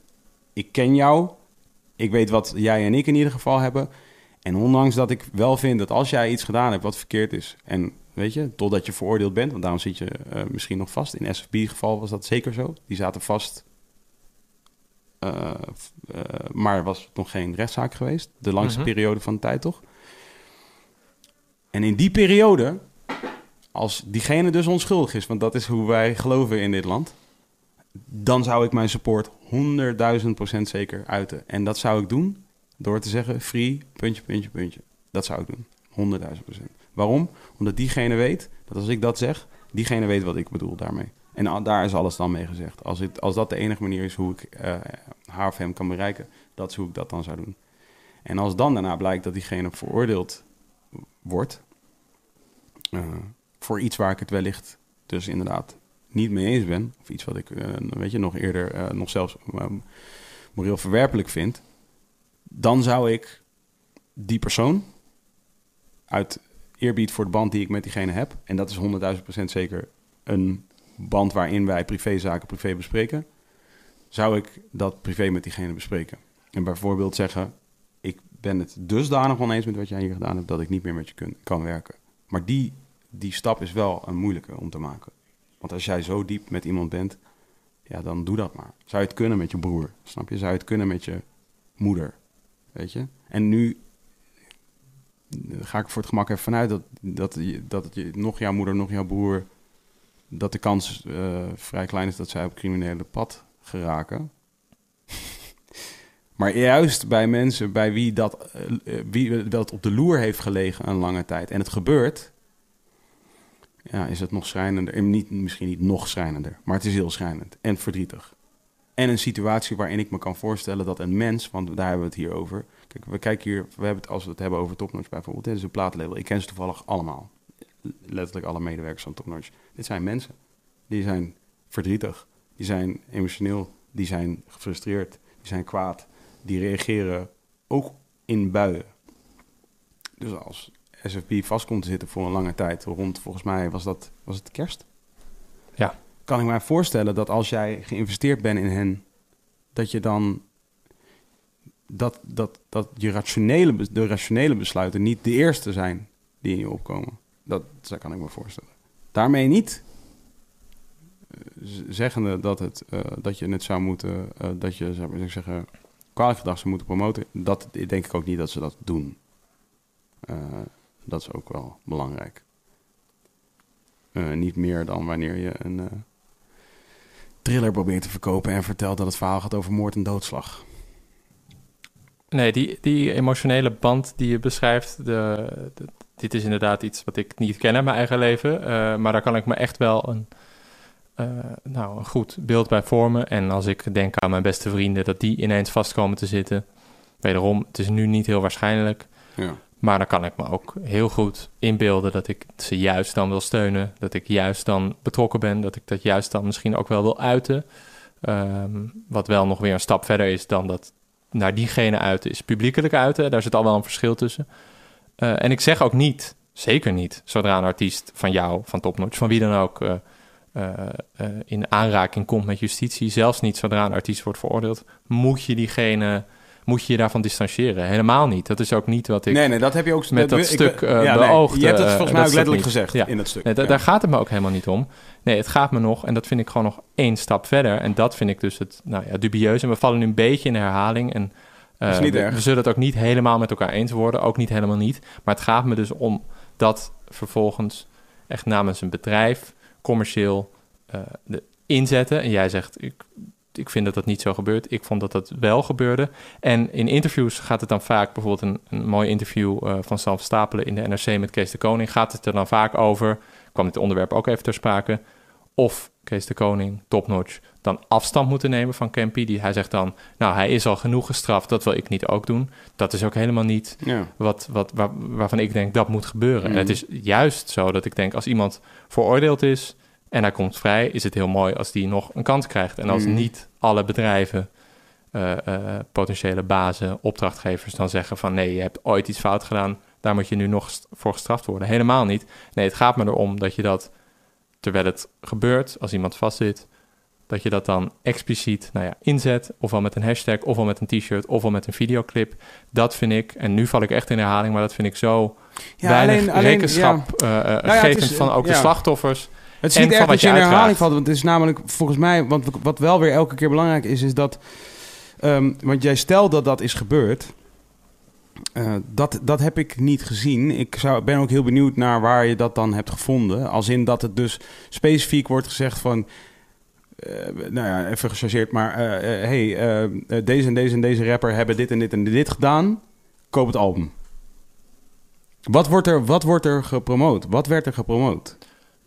ik ken jou, ik weet wat jij en ik in ieder geval hebben. En ondanks dat ik wel vind dat als jij iets gedaan hebt wat verkeerd is, en weet je, totdat je veroordeeld bent, want daarom zit je eh, misschien nog vast. In SFB-geval was dat zeker zo. Die zaten vast, f- eh, maar was nog geen rechtszaak geweest. De langste Mhm. periode van de tijd, toch? En in die periode, als diegene dus onschuldig is, want dat is hoe wij geloven in dit land, dan zou ik mijn support 100.000 procent zeker uiten. En dat zou ik doen door te zeggen, free, puntje, puntje, puntje. Dat zou ik doen, 100.000 procent. Waarom? Omdat diegene weet, dat als ik dat zeg, diegene weet wat ik bedoel daarmee. En daar is alles dan mee gezegd. Als, het, als dat de enige manier is hoe ik eh, haar of hem kan bereiken, dat is hoe ik dat dan zou doen. En als dan daarna blijkt dat diegene veroordeeld wordt eh, voor iets waar ik het wellicht dus inderdaad niet mee eens ben, of iets wat ik, eh, weet je, nog eerder, eh, nog zelfs moreel verwerpelijk vind, dan zou ik die persoon uit eerbied voor de band die ik met diegene heb, en dat is 100.000% zeker een band waarin wij privézaken privé bespreken, zou ik dat privé met diegene bespreken. En bijvoorbeeld zeggen, ik ben het dusdanig oneens met wat jij hier gedaan hebt, dat ik niet meer met je kan werken. Maar die, die stap is wel een moeilijke om te maken. Want als jij zo diep met iemand bent, ja, dan doe dat maar. Zou je het kunnen met je broer, snap je? Zou je het kunnen met je moeder, weet je? En nu eh, ga ik voor het gemak even vanuit dat, dat, dat je, nog jouw moeder, nog jouw broer, dat de kans eh, vrij klein is dat zij op criminele pad geraken. Maar juist bij mensen bij wie dat, eh, eh, wie dat op de loer heeft gelegen een lange tijd en het gebeurt, ja, is het nog schrijnender. En niet, misschien niet nog schrijnender, maar het is heel schrijnend en verdrietig. En een situatie waarin ik me kan voorstellen dat een mens, want daar hebben we het hier over. Kijk, we kijken hier, we hebben het, als we het hebben over Topnotch bijvoorbeeld, dit is een plaatlabel. Ik ken ze toevallig allemaal. Letterlijk alle medewerkers van Topnotch. Dit zijn mensen. Die zijn verdrietig, die zijn emotioneel, die zijn gefrustreerd, die zijn kwaad. Die reageren ook in buien. Dus als SFB vast komt te zitten voor een lange tijd, rond volgens mij was dat was het kerst. Ja. Kan ik mij voorstellen dat als jij geïnvesteerd bent in hen, dat je dan dat, dat, dat je rationele, de rationele besluiten niet de eerste zijn die in je opkomen. Dat, dat kan ik me voorstellen. Daarmee niet eh, zeggende dat, het, eh, dat je het zou moeten, eh, dat je zou ik zeggen, kwalijk gedrag zou moeten promoten. Dat denk ik ook niet dat ze dat doen. Eh, dat is ook wel belangrijk. Eh, niet meer dan wanneer je een eh, thriller probeert te verkopen en vertelt dat het verhaal gaat over moord en doodslag. Nee, die, die emotionele band die je beschrijft, de, dit is inderdaad iets wat ik niet ken in mijn eigen leven. maar daar kan ik me echt wel een, eh, nou, een goed beeld bij vormen. En als ik denk aan mijn beste vrienden, dat die ineens vastkomen te zitten. Wederom, het is nu niet heel waarschijnlijk. Ja. Maar dan kan ik me ook heel goed inbeelden dat ik ze juist dan wil steunen. Dat ik juist dan betrokken ben. Dat ik dat juist dan misschien ook wel wil uiten. Ehm, wat wel nog weer een stap verder is dan dat naar diegene uiten is publiekelijk uiten. Daar zit al wel een verschil tussen. Eh, en ik zeg ook niet, zeker niet, zodra een artiest van jou, van Topnotch, van wie dan ook, eh, in aanraking komt met justitie, zelfs niet zodra een artiest wordt veroordeeld, moet je diegene, moet je je daarvan distancieren. Helemaal niet. Dat is ook niet wat ik nee, nee, dat heb je ook met dat ik- stuk eh ja, nee, beoogde. Je hebt het eh, volgens mij ook letterlijk niet. gezegd Ja. in dat stuk. Nee, Ja. Daar gaat het me ook helemaal niet om. Nee, het gaat me nog, en dat vind ik gewoon nog één stap verder. En dat vind ik dus het nou ja, dubieus. En we vallen nu een beetje in de herhaling. En eh, we, we zullen het ook niet helemaal met elkaar eens worden. Ook niet helemaal niet. Maar het gaat me dus om dat vervolgens echt namens een bedrijf, commercieel, eh, de, inzetten. En jij zegt, ik, ik vind dat dat niet zo gebeurt. Ik vond dat dat wel gebeurde. En in interviews gaat het dan vaak, bijvoorbeeld een, een mooi interview uh, van Sam Stapelen in de NRC met Kees de Koning, gaat het er dan vaak over, kwam dit onderwerp ook even ter sprake, of Kees de Koning, topnotch, dan afstand moeten nemen van Campy. Die, hij zegt dan, nou, hij is al genoeg gestraft, dat wil ik niet ook doen. Dat is ook helemaal niet Ja. wat, wat, waar, waarvan ik denk dat moet gebeuren. En Mhm. het is juist zo dat ik denk, als iemand veroordeeld is en hij komt vrij, is het heel mooi als die nog een kans krijgt. En als Mhm. niet alle bedrijven, eh, eh, potentiële bazen, opdrachtgevers dan zeggen van nee, je hebt ooit iets fout gedaan, daar moet je nu nog voor gestraft worden. Helemaal niet. Nee, het gaat me erom dat je dat, terwijl het gebeurt, als iemand vastzit, dat je dat dan expliciet nou ja, inzet, ofwel met een hashtag, ofwel met een t-shirt, ofwel met een videoclip. Dat vind ik, en nu val ik echt in herhaling, maar dat vind ik zo Ja, weinig alleen, alleen, ja. rekenschap eh, eh, Nou ja, is, van ook de ja. slachtoffers. Het is niet echt dat je in herhaling valt. Want het is namelijk volgens mij... Want wat wel weer elke keer belangrijk is, is dat... ehm, want jij stelt dat dat is gebeurd. Eh, dat, dat heb ik niet gezien. Ik zou, ben ook heel benieuwd naar waar je dat dan hebt gevonden. Als in dat het dus specifiek wordt gezegd van... eh, nou ja, even gechargeerd, maar... eh, eh, hey, deze en deze en deze rapper hebben dit en dit en dit gedaan. Koop het album. Wat wordt er, wat wordt er gepromoot? Wat werd er gepromoot?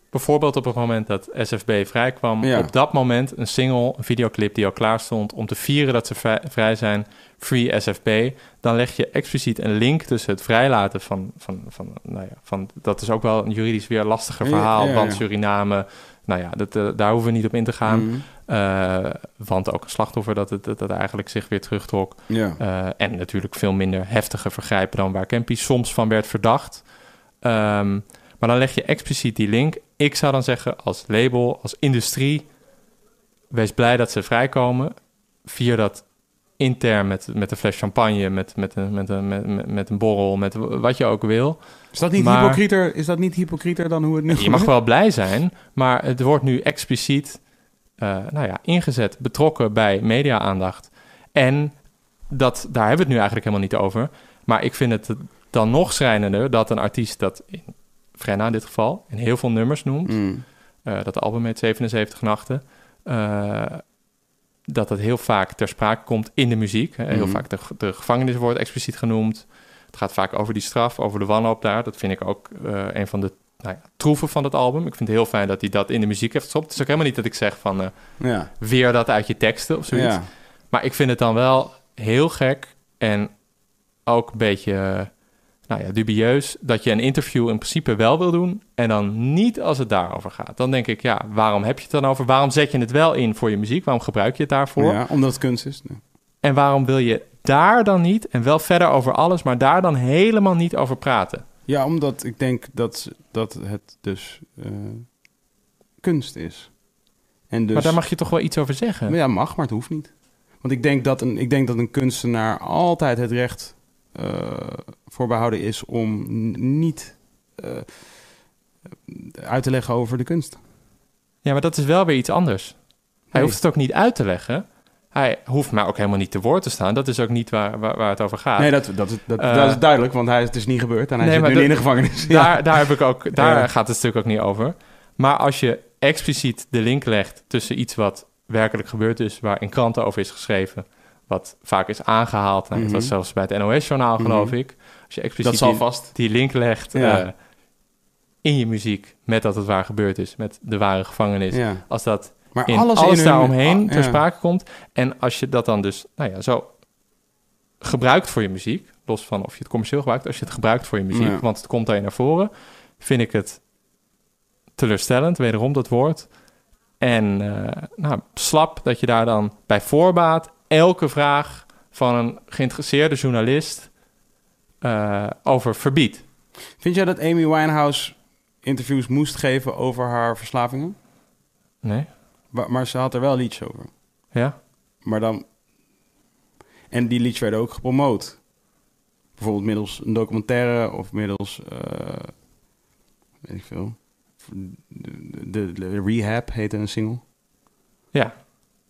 Bijvoorbeeld op het moment dat SFB vrijkwam, Ja. op dat moment een single, een videoclip die al klaar stond om te vieren dat ze vrij, vrij zijn, Free SFB. Dan leg je expliciet een link tussen het vrijlaten van, van, van, nou ja, van dat is ook wel een juridisch weer lastiger verhaal, ja, want. Suriname, nou ja, dat, eh, daar hoeven we niet op in te gaan. Mhm. Eh, want ook een slachtoffer dat het dat, dat eigenlijk zich weer terugtrok. Ja. Eh, en natuurlijk veel minder heftige vergrijpen dan waar Campy soms van werd verdacht. Ehm, maar dan leg je expliciet die link. Ik zou dan zeggen, als label, als industrie, wees blij dat ze vrijkomen. Vier dat intern met, met een fles champagne, met, met, een, met, een, met, met, een borrel, met wat je ook wil. Is dat niet Maar- hypocrieter? Is dat niet hypocrieter dan hoe het nu Je mag wel blij zijn, maar het wordt nu expliciet eh, nou ja, ingezet, betrokken bij media-aandacht. En dat, daar hebben we het nu eigenlijk helemaal niet over. Maar ik vind het dan nog schrijnender dat een artiest dat in Frenna in dit geval in heel veel nummers noemt. Mm. eh, dat album met 77 nachten. eh, dat het heel vaak ter sprake komt in de muziek. Heel Mhm. vaak de, de gevangenis wordt expliciet genoemd. Het gaat vaak over die straf, over de wanhoop daar. Dat vind ik ook eh, een van de nou ja, troeven van het album. Ik vind het heel fijn dat hij dat in de muziek heeft gestopt. Het is ook helemaal niet dat ik zeg van eh, Ja. weer dat uit je teksten of zoiets. ja. Maar ik vind het dan wel heel gek en ook een beetje eh, nou ja, dubieus dat je een interview in principe wel wil doen en dan niet als het daarover gaat. Dan denk ik, ja, waarom heb je het dan over? Waarom zet je het wel in voor je muziek? Waarom gebruik je het daarvoor? ja, omdat het kunst is. Nee. En waarom wil je daar dan niet, en wel verder over alles, maar daar dan helemaal niet over praten? Ja, omdat ik denk dat, dat het dus eh, kunst is. En dus, Maar daar mag je toch wel iets over zeggen? Ja, mag, maar het hoeft niet. Want ik denk dat een, ik denk dat een kunstenaar altijd het recht voorbehouden is om niet eh, uit te leggen over de kunst. Ja, maar dat is wel weer iets anders. Hij Nee. hoeft het ook niet uit te leggen. Hij hoeft maar ook helemaal niet te woord te staan. Dat is ook niet waar, waar, waar het over gaat. Nee, dat, dat, dat, Eh, dat is duidelijk, want hij, het is niet gebeurd en hij nee, zit nu dat- in de gevangenis. Ja. Daar, daar, heb ik ook, daar Ja. gaat het stuk ook niet over. Maar als je expliciet de link legt tussen iets wat werkelijk gebeurd is, waar in kranten over is geschreven, wat vaak is aangehaald, nou, het was Mhm. zelfs bij het NOS-journaal, geloof Mhm. ik. Als je expliciet die, vast. die link legt Ja. eh, in je muziek met dat het waar gebeurd is, met de ware gevangenis, Ja. als dat Maar in alles, alles, hun- daaromheen ah, ter ja. sprake komt. En als je dat dan dus, nou ja, zo gebruikt voor je muziek, los van of je het commercieel gebruikt, als je het gebruikt voor je muziek, want het komt daar naar voren, vind ik het teleurstellend, wederom dat woord. En eh, nou, slap dat je daar dan bij voorbaat elke vraag van een geïnteresseerde journalist eh, over verbiedt. Vind jij dat Amy Winehouse interviews moest geven over haar verslavingen? Nee? Wa- Maar ze had er wel liedjes over. Ja? Maar dan... En die liedjes werden ook gepromoot. Bijvoorbeeld middels een documentaire of middels... eh, weet ik veel. De, de, de Rehab heette een single. Ja.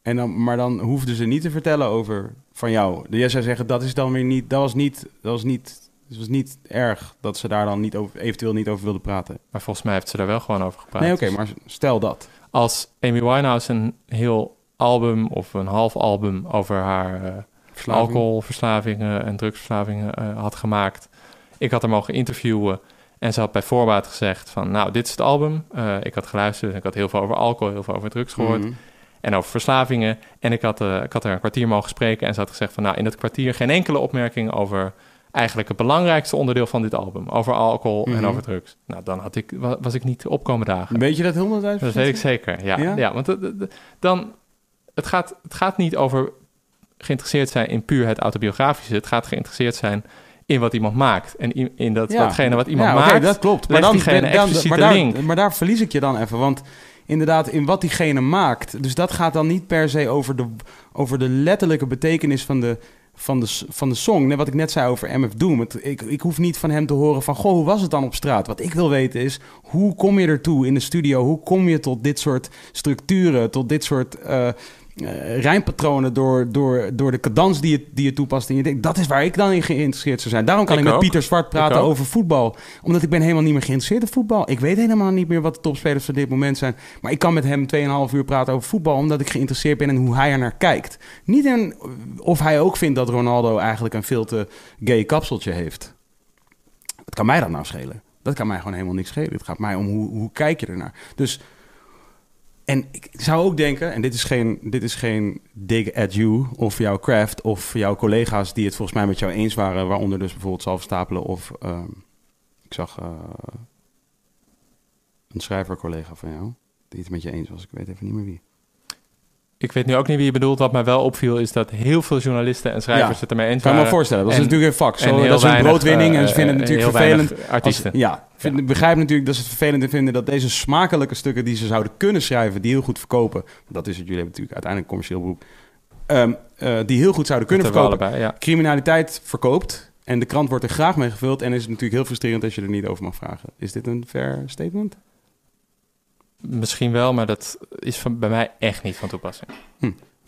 En dan, maar dan hoefden ze niet te vertellen over van jou. Jij zou zeggen, dat is dan weer niet... Dat was niet... Dat was niet het was niet erg dat ze daar dan niet over, eventueel niet over wilden praten. Maar volgens mij heeft ze daar wel gewoon over gepraat. Nee, oké, maar stel dat. Als Amy Winehouse een heel album of een half album over haar eh, Verslaving. alcoholverslavingen en drugsverslavingen eh, had gemaakt. Ik had haar mogen interviewen en ze had bij voorbaat gezegd van... nou, dit is het album. Eh, ik had geluisterd en ik had heel veel over alcohol, heel veel over drugs gehoord... Mhm. En over verslavingen. En ik had, eh, ik had er een kwartier mogen spreken en ze had gezegd van... nou, in dat kwartier geen enkele opmerking over eigenlijk het belangrijkste onderdeel van dit album. Over alcohol en Mhm. over drugs. Nou, dan had ik, wa- was ik niet opkomen dagen. Weet je dat honderdduizend? Dat weet ik zeker, ja. Ja? ja? want de- de- de- dan, het gaat, het gaat niet over geïnteresseerd zijn in puur het autobiografische. Het gaat geïnteresseerd zijn in wat iemand maakt. En in, in dat, Ja. datgene wat iemand ja, maakt. dat klopt. diegene dan- expliciete maar, daar, link. maar daar verlies ik je dan even. Want inderdaad, in wat diegene maakt. Dus dat gaat dan niet per se over de, over de letterlijke betekenis van de, van de, van de song. Net wat ik net zei over MF Doom. Ik, ik hoef niet van hem te horen van... Goh, hoe was het dan op straat? Wat ik wil weten is... Hoe kom je ertoe in de studio? Hoe kom je tot dit soort structuren? Tot dit soort... eh eh, rijmpatronen door, door, door de cadans die je, die je toepast. En je denkt, dat is waar ik dan in geïnteresseerd zou zijn. Daarom kan ik, Ik met ook. Pieter Zwart praten over voetbal. Omdat ik ben helemaal niet meer geïnteresseerd in voetbal. Ik weet helemaal niet meer wat de topspelers van dit moment zijn. Maar ik kan met hem 2,5 uur praten over voetbal... omdat ik geïnteresseerd ben in hoe hij er naar kijkt. Niet in of hij ook vindt dat Ronaldo eigenlijk een veel te gay kapseltje heeft. Wat kan mij dat nou schelen? Dat kan mij gewoon helemaal niks schelen. Het gaat mij om hoe, hoe kijk je ernaar. Dus... En ik zou ook denken, en dit is geen, dit is geen dig at you of jouw craft of jouw collega's die het volgens mij met jou eens waren, waaronder dus bijvoorbeeld Salve Stapelen of ehm, ik zag eh, een schrijver-collega van jou die het met je eens was. Ik weet even niet meer wie. Ik weet nu ook niet wie je bedoelt. Wat mij wel opviel is dat heel veel journalisten en schrijvers Ja. het ermee eens Kan je me waren. voorstellen, dat is En- natuurlijk een vak. Zo, dat is een broodwinning en ze eh, vinden het eh, natuurlijk vervelend. artiesten. Als, ja, vind, ik begrijp natuurlijk dat ze het vervelend vinden dat deze smakelijke stukken die ze zouden kunnen schrijven, die heel goed verkopen, dat is het, jullie hebben natuurlijk uiteindelijk een commercieel beroep, ehm, eh, die heel goed zouden kunnen verkopen. allebei, ja. Criminaliteit verkoopt en de krant wordt er graag mee gevuld en is het natuurlijk heel frustrerend als je er niet over mag vragen. Is dit een fair statement? Misschien wel, maar dat is van, bij mij echt niet van toepassing.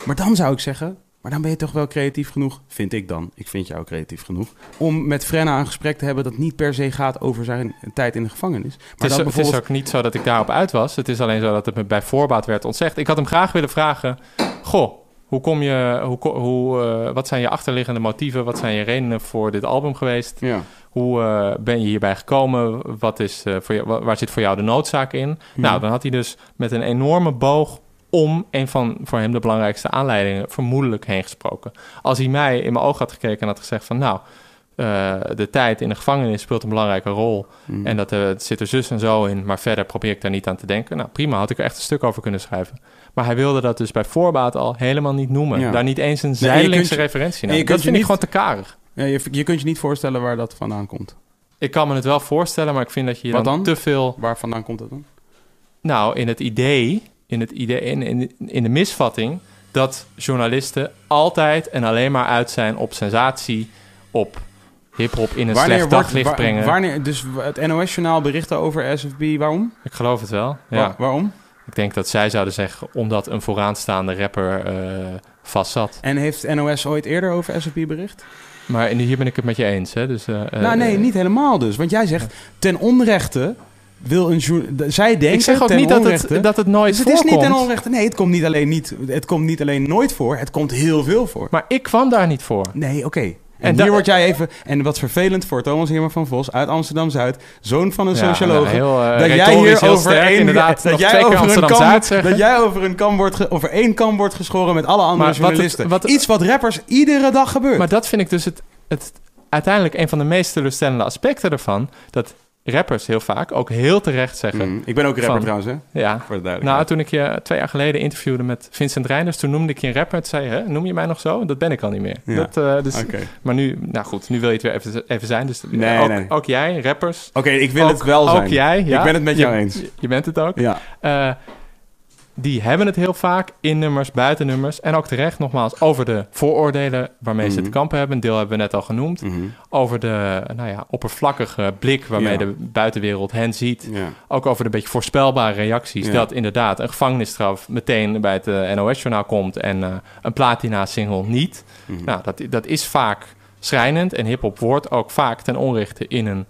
Maar dan zou ik zeggen, maar dan ben je toch wel creatief genoeg, vind ik dan. Ik vind jou creatief genoeg. Om met Frenna een gesprek te hebben dat niet per se gaat over zijn tijd in de gevangenis. Maar Het is, dat het is bijvoorbeeld... ook niet zo dat ik daarop uit was. Het is alleen zo dat het me bij voorbaat werd ontzegd. Ik had hem graag willen vragen... Goh, hoe kom je... Hoe, hoe, eh, wat zijn je achterliggende motieven? Wat zijn je redenen voor dit album geweest? Ja. Hoe eh, ben je hierbij gekomen? Wat is, eh, voor jou, wa- waar zit voor jou de noodzaak in? Nou, dan had hij dus met een enorme boog om een van voor hem de belangrijkste aanleidingen vermoedelijk heen gesproken. Als hij mij in mijn oog had gekeken en had gezegd van nou, eh, de tijd in de gevangenis speelt een belangrijke rol. Mm. En dat het zit er zus en zo in, maar verder probeer ik daar niet aan te denken. Nou, prima, had ik er echt een stuk over kunnen schrijven. Maar hij wilde dat dus bij voorbaat al helemaal niet noemen. Ja. Daar niet eens een zijdelingse referentie en naar. je Dat vind ik niet- gewoon te karig. Ja, je, je kunt je niet voorstellen waar dat vandaan komt. Ik kan me het wel voorstellen, maar ik vind dat je Wat dan, dan? te veel... Waar vandaan komt dat dan? Nou, in het idee, in, het idee in, in, in de misvatting... dat journalisten altijd en alleen maar uit zijn op sensatie... op hiphop in een slecht daglicht wa- brengen. Wanneer, dus het NOS-journaal berichten over SFB, waarom? Ik geloof het wel, ja. Wa- waarom? Ik denk dat zij zouden zeggen... omdat een vooraanstaande rapper eh vast zat. En heeft NOS ooit eerder over SFB bericht? Maar in- hier ben ik het met je eens, hè. Dus, eh, eh, nou nee, niet helemaal dus. Want jij zegt, ten onrechte wil een Zij denken Ik zeg ook niet dat het, dat het nooit dus het is voorkomt. niet ten onrechte. Nee, het komt niet alleen, niet, het komt niet alleen nooit voor. Het komt heel veel voor. Maar ik kwam daar niet voor. Nee, oké. En, En hier word jij even... En wat vervelend voor Thomas Heerma van Vos uit Amsterdam-Zuid... zoon van een Ja, socioloog... eh, dat jij hier over sterk, één, inderdaad, dat jij over een Amsterdam kam, Zuid zeggen. dat jij over een kam wordt over één kam wordt geschoren met alle andere Maar wat het- journalisten. wat- Iets wat rappers iedere dag gebeurt. Maar dat vind ik dus het, het, uiteindelijk een van de meest teleurstellende aspecten ervan. Dat rappers heel vaak ook heel terecht zeggen. Mm, Ik ben ook rapper Van- trouwens, hè? Ja. Voor de Nou, toen ik je twee jaar geleden interviewde met Vincent Reiners, toen noemde ik je een rapper. Toen zei hè, noem je mij nog zo? Dat ben ik al niet meer. Ja. Dat, eh, dus, Maar nu, nou goed, nu wil je het weer even, even zijn. Dus Nee, ook, nee. ook jij, rappers. Oké, ik wil ook, het wel zijn. Ook jij, ja. Ik ben het met Je- jou eens. Je, je bent het ook. Ja. Eh, die hebben het heel vaak in nummers, buiten nummers. En ook terecht, nogmaals, over de vooroordelen waarmee ze Mhm. te kampen hebben. Een deel hebben we net al genoemd. Mhm. Over de nou ja, oppervlakkige blik waarmee Ja. de buitenwereld hen ziet. ja. Ook over de beetje voorspelbare reacties. Dat inderdaad een gevangenisstraf meteen bij het eh, NOS-journaal komt en eh, een platina-single niet. Mhm. Nou, dat, dat is vaak schrijnend. En hip-hop wordt ook vaak ten onrechte in een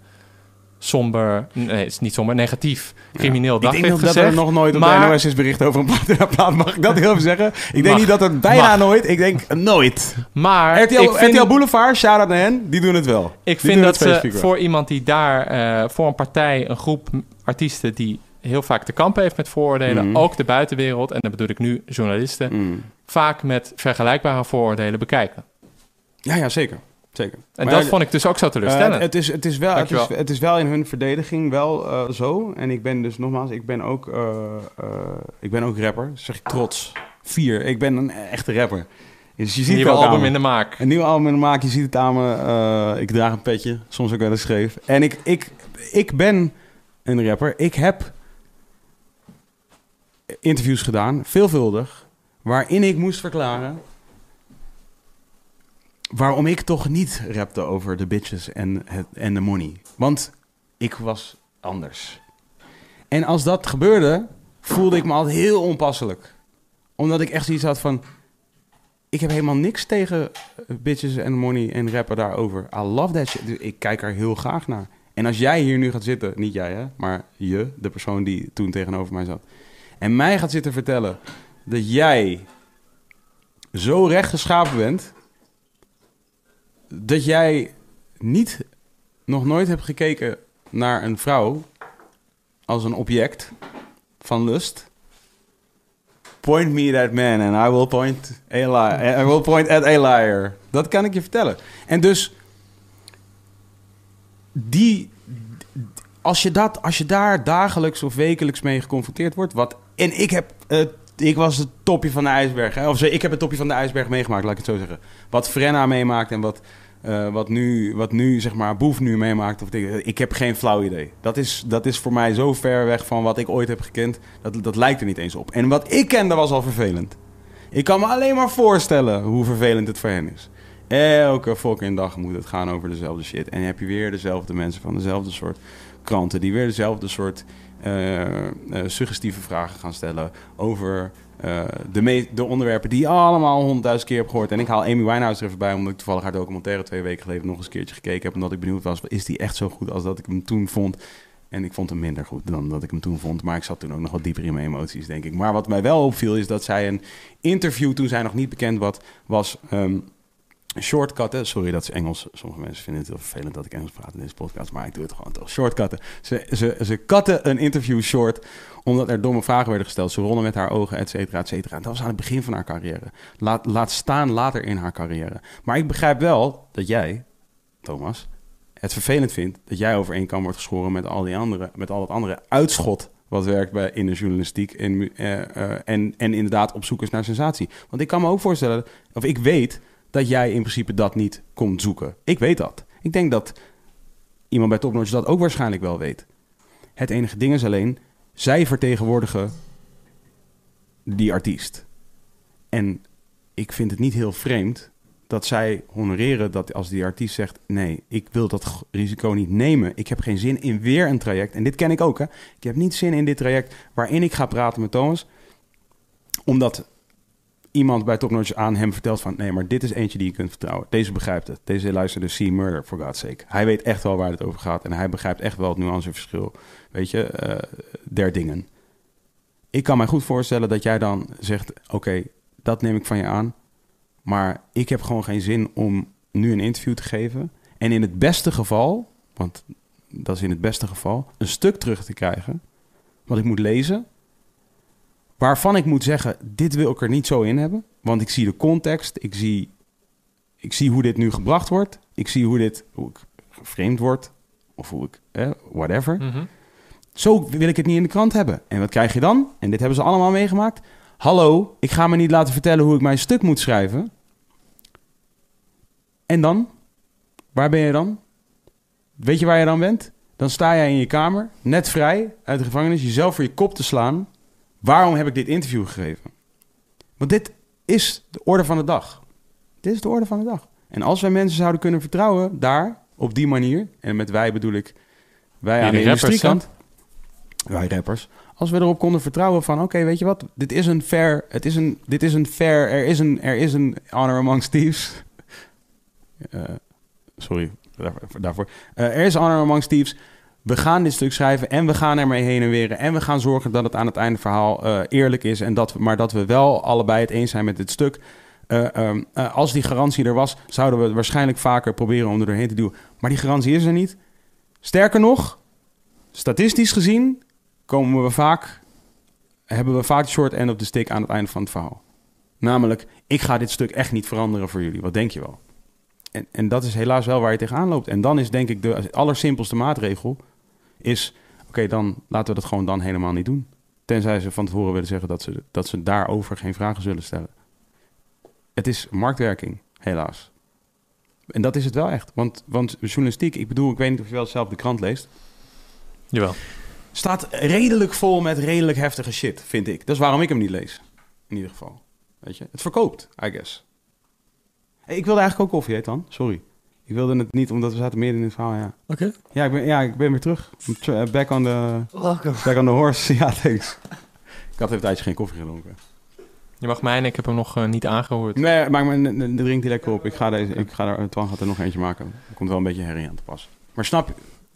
somber, nee, het is niet somber, negatief, crimineel Ik dag denk dat er gezegd. nog nooit op maar- de NOS is bericht over een plaat. Mag ik dat heel even zeggen? Ik denk Mag. niet dat er bijna Mag. nooit. Ik denk nooit. Maar RTL, ik vind, RTL Boulevard, shout-out naar hen, die doen het wel. ik Die vind dat het ze wel. voor iemand die daar, eh, voor een partij, een groep artiesten die heel vaak te kampen heeft met vooroordelen, Mhm. ook de buitenwereld, en dan bedoel ik nu journalisten, Mm. vaak met vergelijkbare vooroordelen bekijken. Ja, ja, zeker. Zeker. En Maar dat ja, vond ik dus ook zo eh, teleurstellend. het, is, het, is wel, het, is, het is wel in hun verdediging wel eh, zo. En ik ben dus nogmaals, ik ben ook, eh, eh, ik ben ook rapper. Dat zeg ik trots. Vier. Ik ben een echte rapper. Dus je ziet album in de maak. Een nieuw album in de maak, je ziet het aan me. Eh, ik draag een petje, soms ook wel eens scheef. En ik, ik, ik ben een rapper. Ik heb interviews gedaan, veelvuldig, waarin ik moest verklaren waarom ik toch niet rapte over de bitches en, het, en de money. Want ik was anders. En als dat gebeurde, voelde ik me altijd heel onpasselijk. Omdat ik echt zoiets had van... Ik heb helemaal niks tegen eh, bitches en money en rappen daarover. I love that shit. Dus ik kijk er heel graag naar. En als jij hier nu gaat zitten, niet jij hè, maar je, de persoon die toen tegenover mij zat, en mij gaat zitten vertellen dat jij zo rechtgeschapen bent, dat jij niet nog nooit hebt gekeken naar een vrouw als een object van lust. Point me that man and I will point, a li- I will point at a liar. Dat kan ik je vertellen. En dus die, als je, dat, als je daar dagelijks of wekelijks mee geconfronteerd wordt, wat, en ik heb, ik was het topje van de ijsberg, hè, of ik heb het topje van de ijsberg meegemaakt, laat ik het zo zeggen. Wat Frenna meemaakt en wat, eh, wat, nu, wat nu, zeg maar, Boef nu meemaakt, of ik, ik heb geen flauw idee. Dat is, dat is voor mij zo ver weg van wat ik ooit heb gekend, dat, dat lijkt er niet eens op. En wat ik kende was al vervelend. Ik kan me alleen maar voorstellen hoe vervelend het voor hen is. Elke fucking dag moet het gaan over dezelfde shit. En heb je weer dezelfde mensen van dezelfde soort kranten... die weer dezelfde soort eh, eh, suggestieve vragen gaan stellen... over eh, de, de onderwerpen die je allemaal honderdduizend keer hebt gehoord. En ik haal Amy Winehouse er even bij... omdat ik toevallig haar documentaire twee weken geleden nog eens een keertje gekeken heb... omdat ik benieuwd was, is die echt zo goed als dat ik hem toen vond... En ik vond hem minder goed dan dat ik hem toen vond. Maar ik zat toen ook nog wat dieper in mijn emoties, denk ik. Maar wat mij wel opviel is dat zij een interview, toen zij nog niet bekend wat, was, ehm shortcutten. Sorry, dat is Engels. Sommige mensen vinden het heel vervelend dat ik Engels praat in deze podcast. Maar ik doe het gewoon toch. Shortcutten. Ze, ze, ze cutten een interview short omdat er domme vragen werden gesteld. Ze rollen met haar ogen, et cetera, et cetera. Dat was aan het begin van haar carrière. Laat, laat staan later in haar carrière. Maar ik begrijp wel dat jij, Thomas, het vervelend vindt dat jij over één kam wordt geschoren met al die andere, met al dat andere uitschot wat werkt bij in de journalistiek en, eh, eh, en, en inderdaad op zoek is naar sensatie. Want ik kan me ook voorstellen, of ik weet dat jij in principe dat niet komt zoeken. Ik weet dat. Ik denk dat iemand bij Topnotch dat ook waarschijnlijk wel weet. Het enige ding is alleen, zij vertegenwoordigen die artiest. En ik vind het niet heel vreemd dat zij honoreren dat als die artiest zegt: Nee, ik wil dat risico niet nemen. Ik heb geen zin in weer een traject. En dit ken ik ook, hè? Ik heb niet zin in dit traject waarin ik ga praten met Thomas, omdat iemand bij Topnotch aan hem vertelt: van nee, maar dit is eentje die je kunt vertrouwen. Deze begrijpt het. Deze luisterde See Murder, for God's sake. Hij weet echt wel waar het over gaat en hij begrijpt echt wel het nuanceverschil, weet je, eh, der dingen. Ik kan mij goed voorstellen dat jij dan zegt: Oké, dat neem ik van je aan. Maar ik heb gewoon geen zin om nu een interview te geven. En in het beste geval, want dat is in het beste geval, een stuk terug te krijgen. Wat ik moet lezen. Waarvan ik moet zeggen, dit wil ik er niet zo in hebben. Want ik zie de context, ik zie, ik zie hoe dit nu gebracht wordt. Ik zie hoe dit, hoe ik geframed word. Of hoe ik, eh, whatever. Mhm. Zo wil ik het niet in de krant hebben. En wat krijg je dan? En dit hebben ze allemaal meegemaakt. Hallo, ik ga me niet laten vertellen hoe ik mijn stuk moet schrijven. En dan? Waar ben je dan? Weet je waar je dan bent? Dan sta jij in je kamer, net vrij uit de gevangenis, jezelf voor je kop te slaan. Waarom heb ik dit interview gegeven? Want dit is de orde van de dag. Dit is de orde van de dag. En als wij mensen zouden kunnen vertrouwen daar, op die manier, en met wij bedoel ik wij aan de industriekant, wij rappers, als we erop konden vertrouwen van, oké, weet je wat, dit is een fair, het is een, dit is een fair, er is een, er is een honor amongst thieves. Eh, sorry daar- daarvoor. Eh, er is honor amongst thieves. We gaan dit stuk schrijven en we gaan ermee heen en weer. En we gaan zorgen dat het aan het einde verhaal eh, eerlijk is. En dat we, maar dat we wel allebei het eens zijn met dit stuk. Eh, ehm, eh, als die garantie er was, zouden we waarschijnlijk vaker proberen om er doorheen te duwen. Maar die garantie is er niet. Sterker nog, statistisch gezien komen we vaak, hebben we vaak short end op de stick aan het einde van het verhaal. Namelijk, ik ga dit stuk echt niet veranderen voor jullie. Wat denk je wel? En, en dat is helaas wel waar je tegenaan loopt. En dan is denk ik de allersimpelste maatregel... is, oké, dan laten we dat gewoon dan helemaal niet doen. Tenzij ze van tevoren willen zeggen dat ze, dat ze daarover geen vragen zullen stellen. Het is marktwerking, helaas. En dat is het wel echt. Want, want journalistiek, ik bedoel, ik weet niet of je wel zelf de krant leest... Jawel. staat redelijk vol met redelijk heftige shit, vind ik. Dat is waarom ik hem niet lees, in ieder geval. Weet je, het verkoopt, I guess. Ik wilde eigenlijk ook koffie, heet dan. Sorry. Ik wilde het niet, omdat we zaten midden in het verhaal, ja. Oké. Ja, ik ben, ja, ik ben weer terug. Uh, Back on the, back on the horse. Ja, thanks. Ik had even een tijdje geen koffie gedronken. Je mag mij en ik heb hem nog eh, niet aangehoord. Nee, maak me de drink die lekker op. Ik ga, deze, ik ga er, Twan gaat er nog eentje maken. Er komt wel een beetje herrie aan te pas. Maar snap je?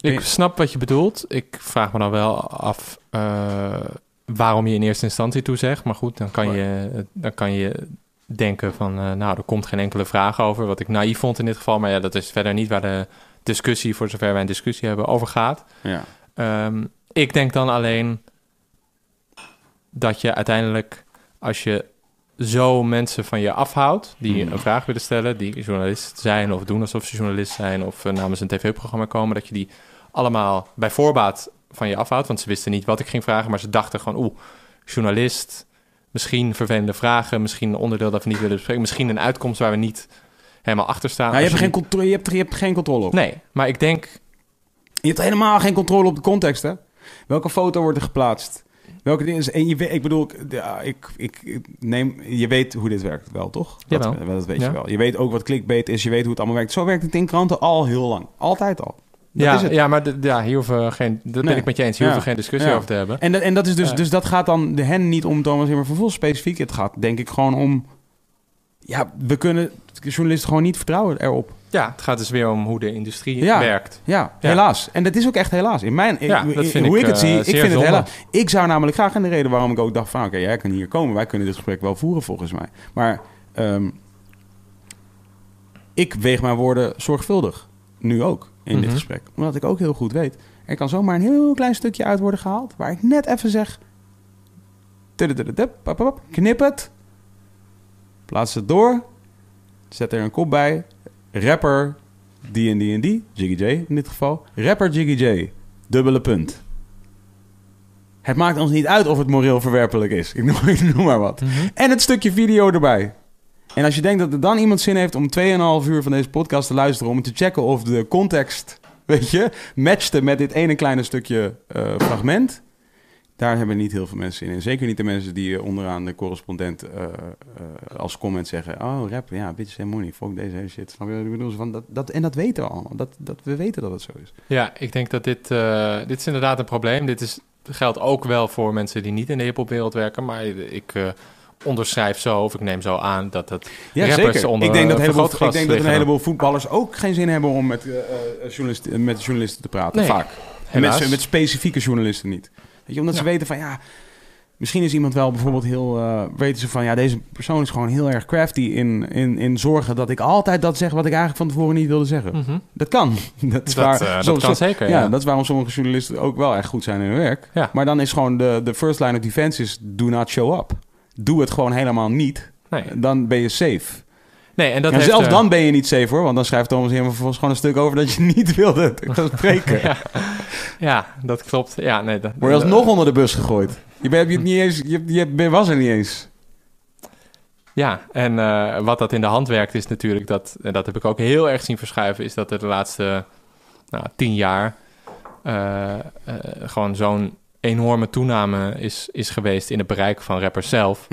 Ik snap wat je bedoelt. Ik vraag me dan wel af eh, waarom je in eerste instantie toezegt. Maar goed, dan kan je, dan kan je denken van... eh, nou, er komt geen enkele vraag over. Wat ik naïef vond in dit geval. Maar ja, dat is verder niet waar de discussie... voor zover wij een discussie hebben, over gaat. Ja. Ehm, ik denk dan alleen dat je uiteindelijk, als je zo mensen van je afhoudt, die Hmm. een vraag willen stellen, die journalist zijn of doen alsof ze journalist zijn of eh, namens een tv-programma komen, dat je die allemaal bij voorbaat van je afhoudt. Want ze wisten niet wat ik ging vragen, maar ze dachten gewoon, oeh, journalist, misschien vervelende vragen, misschien een onderdeel dat we niet willen bespreken, misschien een uitkomst waar we niet helemaal achter staan. Nou, je, hebt geen contro- je, hebt, je hebt geen controle op. Nee, maar ik denk, Je hebt helemaal geen controle op de context, hè? Welke foto wordt er geplaatst? Welke dingen is... En je, weet- ik bedoel, ik, ja, ik, ik, ik neem... Je weet hoe dit werkt wel, toch? Dat, dat weet Ja. je wel. Je weet ook wat clickbait is. Je weet hoe het allemaal werkt. Zo werkt het in kranten al heel lang. Altijd al. Dat ja, is het. ja, maar ja, hier hoeven geen, dat ben ik met je eens, hier Ja. hoeven geen discussie Ja. over te hebben. En, en dat is dus, Ja. dus dat gaat dan de hen niet om Thomas Hemmer Vervolgens specifiek. Het gaat denk ik gewoon om... Ja, we kunnen journalisten gewoon niet vertrouwen erop. Ja, het gaat dus weer om hoe de industrie Ja. werkt. Ja, Ja. helaas. En dat is ook echt helaas. In mijn, Ja, ik- hoe ik, het eh, zie, ik vind het helaas. Ik zou namelijk graag, en de reden waarom ik ook dacht van... oké, jij kan hier komen, wij kunnen dit gesprek wel voeren volgens mij. Maar ehm, ik weeg mijn woorden zorgvuldig. Nu ook, in dit Mhm. gesprek. Omdat ik ook heel goed weet... er kan zomaar een heel klein stukje uit worden gehaald... waar ik net even zeg... Knip het. Plaats het door. Zet er een kop bij. Rapper die en die en die. Jiggy J in dit geval. Rapper Jiggy J. Dubbele punt. Het maakt ons niet uit of het moreel verwerpelijk is. Ik noem, ik noem maar wat. Mhm. En het stukje video erbij. En als je denkt dat er dan iemand zin heeft om 2,5 uur van deze podcast te luisteren... om te checken of de context, weet je, matchte met dit ene kleine stukje eh, fragment... daar hebben niet heel veel mensen in. En zeker niet de mensen die eh, onderaan de correspondent eh, als comment zeggen... oh, rap, ja, bitches and money, fuck deze hele shit. Snap je Van dat, dat, en dat weten we allemaal. Dat, dat, we weten dat het zo is. Ja, ik denk dat dit, dit is inderdaad een probleem. Dit is, geldt ook wel voor mensen die niet in de hiphopwereld werken. Maar ik onderschrijf zo, of ik neem zo aan, dat het Ja, rappers zeker. onder ik denk dat, een heleboel, ik denk dat een heleboel voetballers ook geen zin hebben om met, journalisten, met journalisten te praten. Nee, Vaak. En helaas. met, met specifieke journalisten niet. Weet je, omdat ze weten van ja, misschien is iemand wel bijvoorbeeld heel. weten ze van ja, deze persoon is gewoon heel erg crafty in, in, in zorgen dat ik altijd dat zeg wat ik eigenlijk van tevoren niet wilde zeggen. Mhm. Dat kan. Dat is Dat, waar. dat kan zeker, ja, ja. dat is waarom sommige journalisten ook wel echt goed zijn in hun werk. Ja. Maar dan is gewoon de, de first line of defense is do not show up. Doe het gewoon helemaal niet. Nee. Dan ben je safe. nee, en dat en heeft, zelfs eh, dan ben je niet safe hoor. Want dan schrijft Thomas helemaal vervolgens gewoon een stuk over dat je niet wilde spreken. ja, ja, dat klopt. Ja, nee, dat, Word je alsnog onder de bus gegooid. Je, bent, je, hebt niet eens, je, je was er niet eens. Ja, en eh, wat dat in de hand werkt is natuurlijk dat, en dat heb ik ook heel erg zien verschuiven, is dat er de laatste nou, tien jaar eh, eh, gewoon zo'n enorme toename is, is geweest in het bereik van rappers zelf.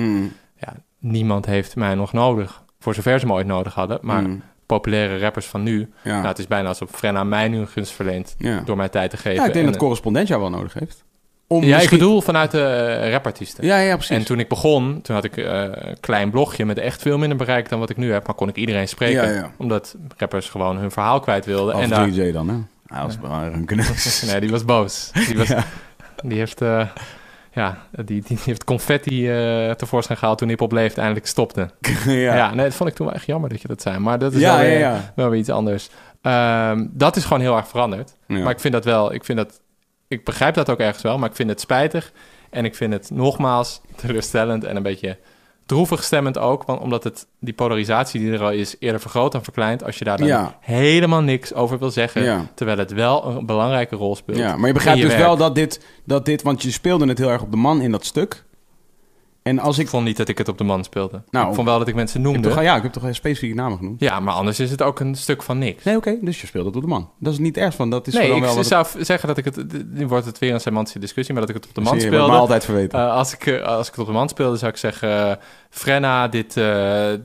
Ja, niemand heeft mij nog nodig, voor zover ze me ooit nodig hadden. Maar Mm. populaire rappers van nu, ja. nou, het is bijna alsof Frenna mij nu een gunst verleent ja. door mij tijd te geven. ja, ik denk En, dat correspondent jou wel nodig heeft. Om ja, ik misschien- bedoel vanuit de eh, rapartiesten. Ja, ja, precies. En toen ik begon, toen had ik eh, een klein blogje met echt veel minder bereik dan wat ik nu heb. Maar kon ik iedereen spreken. Ja, ja. Omdat rappers gewoon hun verhaal kwijt wilden. Of en daar, 3J dan, hè? Hij was een rankeneus. nee, die was boos. Die, was, Ja. Die heeft, eh, ja, die, die heeft confetti eh, tevoorschijn gehaald toen hip-hop leefde eindelijk stopte. ja. Ja. nee, dat vond ik toen wel echt jammer dat je dat zei. Maar dat is ja, wel, weer, ja. wel weer iets anders. Ehm, dat is gewoon heel erg veranderd. Maar ik vind dat wel, ik vind dat, ik begrijp dat ook ergens wel, maar ik vind het spijtig. En ik vind het nogmaals teleurstellend en een beetje droevig stemmend ook. Want omdat het, die polarisatie die er al is, eerder vergroot dan verkleind. Als je daar dan Ja. helemaal niks over wil zeggen. Ja. Terwijl het wel een belangrijke rol speelt. Ja, maar je begrijpt je dus werk. wel dat dit, dat dit... Want je speelde het heel erg op de man in dat stuk. En als Ik ik... vond niet dat ik het op de man speelde. Nou, ik vond wel dat ik mensen Ik noemde. toch, ja, ik heb toch een specifieke namen genoemd? Ja, maar anders is het ook een stuk van niks. Nee, oké. dus je speelde het op de man. Dat is niet erg van. Dat is Nee, gewoon ik wel zou zeggen dat ik het... Nu wordt het weer een semantische discussie, maar dat ik het op de man Zie speelde. me altijd verweten. Eh, als, ik, eh, als ik het op de man speelde, zou ik zeggen... eh, Frenna, dit,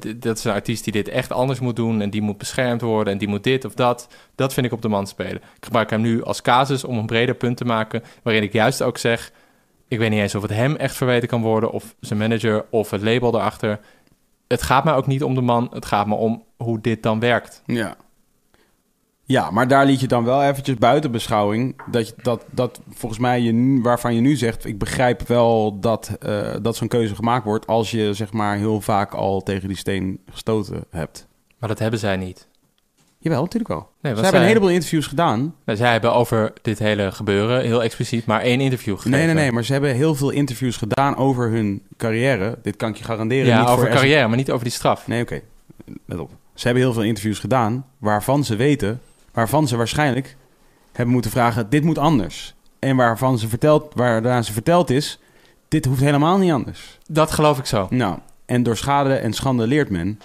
dit, dat is een artiest die dit echt anders moet doen... en die moet beschermd worden en die moet dit of dat. Dat vind ik op de man spelen. Ik gebruik hem nu als casus om een breder punt te maken... waarin ik juist ook zeg... ik weet niet eens of het hem echt verweten kan worden... of zijn manager of het label erachter. Het gaat mij ook niet om de man. Het gaat me om hoe dit dan werkt. Ja. Ja, maar daar liet je dan wel eventjes buiten beschouwing... dat, je, dat, dat volgens mij je, waarvan je nu zegt... ik begrijp wel dat, eh, dat zo'n keuze gemaakt wordt... als je zeg maar heel vaak al tegen die steen gestoten hebt. Maar dat hebben zij niet. Jawel, natuurlijk wel. Nee, Ze hebben een heleboel interviews gedaan. Nou, zij hebben over dit hele gebeuren heel expliciet maar één interview gegeven. Nee, nee, nee, maar ze hebben heel veel interviews gedaan over hun carrière. Dit kan ik je garanderen. Ja, niet over voor carrière, maar niet over die straf. Nee, oké. Let op. Ze hebben heel veel interviews gedaan waarvan ze weten, waarvan ze waarschijnlijk hebben moeten vragen: dit moet anders. En waarvan ze verteld, waarna ze verteld is: dit hoeft helemaal niet anders. Dat geloof ik zo. Nou, en door schade en schande leert men.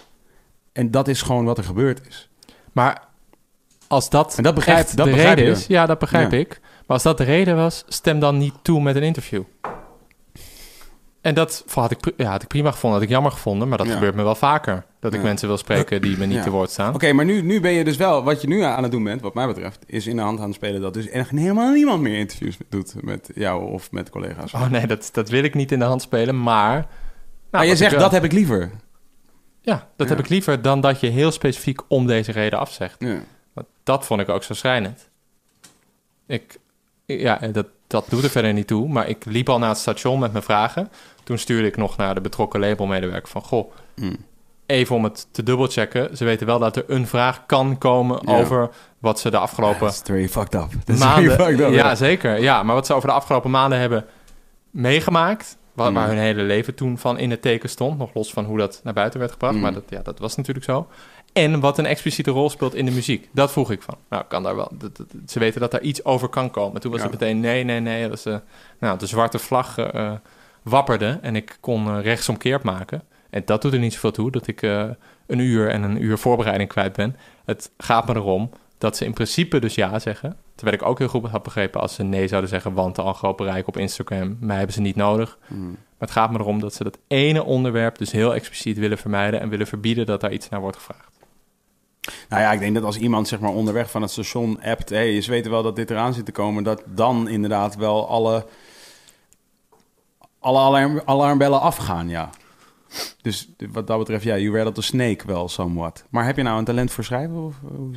En dat is gewoon wat er gebeurd is. Maar als dat, En dat begrijp- echt dat de begrijp reden je. is, ja, dat begrijp Ja. ik. Maar als dat de reden was, stem dan niet toe met een interview. En dat had ik, ja, had ik prima gevonden, had ik jammer gevonden, maar dat Ja. gebeurt me wel vaker. Dat ik Ja. mensen wil spreken die me niet Ja. te woord staan. Oké, maar nu, nu ben je dus wel, wat je nu aan het doen bent, wat mij betreft, is in de hand aan het spelen dat dus echt helemaal niemand meer interviews doet met jou of met collega's. Oh nee, dat, dat wil ik niet in de hand spelen, maar... Nou, maar je zegt dat heb ik liever. Ja, dat Ja. heb ik liever dan dat je heel specifiek om deze reden afzegt. Ja. Want dat vond ik ook zo schrijnend. Ik, ja, dat, dat doet er verder niet toe, maar ik liep al naar het station met mijn vragen. Toen stuurde ik nog naar de betrokken labelmedewerker van... Goh, Hm. even om het te dubbelchecken. Ze weten wel dat er een vraag kan komen Ja. over wat ze de afgelopen That's fucked up. That's maanden... fucked up. ja, zeker. Ja, maar wat ze over de afgelopen maanden hebben meegemaakt... Waar, Mm. waar hun hele leven toen van in het teken stond. Nog los van hoe dat naar buiten werd gebracht. Mm. Maar dat, ja, dat was natuurlijk zo. En wat een expliciete rol speelt in de muziek. Dat vroeg ik van. Nou, kan daar wel. dat- dat- ze weten dat daar iets over kan komen. Toen was Ja. het meteen nee, nee, nee. Dat ze, nou, de zwarte vlag eh, eh, wapperde. En ik kon eh, rechtsomkeerd maken. En dat doet er niet zoveel toe. Dat ik eh, een uur en een uur voorbereiding kwijt ben. Het gaat me erom dat ze in principe dus ja zeggen. Terwijl ik ook heel goed had begrepen als ze nee zouden zeggen. Want al groot bereik op Instagram. Mij hebben ze niet nodig. Hm. Maar het gaat me erom dat ze dat ene onderwerp dus heel expliciet willen vermijden en willen verbieden dat daar iets naar wordt gevraagd. Nou ja, ik denk dat als iemand zeg maar onderweg van het station appt... hey, ze weten wel dat dit eraan zit te komen... dat dan inderdaad wel alle, alle alarm, alarmbellen afgaan, ja. Dus wat dat betreft, ja, you rattled the snake wel somewhat. Maar heb je nou een talent voor schrijven? Of, hoe,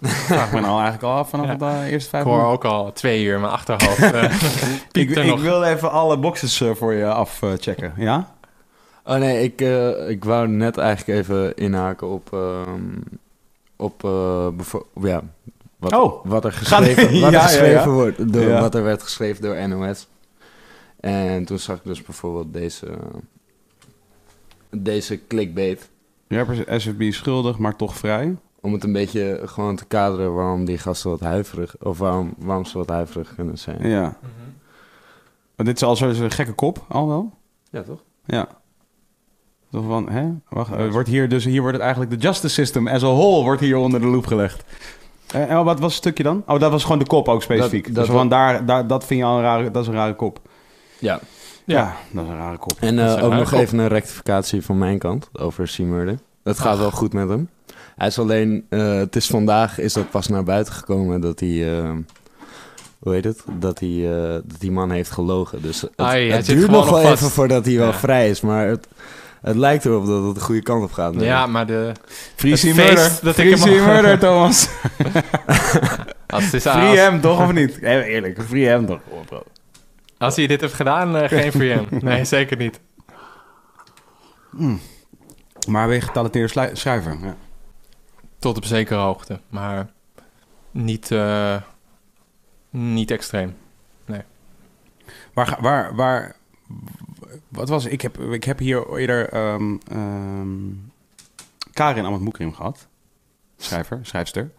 uh, vraag me nou eigenlijk al af vanaf Ja. het eh, eerste Ik vijf hoor minuten. ook al twee uur in mijn achterhoofd. eh, Ik, er ik wil even alle boxes voor je afchecken, ja? Oh nee, ik, eh, ik wou net eigenlijk even inhaken op, ehm, op eh, bevo- ja, wat, Oh. wat er geschreven, wat Ja, er ja, geschreven ja. wordt, door, Ja. wat er werd geschreven door NOS. En toen zag ik dus bijvoorbeeld deze, deze clickbait. Rappers SFB schuldig, maar toch vrij. Om het een beetje gewoon te kaderen waarom die gasten wat huiverig, of waarom, waarom ze wat huiverig kunnen zijn. Ja. Maar dit is al zo'n gekke kop, al wel? Ja, toch? Ja. Toch van, hè? Wacht, eh, wordt hier, dus hier wordt het eigenlijk de justice system as a whole wordt hier onder de loep gelegd. Eh, en wat was het stukje dan? Oh, dat was gewoon de kop ook specifiek. Dat- dus van daar, daar, dat vind je al een rare, dat is een rare kop. Ja. Ja, dat is een rare kop. En eh, ook nog kop. even een rectificatie van mijn kant over C-Murder. Het gaat wel goed met hem. Hij is alleen, eh, het is vandaag is dat pas naar buiten gekomen dat hij, eh, hoe heet het? Dat, hij, eh, dat die man heeft gelogen. Dus het, Ai, het duurt gewoon nog wel vast. even voordat hij wel vrij is, maar het, het lijkt erop dat het de goede kant op gaat. Ja, maar de... Free murder. dat Free ik hem murder, Thomas. Als, het is, Free hem toch of niet? Nee, eerlijk, free hem toch. Oh, bro. Als hij dit heeft gedaan, eh, geen hem. Nee, zeker niet. Maar ben je getalenteerd slu- schrijver? Ja. Tot op zekere hoogte. Maar niet, eh, niet extreem. Waar, ga- waar, waar, wat was, ik heb, ik heb hier eerder ehm ehm Karin Ahmad-Moekrim gehad. Schrijver, schrijfster.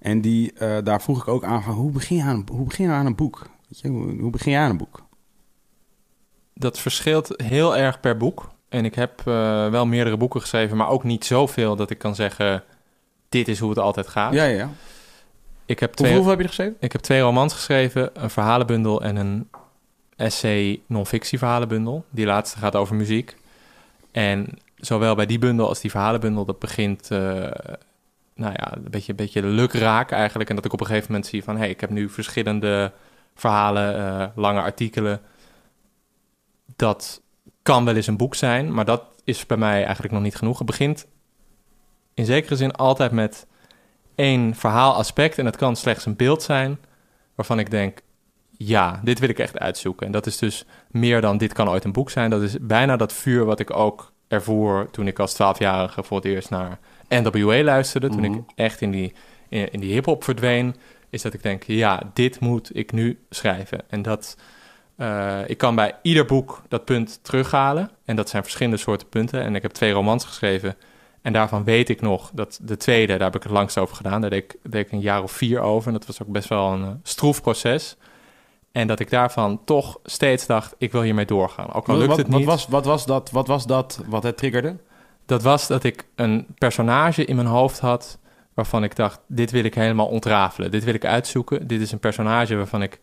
En die, eh, daar vroeg ik ook aan van, hoe begin je aan, hoe begin je aan een boek? Weet je, hoe, begin je aan een boek? Dat verschilt heel erg per boek. En ik heb eh, wel meerdere boeken geschreven, maar ook niet zoveel dat ik kan zeggen: dit is hoe het altijd gaat. Ja, ja. Ik, heb twee, hoeveel heb je geschreven? ik heb twee romans geschreven, een verhalenbundel en een essay non-fictie verhalenbundel. Die laatste gaat over muziek. En zowel bij die bundel als die verhalenbundel, dat begint eh, nou ja, een beetje, een beetje lukraak eigenlijk. En dat ik op een gegeven moment zie van... hé, hey, ik heb nu verschillende verhalen, eh, lange artikelen. Dat kan wel eens een boek zijn, maar dat is bij mij eigenlijk nog niet genoeg. Het begint in zekere zin altijd met één verhaalaspect... en het kan slechts een beeld zijn waarvan ik denk... ja, dit wil ik echt uitzoeken. En dat is dus meer dan dit kan ooit een boek zijn. Dat is bijna dat vuur wat ik ook ervoor toen ik als twaalfjarige voor het eerst naar NWA luisterde. Toen Mhm. ik echt in die, in, in die hip-hop verdween. Is dat ik denk, ja, dit moet ik nu schrijven. En dat. eh, ik kan bij ieder boek dat punt terughalen. En dat zijn verschillende soorten punten. En ik heb twee romans geschreven. En daarvan weet ik nog dat de tweede, daar heb ik het langst over gedaan. Daar deed ik, deed ik een jaar of vier over. En dat was ook best wel een eh, stroef proces. En dat ik daarvan toch steeds dacht, ik wil hiermee doorgaan. Ook al lukt wat, het wat niet. was, wat, was dat, wat was dat wat het triggerde? Dat was dat ik een personage in mijn hoofd had waarvan ik dacht, dit wil ik helemaal ontrafelen. Dit wil ik uitzoeken. Dit is een personage waarvan ik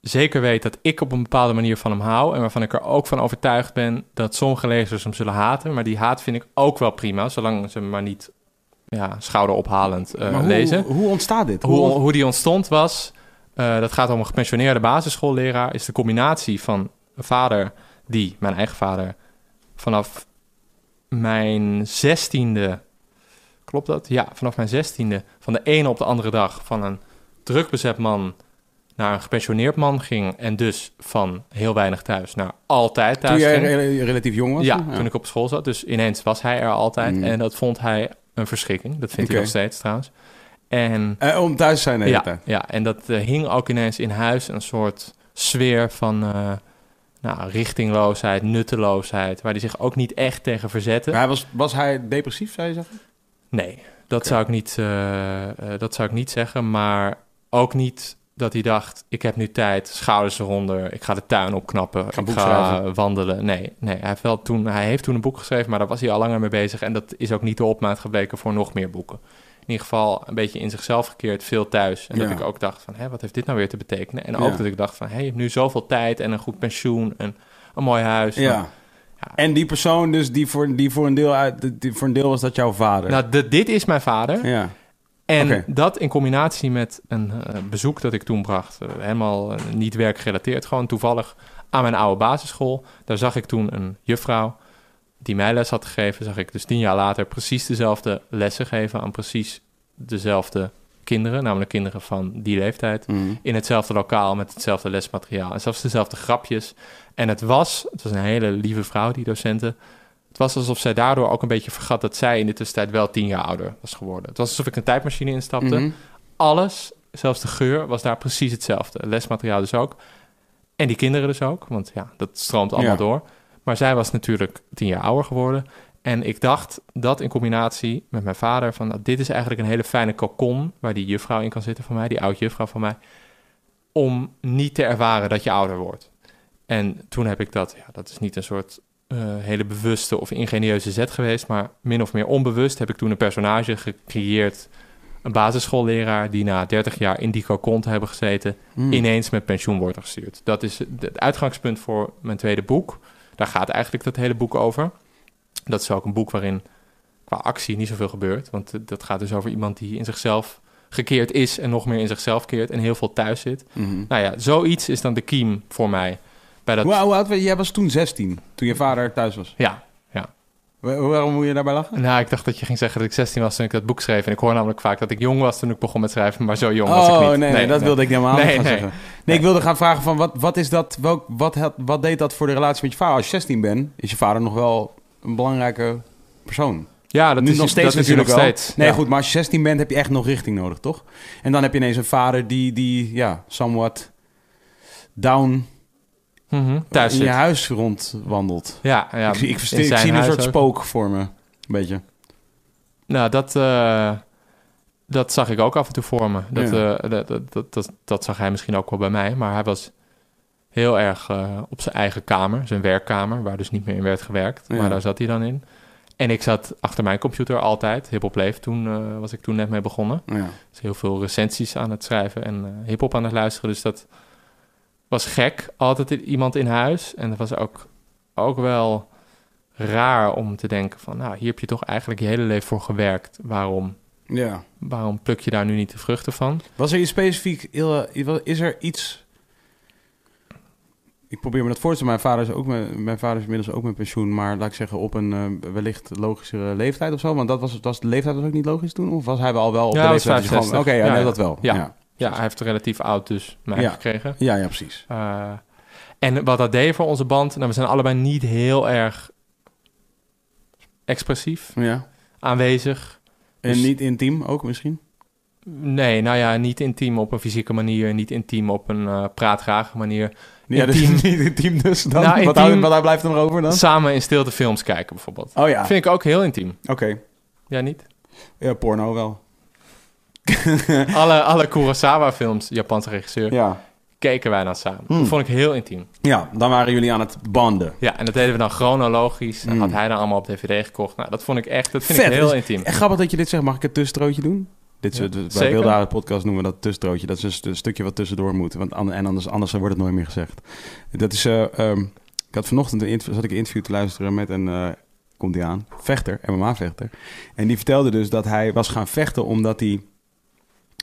zeker weet dat ik op een bepaalde manier van hem hou. En waarvan ik er ook van overtuigd ben dat sommige lezers hem zullen haten. Maar die haat vind ik ook wel prima, zolang ze hem maar niet ja, schouderophalend eh, hoe, lezen. hoe ontstaat dit? Hoe, hoe die ontstond was, eh, dat gaat om een gepensioneerde basisschoolleraar, is de combinatie van een vader die, mijn eigen vader, vanaf mijn zestiende, klopt dat? Ja, vanaf mijn zestiende, van de ene op de andere dag van een druk bezet man naar een gepensioneerd man ging en dus van heel weinig thuis naar altijd Toen thuis jij ging. re- relatief jong was? Ja, toen ik op school zat. Dus ineens was hij er altijd. Mm. En dat vond hij een verschrikking. Dat vindt Oké. hij nog steeds trouwens. En Eh, om thuis te zijn de hele ja, tijd. ja, en dat eh, hing ook ineens in huis een soort sfeer van eh, nou, richtingloosheid, nutteloosheid, waar hij zich ook niet echt tegen verzette. Maar hij was, was hij depressief, zou je zeggen? Nee, dat, zou ik niet, eh, eh, dat zou ik niet zeggen, maar ook niet dat hij dacht, ik heb nu tijd, schouders eronder, ik ga de tuin opknappen, ik ga schrijven. wandelen. Nee, nee hij, heeft wel toen, hij heeft toen een boek geschreven, maar daar was hij al langer mee bezig en dat is ook niet de opmaat gebleken voor nog meer boeken. In ieder geval een beetje in zichzelf gekeerd, veel thuis. En dat ik ook dacht van, hé, wat heeft dit nou weer te betekenen? En Ja. ook dat ik dacht van, hé, je hebt nu zoveel tijd en een goed pensioen en een mooi huis. Ja. Ja. En die persoon dus, die voor, die voor, een, deel uit, die voor een deel was dat jouw vader? Nou, de- dit is mijn vader. ja. En dat in combinatie met een eh, bezoek dat ik toen bracht, eh, helemaal eh, niet werkgerelateerd, gewoon toevallig aan mijn oude basisschool. Daar zag ik toen een juffrouw die mij les had gegeven. Zag ik dus tien jaar later precies dezelfde lessen geven aan precies dezelfde kinderen, namelijk kinderen van die leeftijd. Mm. In hetzelfde lokaal met hetzelfde lesmateriaal en zelfs dezelfde grapjes. En het was, het was een hele lieve vrouw, die docenten. Het was alsof zij daardoor ook een beetje vergat dat zij in de tussentijd wel tien jaar ouder was geworden. Het was alsof ik een tijdmachine instapte. Mhm. Alles, zelfs de geur, was daar precies hetzelfde. Lesmateriaal dus ook. En die kinderen dus ook, want ja, dat stroomt allemaal Ja. door. Maar zij was natuurlijk tien jaar ouder geworden. En ik dacht dat in combinatie met mijn vader... van nou, dit is eigenlijk een hele fijne kokon... waar die juffrouw in kan zitten van mij, die oud-juffrouw van mij... om niet te ervaren dat je ouder wordt. En toen heb ik dat, ja, dat is niet een soort eh, hele bewuste of ingenieuze zet geweest... maar min of meer onbewust heb ik toen een personage gecreëerd... een basisschoolleraar die na 30 jaar in die kokon te hebben gezeten Mm. ineens met pensioen wordt gestuurd. Dat is het uitgangspunt voor mijn tweede boek. Daar gaat eigenlijk dat hele boek over. Dat is ook een boek waarin qua actie niet zoveel gebeurt. Want dat gaat dus over iemand die in zichzelf gekeerd is en nog meer in zichzelf keert en heel veel thuis zit. Mhm. Nou ja, zoiets is dan de kiem voor mij. Bij dat, Hoe, hoe oud was? Jij was toen 16, toen je vader thuis was. Ja, ja. Wa- Waarom moet je daarbij lachen? Nou, ik dacht dat je ging zeggen dat ik 16 was toen ik dat boek schreef. En ik hoor namelijk vaak dat ik jong was toen ik begon met schrijven, maar zo jong was ik Oh, niet. nee, nee, dat wilde ik helemaal Nee, niet gaan nee. zeggen. Nee, ik wilde gaan vragen van wat, wat is dat, welk, wat, had- wat deed dat voor de relatie met je vader? Als je 16 bent, is je vader nog wel een belangrijke persoon. Ja, dat nu is nog steeds dat is natuurlijk nog wel. steeds. Nee, Ja. goed, maar als je 16 bent, heb je echt nog richting nodig, toch? En dan heb je ineens een vader die, die ja, somewhat down Mhm, Thuis in je huis rondwandelt. Ja, ja. ik zie, ik, zie een soort ook. spook voor me, een beetje. Nou, dat, eh, dat zag ik ook af en toe voor me. Dat, Ja. eh, dat, dat, dat, dat, zag hij misschien ook wel bij mij. Maar hij was heel erg eh, op zijn eigen kamer, zijn werkkamer, waar dus niet meer in werd gewerkt. Ja. Maar daar zat hij dan in. En ik zat achter mijn computer altijd. Hip-hop Leef, toen eh, was ik toen net mee begonnen. Ja. Dus heel veel recensies aan het schrijven en eh hip-hop aan het luisteren. Dus dat was gek. Altijd iemand in huis. En dat was ook, ook wel raar om te denken van... nou, hier heb je toch eigenlijk je hele leven voor gewerkt. Waarom, ja. waarom pluk je daar nu niet de vruchten van? Was er iets specifiek, heel, is er iets... Ik probeer me dat voor te stellen. Mijn vader is, ook met, mijn vader is inmiddels ook met pensioen, maar laat ik zeggen op een eh, wellicht logischere leeftijd of zo. Want dat was, was de leeftijd was ook niet logisch toen? Of was hij al wel op Ja, de leeftijd? dat je gewoon- 65. Oké, ja, Ja, nee, ja. dat wel. Ja. Ja, hij heeft relatief oud dus mij Ja. gekregen. ja, ja, precies. Eh, en wat dat deed voor onze band... Nou, we zijn allebei niet heel erg expressief Ja. aanwezig. En Dus- niet intiem ook misschien? Nee, nou ja, niet intiem op een fysieke manier, niet intiem op een praatgrage manier. Ja, dus Intiem. niet intiem dus dan? Nou, wat, intiem- wat blijft er over dan? Samen in stilte films kijken bijvoorbeeld. Oh ja, Vind ik ook heel intiem. oké. Ja, niet? Ja, porno wel. alle, alle Kurosawa-films, Japanse regisseur, Ja. keken wij dan samen. Hmm. Dat vond ik heel intiem. ja, dan waren jullie aan het banden. Ja, en dat deden we dan chronologisch. En Hmm. had hij dan allemaal op DVD gekocht. Nou, dat vond ik echt, dat vind Vet, ik heel intiem. En grappig dat je dit zegt. Mag ik het tussenstrootje doen? Dit is, Ja, bij. Beeldhouwer podcast noemen we dat tussenstrootje. Dat is een st- een stukje wat tussendoor moet. Want an- en anders, anders wordt het nooit meer gezegd. Dat is... eh, ehm, ik had vanochtend een interview, zat ik een interview te luisteren met een... eh, komt hij aan? Vechter, MMA-vechter. En die vertelde dus dat hij was gaan vechten omdat hij...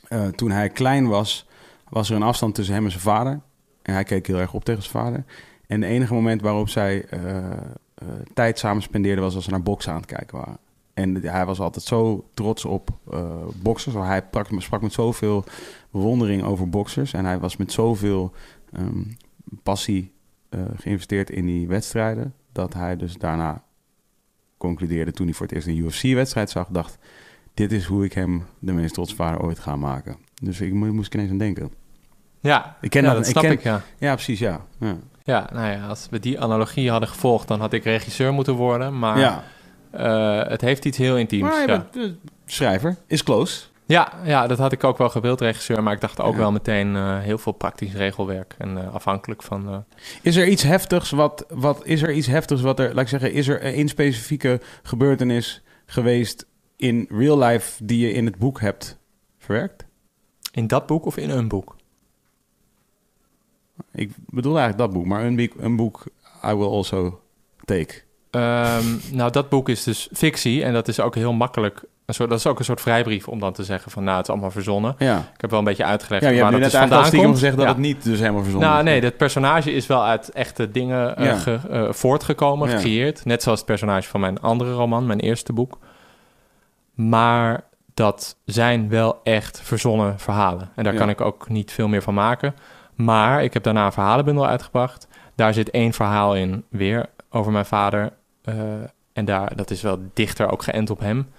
eh, toen hij klein was, was er een afstand tussen hem en zijn vader. En hij keek heel erg op tegen zijn vader. En het enige moment waarop zij eh, eh, tijd samen spendeerden was als ze naar boksen aan het kijken waren. En hij was altijd zo trots op want Hij sprak, sprak met zoveel bewondering over boxers. En hij was met zoveel ehm, passie geïnvesteerd in die wedstrijden. Dat hij dus daarna concludeerde toen hij voor het eerst een UFC-wedstrijd zag. Dacht, dit is hoe ik hem de meest trotse vader ooit ga maken. Dus ik mo- moest ineens aan denken. Ja, Ik ken ja, dat- dat ik snap ken- ik, ja. Ja, precies, ja. Ja, Ja, nou ja, als we die analogie hadden gevolgd, dan had ik regisseur moeten worden. Maar ja. eh, het heeft iets heel intiems. maar bent, eh, schrijver, is close. Ja, ja, dat had ik ook wel gewild, regisseur. Maar ik dacht ook Ja. wel meteen eh, heel veel praktisch regelwerk. En afhankelijk van... Is er iets heftigs wat, wat is er iets heftigs wat er, laat ik zeggen, is er één specifieke gebeurtenis geweest in real life die je in het boek hebt verwerkt? in dat boek of in een boek? Ik bedoel eigenlijk dat boek, maar een boek, een boek I will also take. Ehm, nou, dat boek is dus fictie. En dat is ook heel makkelijk... Een soort, dat is ook een soort vrijbrief om dan te zeggen van... nou, het is allemaal verzonnen. Ja, Ik heb wel een beetje uitgelegd ja je waar dat net dus eigenlijk al vandaan komt. gezegd dat Ja. het niet dus helemaal verzonnen Nou, is. nee, dat personage is wel uit echte dingen eh, ge- eh, voortgekomen, gecreëerd. Net zoals het personage van mijn andere roman, mijn eerste boek. Maar dat zijn wel echt verzonnen verhalen. En daar Ja. kan ik ook niet veel meer van maken. Maar ik heb daarna een verhalenbundel uitgebracht. Daar zit één verhaal in, weer over mijn vader. Eh, en daar, dat is wel dichter ook geënt op hem.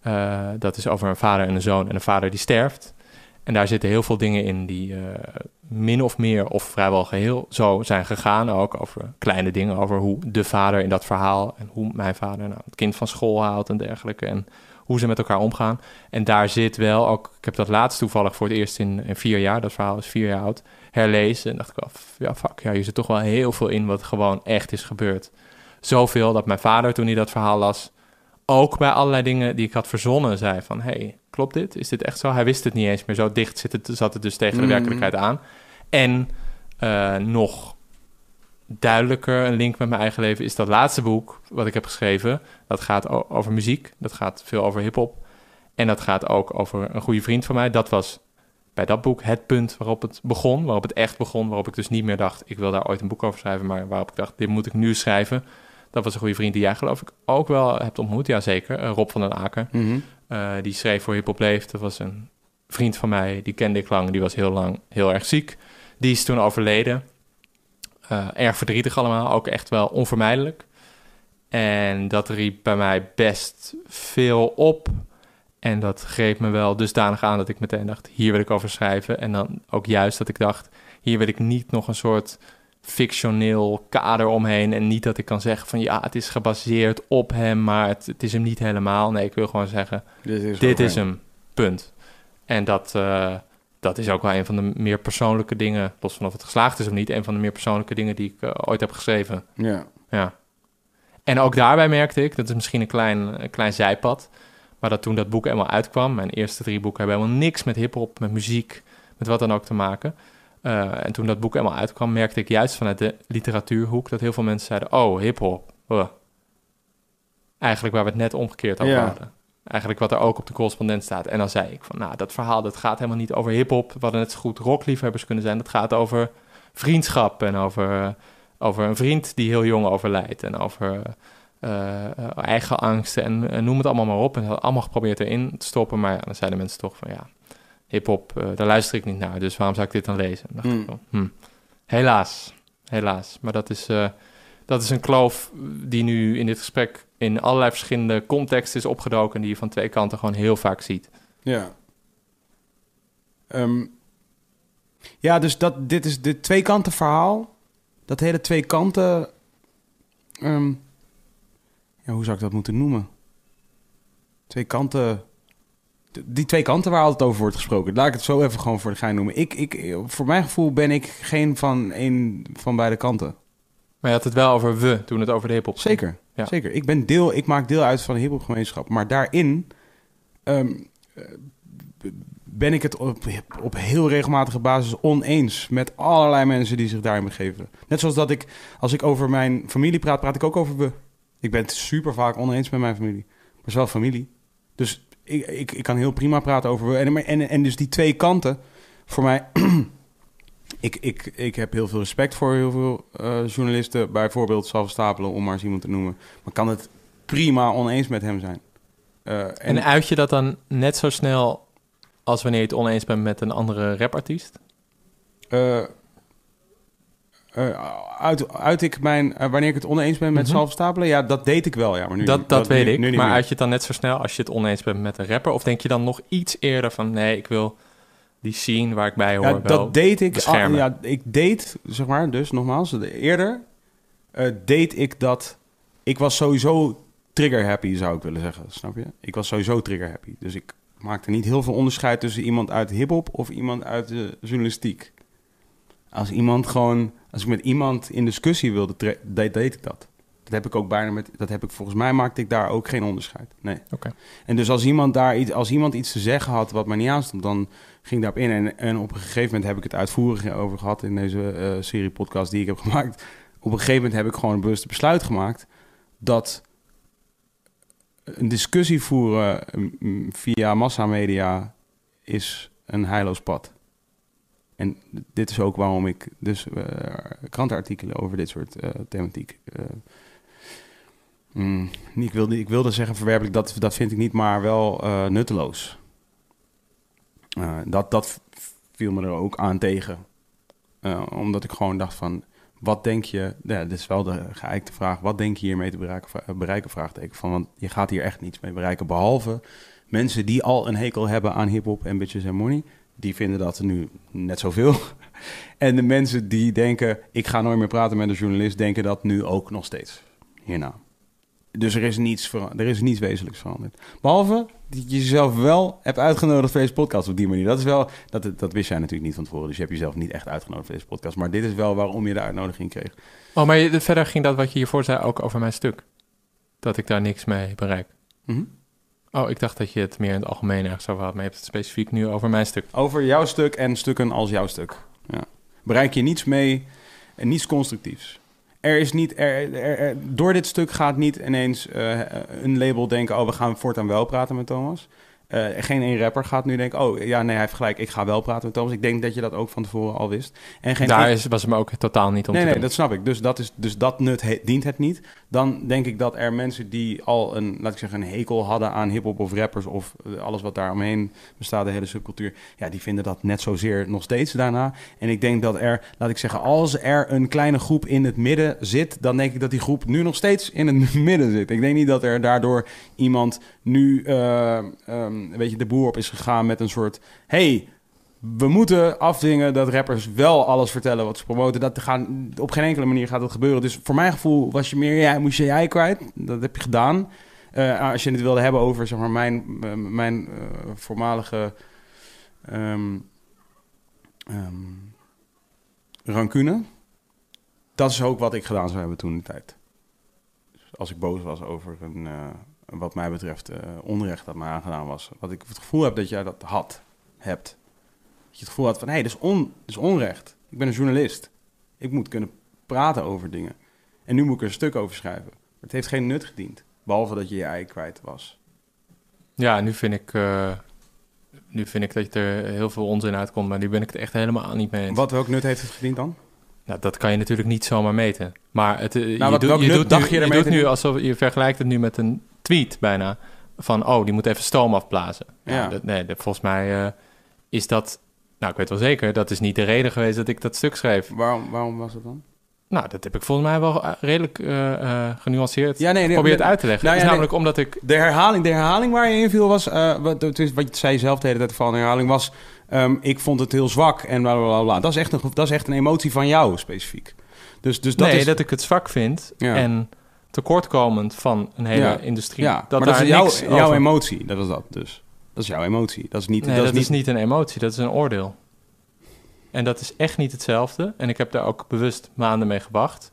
Eh, dat is over een vader en een zoon en een vader die sterft. En daar zitten heel veel dingen in die eh, min of meer of vrijwel geheel zo zijn gegaan. Ook over kleine dingen, over hoe de vader in dat verhaal en hoe mijn vader nou, het kind van school haalt en dergelijke. En hoe ze met elkaar omgaan. En daar zit wel ook, ik heb dat laatst toevallig voor het eerst in, in vier jaar, dat verhaal is vier jaar oud, herlezen. En dacht ik wel, ja fuck, ja, hier zit toch wel heel veel in wat gewoon echt is gebeurd. Zoveel dat mijn vader toen hij dat verhaal las, ook bij allerlei dingen die ik had verzonnen, zei van, hey, klopt dit? Is dit echt zo? Hij wist het niet eens meer. Zo dicht zit het, zat het dus tegen de Mm. werkelijkheid aan. En eh, nog duidelijker, een link met mijn eigen leven, is dat laatste boek wat ik heb geschreven. Dat gaat over muziek, dat gaat veel over hip-hop. En dat gaat ook over een goede vriend van mij. Dat was bij dat boek het punt waarop het begon, waarop het echt begon. Waarop ik dus niet meer dacht, ik wil daar ooit een boek over schrijven, maar waarop ik dacht, dit moet ik nu schrijven. Dat was een goede vriend die jij geloof ik ook wel hebt ontmoet. Jazeker, uh, Rob van den Aker. Mhm. Uh, die schreef voor Hip Hop Leef. Dat was een vriend van mij, die kende ik lang. Die was heel lang heel erg ziek. Die is toen overleden. Uh, erg verdrietig allemaal, ook echt wel onvermijdelijk. En dat riep bij mij best veel op. En dat greep me wel dusdanig aan dat ik meteen dacht: hier wil ik over schrijven. En dan ook juist dat ik dacht: hier wil ik niet nog een soort fictioneel kader omheen. En niet dat ik kan zeggen van ja, het is gebaseerd op hem, maar het, het is hem niet helemaal. Nee, ik wil gewoon zeggen: Dit is, dit is hem. Punt. En dat, uh, dat is ook wel een van de meer persoonlijke dingen, los van of het geslaagd is of niet, een van de meer persoonlijke dingen die ik uh, ooit heb geschreven. Ja. ja. En ook daarbij merkte ik, dat is misschien een klein, een klein zijpad, maar dat toen dat boek helemaal uitkwam, mijn eerste drie boeken hebben helemaal niks met hip-hop, met muziek, met wat dan ook te maken. Uh, en toen dat boek helemaal uitkwam, merkte ik juist vanuit de literatuurhoek dat heel veel mensen zeiden: Oh, hip-hop. Uh. Eigenlijk waar we het net omgekeerd over Ja. hadden. Eigenlijk wat er ook op de correspondent staat. En dan zei ik van, nou, dat verhaal dat gaat helemaal niet over hip-hop. Hadden net zo goed rockliefhebbers kunnen zijn. Dat gaat over vriendschap en over, over een vriend die heel jong overlijdt. En over uh, eigen angsten en, en, noem het allemaal maar op. En allemaal geprobeerd erin te stoppen. Maar ja, dan zeiden mensen toch van, ja, hip-hop, uh, daar luister ik niet naar. Dus waarom zou ik dit dan lezen? En dacht Hmm. ik van, hm, helaas, helaas. Maar dat is, uh, dat is een kloof die nu in dit gesprek in allerlei verschillende contexten is opgedoken... die je van twee kanten gewoon heel vaak ziet. Ja. Um, ja, dus dat, dit is dit twee kanten verhaal. Dat hele twee kanten... Um, ja, hoe zou ik dat moeten noemen? Twee kanten... Die twee kanten waar altijd over wordt gesproken. Laat ik het zo even gewoon voor de gein noemen. Ik, ik, voor mijn gevoel ben ik geen van een van beide kanten. Maar je had het wel over we toen het over de hip-hop Zeker. Ja. Zeker. Ik, ben deel, ik maak deel uit van de hip-hopgemeenschap. Maar daarin um, ben ik het op, op heel regelmatige basis oneens met allerlei mensen die zich daarin begeven. Net zoals dat ik, als ik over mijn familie praat, praat ik ook over we. Ik ben het super vaak oneens met mijn familie. Maar is wel familie. Dus ik, ik, ik kan heel prima praten over we. En, en, en dus die twee kanten, voor mij... ik, ik, ik heb heel veel respect voor heel veel uh, journalisten. Bijvoorbeeld Salve Stapelen, om maar eens iemand te noemen. Maar kan het prima oneens met hem zijn. Uh, en, en uit je dat dan net zo snel als wanneer je het oneens bent met een andere rapartiest? Uh, uit, uit ik mijn, wanneer ik het oneens ben met mm -hmm. Stapelen? Ja, dat deed ik wel, ja. Maar nu, dat, dat, dat weet nu, ik, nu maar uit je het dan net zo snel als je het oneens bent met een rapper? Of denk je dan nog iets eerder van... nee, ik wil die scene waar ik bij hoor ja, wel dat deed ik. beschermen. ja, ik deed, zeg maar, dus nogmaals, eerder uh, deed ik dat. Ik was sowieso trigger happy, zou ik willen zeggen. Snap je? Ik was sowieso trigger happy. Dus ik maakte niet heel veel onderscheid tussen iemand uit hip-hop of iemand uit de journalistiek. Als iemand gewoon, als ik met iemand in discussie wilde, deed, deed ik dat. Dat heb ik ook bijna met, dat heb ik volgens mij maakte ik daar ook geen onderscheid. Nee. Okay. En dus als iemand daar iets, als iemand iets te zeggen had wat mij niet aanstond, dan ging daarop in. En, en op een gegeven moment heb ik het uitvoerig over gehad in deze uh, serie podcast die ik heb gemaakt. Op een gegeven moment heb ik gewoon een besluit gemaakt dat een discussie voeren via massamedia is een heilloos pad. En dit is ook waarom ik dus uh, krantenartikelen over dit soort uh, thematiek. Uh, mm, ik, wilde, ik wilde zeggen verwerpelijk, dat, dat vind ik niet, maar wel nutteloos. Uh, dat, dat viel me er ook aan tegen. Uh, omdat ik gewoon dacht van, wat denk je... Ja, dit is wel de geëikte vraag. Wat denk je hiermee te bereiken? bereiken vraagteken van, want je gaat hier echt niets mee bereiken. Behalve mensen die al een hekel hebben aan hiphop en bitches en money. Die vinden dat nu net zoveel. en de mensen die denken, ik ga nooit meer praten met een journalist... denken dat nu ook nog steeds hierna. Dus er is, niets er is niets wezenlijks veranderd. Behalve dat je jezelf wel hebt uitgenodigd voor deze podcast op die manier. Dat is wel, dat, dat wist jij natuurlijk niet van tevoren. Dus je hebt jezelf niet echt uitgenodigd voor deze podcast. Maar dit is wel waarom je de uitnodiging kreeg. Oh, maar je, verder ging dat wat je hiervoor zei ook over mijn stuk. Dat ik daar niks mee bereik. Mm -hmm. Oh, ik dacht dat je het meer in het algemeen ergens over had. Maar je hebt het specifiek nu over mijn stuk. Over jouw stuk en stukken als jouw stuk. Ja. Bereik je niets mee en niets constructiefs. Er is niet, er, er, er, door dit stuk gaat niet ineens uh, een label denken: oh, we gaan voortaan wel praten met Thomas. Eh, geen één rapper gaat nu denken, oh ja, nee, hij heeft gelijk, ik ga wel praten met Thomas. Ik denk dat je dat ook van tevoren al wist. En geen Daar is, was hem ook totaal niet om nee, te nee, doen. dat snap ik. Dus dat, is, dus dat nut he- dient het niet. Dan denk ik dat er mensen die al een, laat ik zeggen, een hekel hadden aan hip-hop of rappers of eh, alles wat daar omheen bestaat, de hele subcultuur, ja, die vinden dat net zozeer nog steeds daarna. En ik denk dat er, laat ik zeggen, als er een kleine groep in het midden zit, dan denk ik dat die groep nu nog steeds in het midden zit. Ik denk niet dat er daardoor iemand nu, ehm, weet je, de boer op is gegaan met een soort, hey, we moeten afdwingen dat rappers wel alles vertellen wat ze promoten. Dat gaan, op geen enkele manier gaat dat gebeuren. Dus voor mijn gevoel was je meer, ja, moest je jij kwijt. Dat heb je gedaan. Eh, als je het wilde hebben over zeg maar, mijn, eh, mijn eh, voormalige ehm, rancune. Dat is ook wat ik gedaan zou hebben toen de tijd. Dus als ik boos was over een, wat mij betreft, onrecht dat mij aangedaan was. Wat ik het gevoel heb dat jij dat had, hebt. Dat je het gevoel had van, hé, hey, dit, is on, dit is onrecht. Ik ben een journalist. Ik moet kunnen praten over dingen. En nu moet ik er een stuk over schrijven. Maar het heeft geen nut gediend. Behalve dat je je ei kwijt was. Ja, nu vind ik... eh, nu vind ik dat er heel veel onzin uitkomt, maar nu ben ik het echt helemaal niet mee eens. Wat welk nut heeft het gediend dan? Nou, dat kan je natuurlijk niet zomaar meten. Maar het, eh, je, wat- doet, je doet dacht nu, je je doet nu alsof je vergelijkt het nu met een tweet bijna. Van, oh, die moet even stoom afblazen. Ja, dat, nee, dat, volgens mij eh, is dat... Nou, ik weet wel zeker, dat is niet de reden geweest dat ik dat stuk schreef. Waarom, waarom was het dan? Nou, dat heb ik volgens mij wel eh, redelijk eh, eh, genuanceerd Ja, nee, nee, Probeer het nee. uit te leggen. Nou ja, is namelijk omdat ik... De herhaling, de herhaling waar je in viel was... eh, wat, het is, wat je zei zelf de hele tijd van de herhaling was... ehm, ik vond het heel zwak en bla bla bla. Dat, is echt een, dat is echt een emotie van jou specifiek. Dus, dus dat nee, is... dat ik het zwak vind Ja. en tekortkomend van een hele industrie. ja, dat maar dat is jouw, jouw emotie. Dat is dat dus. Dat is jouw emotie. Dat is niet... Nee, dat, dat, is is niet een emotie, dat is een oordeel. En dat is echt niet hetzelfde. En ik heb daar ook bewust maanden mee gewacht.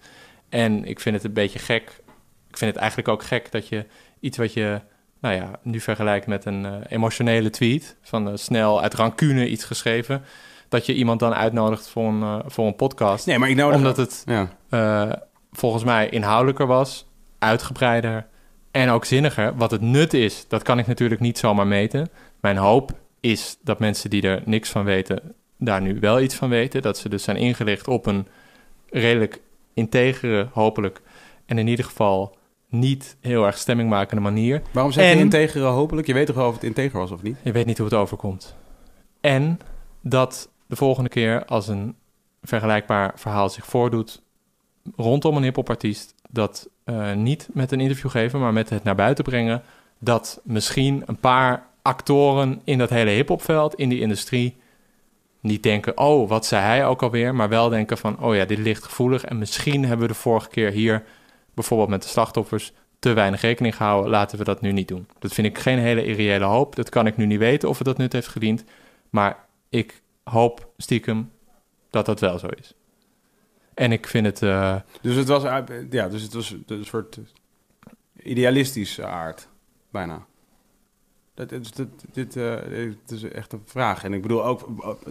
En ik vind het een beetje gek. Ik vind het eigenlijk ook gek dat je iets wat je, nou ja, nu vergelijkt met een eh, emotionele tweet. Van eh, snel uit rancune iets geschreven. Dat je iemand dan uitnodigt voor een, eh, voor een podcast. Nee, maar ik nodig... omdat het Ja. volgens mij inhoudelijker was, uitgebreider en ook zinniger. Wat het nut is, dat kan ik natuurlijk niet zomaar meten. Mijn hoop is dat mensen die er niks van weten, daar nu wel iets van weten. Dat ze dus zijn ingelicht op een redelijk integere, hopelijk, en in ieder geval niet heel erg stemmingmakende manier. Waarom zeg je integere hopelijk? Je weet toch wel of het integer was of niet? Je weet niet hoe het overkomt. En dat de volgende keer als een vergelijkbaar verhaal zich voordoet rondom een hiphopartiest, dat eh, niet met een interview geven, maar met het naar buiten brengen, dat misschien een paar actoren in dat hele hiphopveld, in die industrie, niet denken, oh, wat zei hij ook alweer, maar wel denken van, oh ja, dit ligt gevoelig en misschien hebben we de vorige keer hier, bijvoorbeeld met de slachtoffers, te weinig rekening gehouden, laten we dat nu niet doen. Dat vind ik geen hele irreële hoop. Dat kan ik nu niet weten of het dat nut heeft gediend. Maar ik hoop stiekem dat dat wel zo is. En ik vind het... eh, Dus het was, uit- ja, dus het was een soort idealistische aard, bijna. Dat, dit, dit, eh, is echt een vraag. En ik bedoel ook,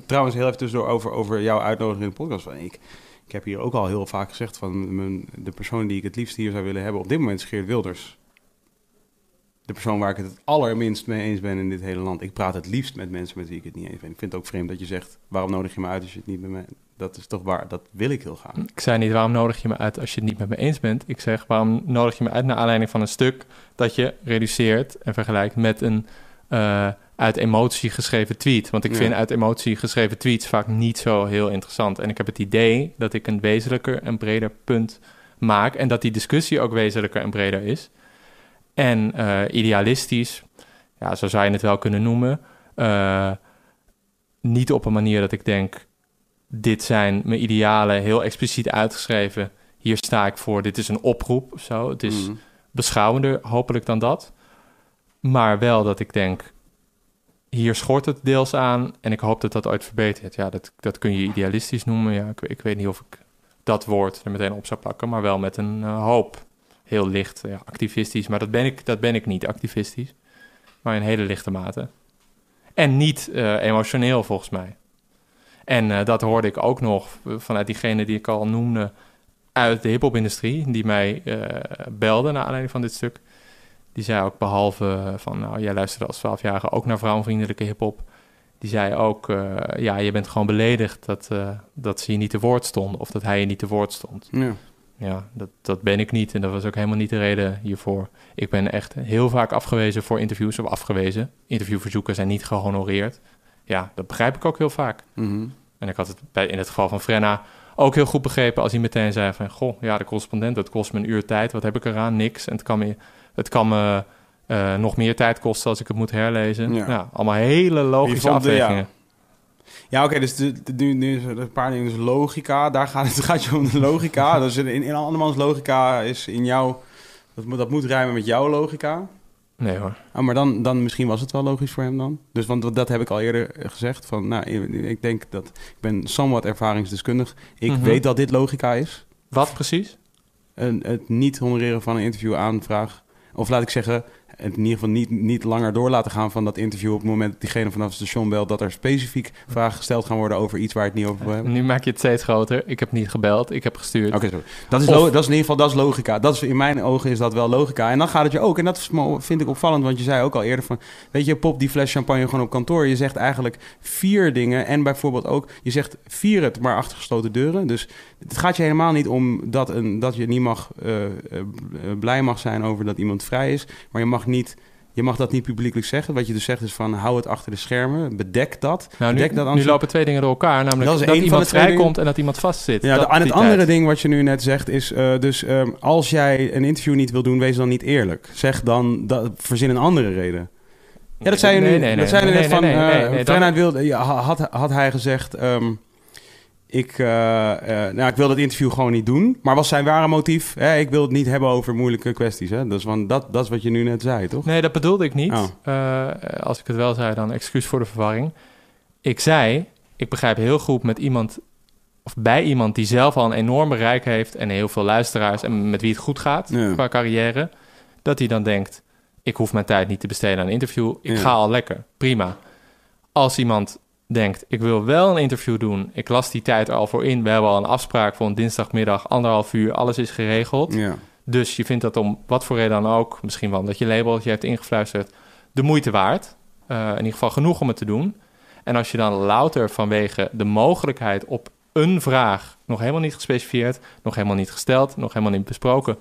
trouwens heel even tussendoor over, over jouw uitnodiging in de podcast. Van, ik, ik heb hier ook al heel vaak gezegd van mijn, de persoon die ik het liefst hier zou willen hebben op dit moment is Geert Wilders. De persoon waar ik het het allerminst mee eens ben in dit hele land. Ik praat het liefst met mensen met wie ik het niet eens ben. Ik vind het ook vreemd dat je zegt, waarom nodig je me uit als je het niet met me... Dat is toch waar, dat wil ik heel graag. ik zei niet, waarom nodig je me uit als je het niet met me eens bent? Ik zeg, waarom nodig je me uit naar aanleiding van een stuk dat je reduceert en vergelijkt met een eh, uit emotie geschreven tweet? Want ik Ja. vind uit emotie geschreven tweets vaak niet zo heel interessant. En ik heb het idee dat ik een wezenlijker en breder punt maak en dat die discussie ook wezenlijker en breder is. En eh, idealistisch, ja, zo zou je het wel kunnen noemen. Eh, niet op een manier dat ik denk, dit zijn mijn idealen, heel expliciet uitgeschreven. Hier sta ik voor, dit is een oproep of zo. Het is Mhm. beschouwender, hopelijk dan dat. Maar wel dat ik denk, hier schort het deels aan en ik hoop dat dat ooit verbetert. Ja, dat, dat kun je idealistisch noemen. Ja, ik, ik weet niet of ik dat woord er meteen op zou plakken, maar wel met een eh, hoop. Heel licht, ja, activistisch, maar dat ben, ik, dat ben ik niet, activistisch. Maar in hele lichte mate. En niet eh, emotioneel, volgens mij. En eh, dat hoorde ik ook nog vanuit diegene die ik al noemde uit de hip-hop-industrie, die mij eh, belde naar aanleiding van dit stuk. Die zei ook, behalve van, nou, jij luisterde als 12-jarige ook naar vrouwenvriendelijke hip-hop. Die zei ook, eh, ja, je bent gewoon beledigd dat, dat ze je niet te woord stonden. Of dat hij je niet te woord stond. Ja. Ja, dat, dat ben ik niet. En dat was ook helemaal niet de reden hiervoor. Ik ben echt heel vaak afgewezen voor interviews. Of afgewezen. Interviewverzoeken zijn niet gehonoreerd. Ja, dat begrijp ik ook heel vaak. Mhm. En ik had het bij, in het geval van Frenna ook heel goed begrepen als hij meteen zei van... Goh, ja, de correspondent, dat kost me een uur tijd. Wat heb ik eraan? Niks. En het kan me, het kan me eh, nog meer tijd kosten als ik het moet herlezen. Ja. Ja, allemaal hele logische vond de- ja. afwegingen. Ja, oké, dus de, de- nu, nu is er een paar dingen. Dus logica, daar gaat het gaat je om de logica. dus in, in andermans logica is in jou... Dat moet, dat moet rijmen met jouw logica. Nee hoor. Ah, maar dan, dan misschien was het wel logisch voor hem dan. Dus want dat heb ik al eerder gezegd. Van, nou, ik denk dat... Ik ben somewhat ervaringsdeskundig. Ik Mhm. weet dat dit logica is. Wat precies? Een, het niet honoreren van een interview aanvraag. Of laat ik zeggen, het in ieder geval niet, niet langer door laten gaan van dat interview... op het moment dat diegene vanaf het station belt... dat er specifiek vragen gesteld gaan worden over iets waar het niet over wil hebben. Nu maak je het steeds groter. Ik heb niet gebeld, ik heb gestuurd. Oké. Dat is, Of- dat is in ieder geval dat is logica. Dat is, in mijn ogen is dat wel logica. En dan gaat het je ook, en dat vind ik opvallend, want je zei ook al eerder van, weet je, pop die fles champagne gewoon op kantoor. Je zegt eigenlijk vier dingen en bijvoorbeeld ook, je zegt vier het maar achter gesloten deuren. Dus het gaat je helemaal niet om dat, een, dat je niet mag, eh, eh, blij mag zijn over dat iemand vrij is, maar je mag niet... Je mag dat niet publiekelijk zeggen. Wat je dus zegt is van hou het achter de schermen. Bedek dat. Nou, nu, Bedek dat nu lopen twee dingen door elkaar. Namelijk Dat dat, iemand vrijkomt en dat iemand vastzit. Ja, Dat- aan het andere tijd. ding wat je nu net zegt is... eh, dus ehm, als jij een interview niet wil doen, wees dan niet eerlijk. Zeg dan, dat, verzin een andere reden. Ja, dat zei je nu. Nee, nee, nee. dat zei je net van... wilde, ja, had, had hij gezegd... ehm, ik, eh, eh, nou, ik wil dat interview gewoon niet doen. Maar was zijn ware motief... Hè, ik wil het niet hebben over moeilijke kwesties. Hè? Dus, want dat, dat is wat je nu net zei, toch? Nee, dat bedoelde ik niet. Oh. Eh, als ik het wel zei, dan excuus voor de verwarring. Ik zei, ik begrijp heel goed met iemand... of bij iemand die zelf al een enorm bereik heeft... en heel veel luisteraars en met wie het goed gaat Ja. qua carrière... dat hij dan denkt, ik hoef mijn tijd niet te besteden aan een interview. Ik Ja. ga al lekker, prima. Als iemand denkt, ik wil wel een interview doen... ik las die tijd er al voor in... we hebben al een afspraak voor een dinsdagmiddag... anderhalf uur, alles is geregeld... Ja. Dus je vindt dat om wat voor reden dan ook, misschien wel dat je labeltje hebt ingefluisterd, de moeite waard. Eh, in ieder geval genoeg om het te doen. En als je dan louter vanwege de mogelijkheid op een vraag, nog helemaal niet gespecificeerd, nog helemaal niet gesteld, nog helemaal niet besproken,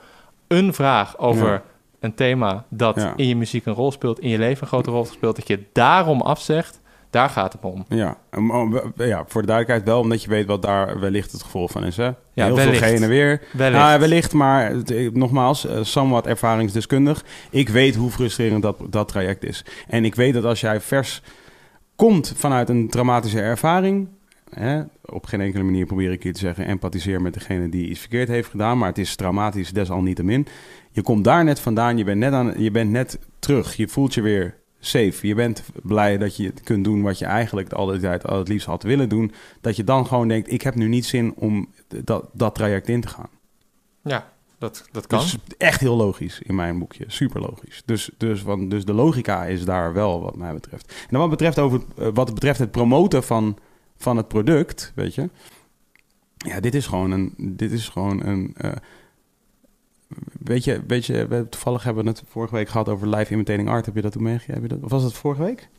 een vraag over Ja. een thema dat Ja. in je muziek een rol speelt, in je leven een grote rol speelt, dat je daarom afzegt, daar gaat het om. Ja, ja, voor de duidelijkheid wel, omdat je weet wat daar wellicht het gevolg van is. Hè? Heel wellicht. veel heen en weer. Wellicht. Nou, wellicht, maar nogmaals, eh, somewhat ervaringsdeskundig. Ik weet hoe frustrerend dat, dat traject is. En ik weet dat als jij vers komt vanuit een traumatische ervaring... Hè, op geen enkele manier probeer ik hier te zeggen... empathiseer met degene die iets verkeerd heeft gedaan... maar het is traumatisch desalniettemin. Je komt daar net vandaan, je bent net, aan, je bent net terug. Je voelt je weer safe. Je bent blij dat je kunt doen wat je eigenlijk al de tijd al het liefst had willen doen. Dat je dan gewoon denkt, ik heb nu niet zin om dat, dat traject in te gaan. Ja, dat, dat kan. Dus echt heel logisch in mijn boekje. Super logisch. Dus, dus, want, dus de logica is daar wel, wat mij betreft. En dan wat betreft, over, eh, wat betreft het promoten van, van het product, weet je. Ja, dit is gewoon een. Dit is gewoon een eh, weet, je, weet je, we hebben- toevallig hebben we het vorige week gehad over live imitating art. Heb je dat toen meegekregen? Heb je dat- Of was het vorige week?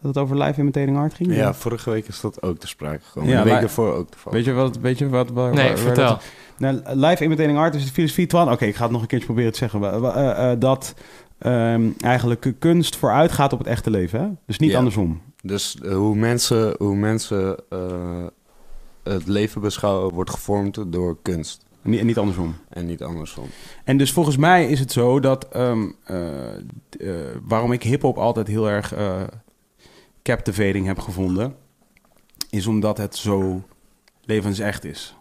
Dat het over live imitating art ging? Ja, vorige week is dat ook te sprake gekomen. Ja, de week daarvoor ook toevallig. Weet je wat? Weet je wat waar, Nee, waar- waar vertel. dat- nou, live imitating art is de filosofie Twan. Oké, ik ga het nog een keertje proberen te zeggen. Eh, eh, dat ehm, eigenlijk kunst vooruit gaat op het echte leven. Hè? Dus niet Ja. andersom. Dus eh, hoe mensen, hoe mensen eh, het leven beschouwen wordt gevormd door kunst. Niet, niet andersom. En niet andersom. En dus volgens mij is het zo dat ehm, eh, eh, waarom ik hip-hop altijd heel erg eh, captivating heb gevonden, is omdat het zo levensecht is.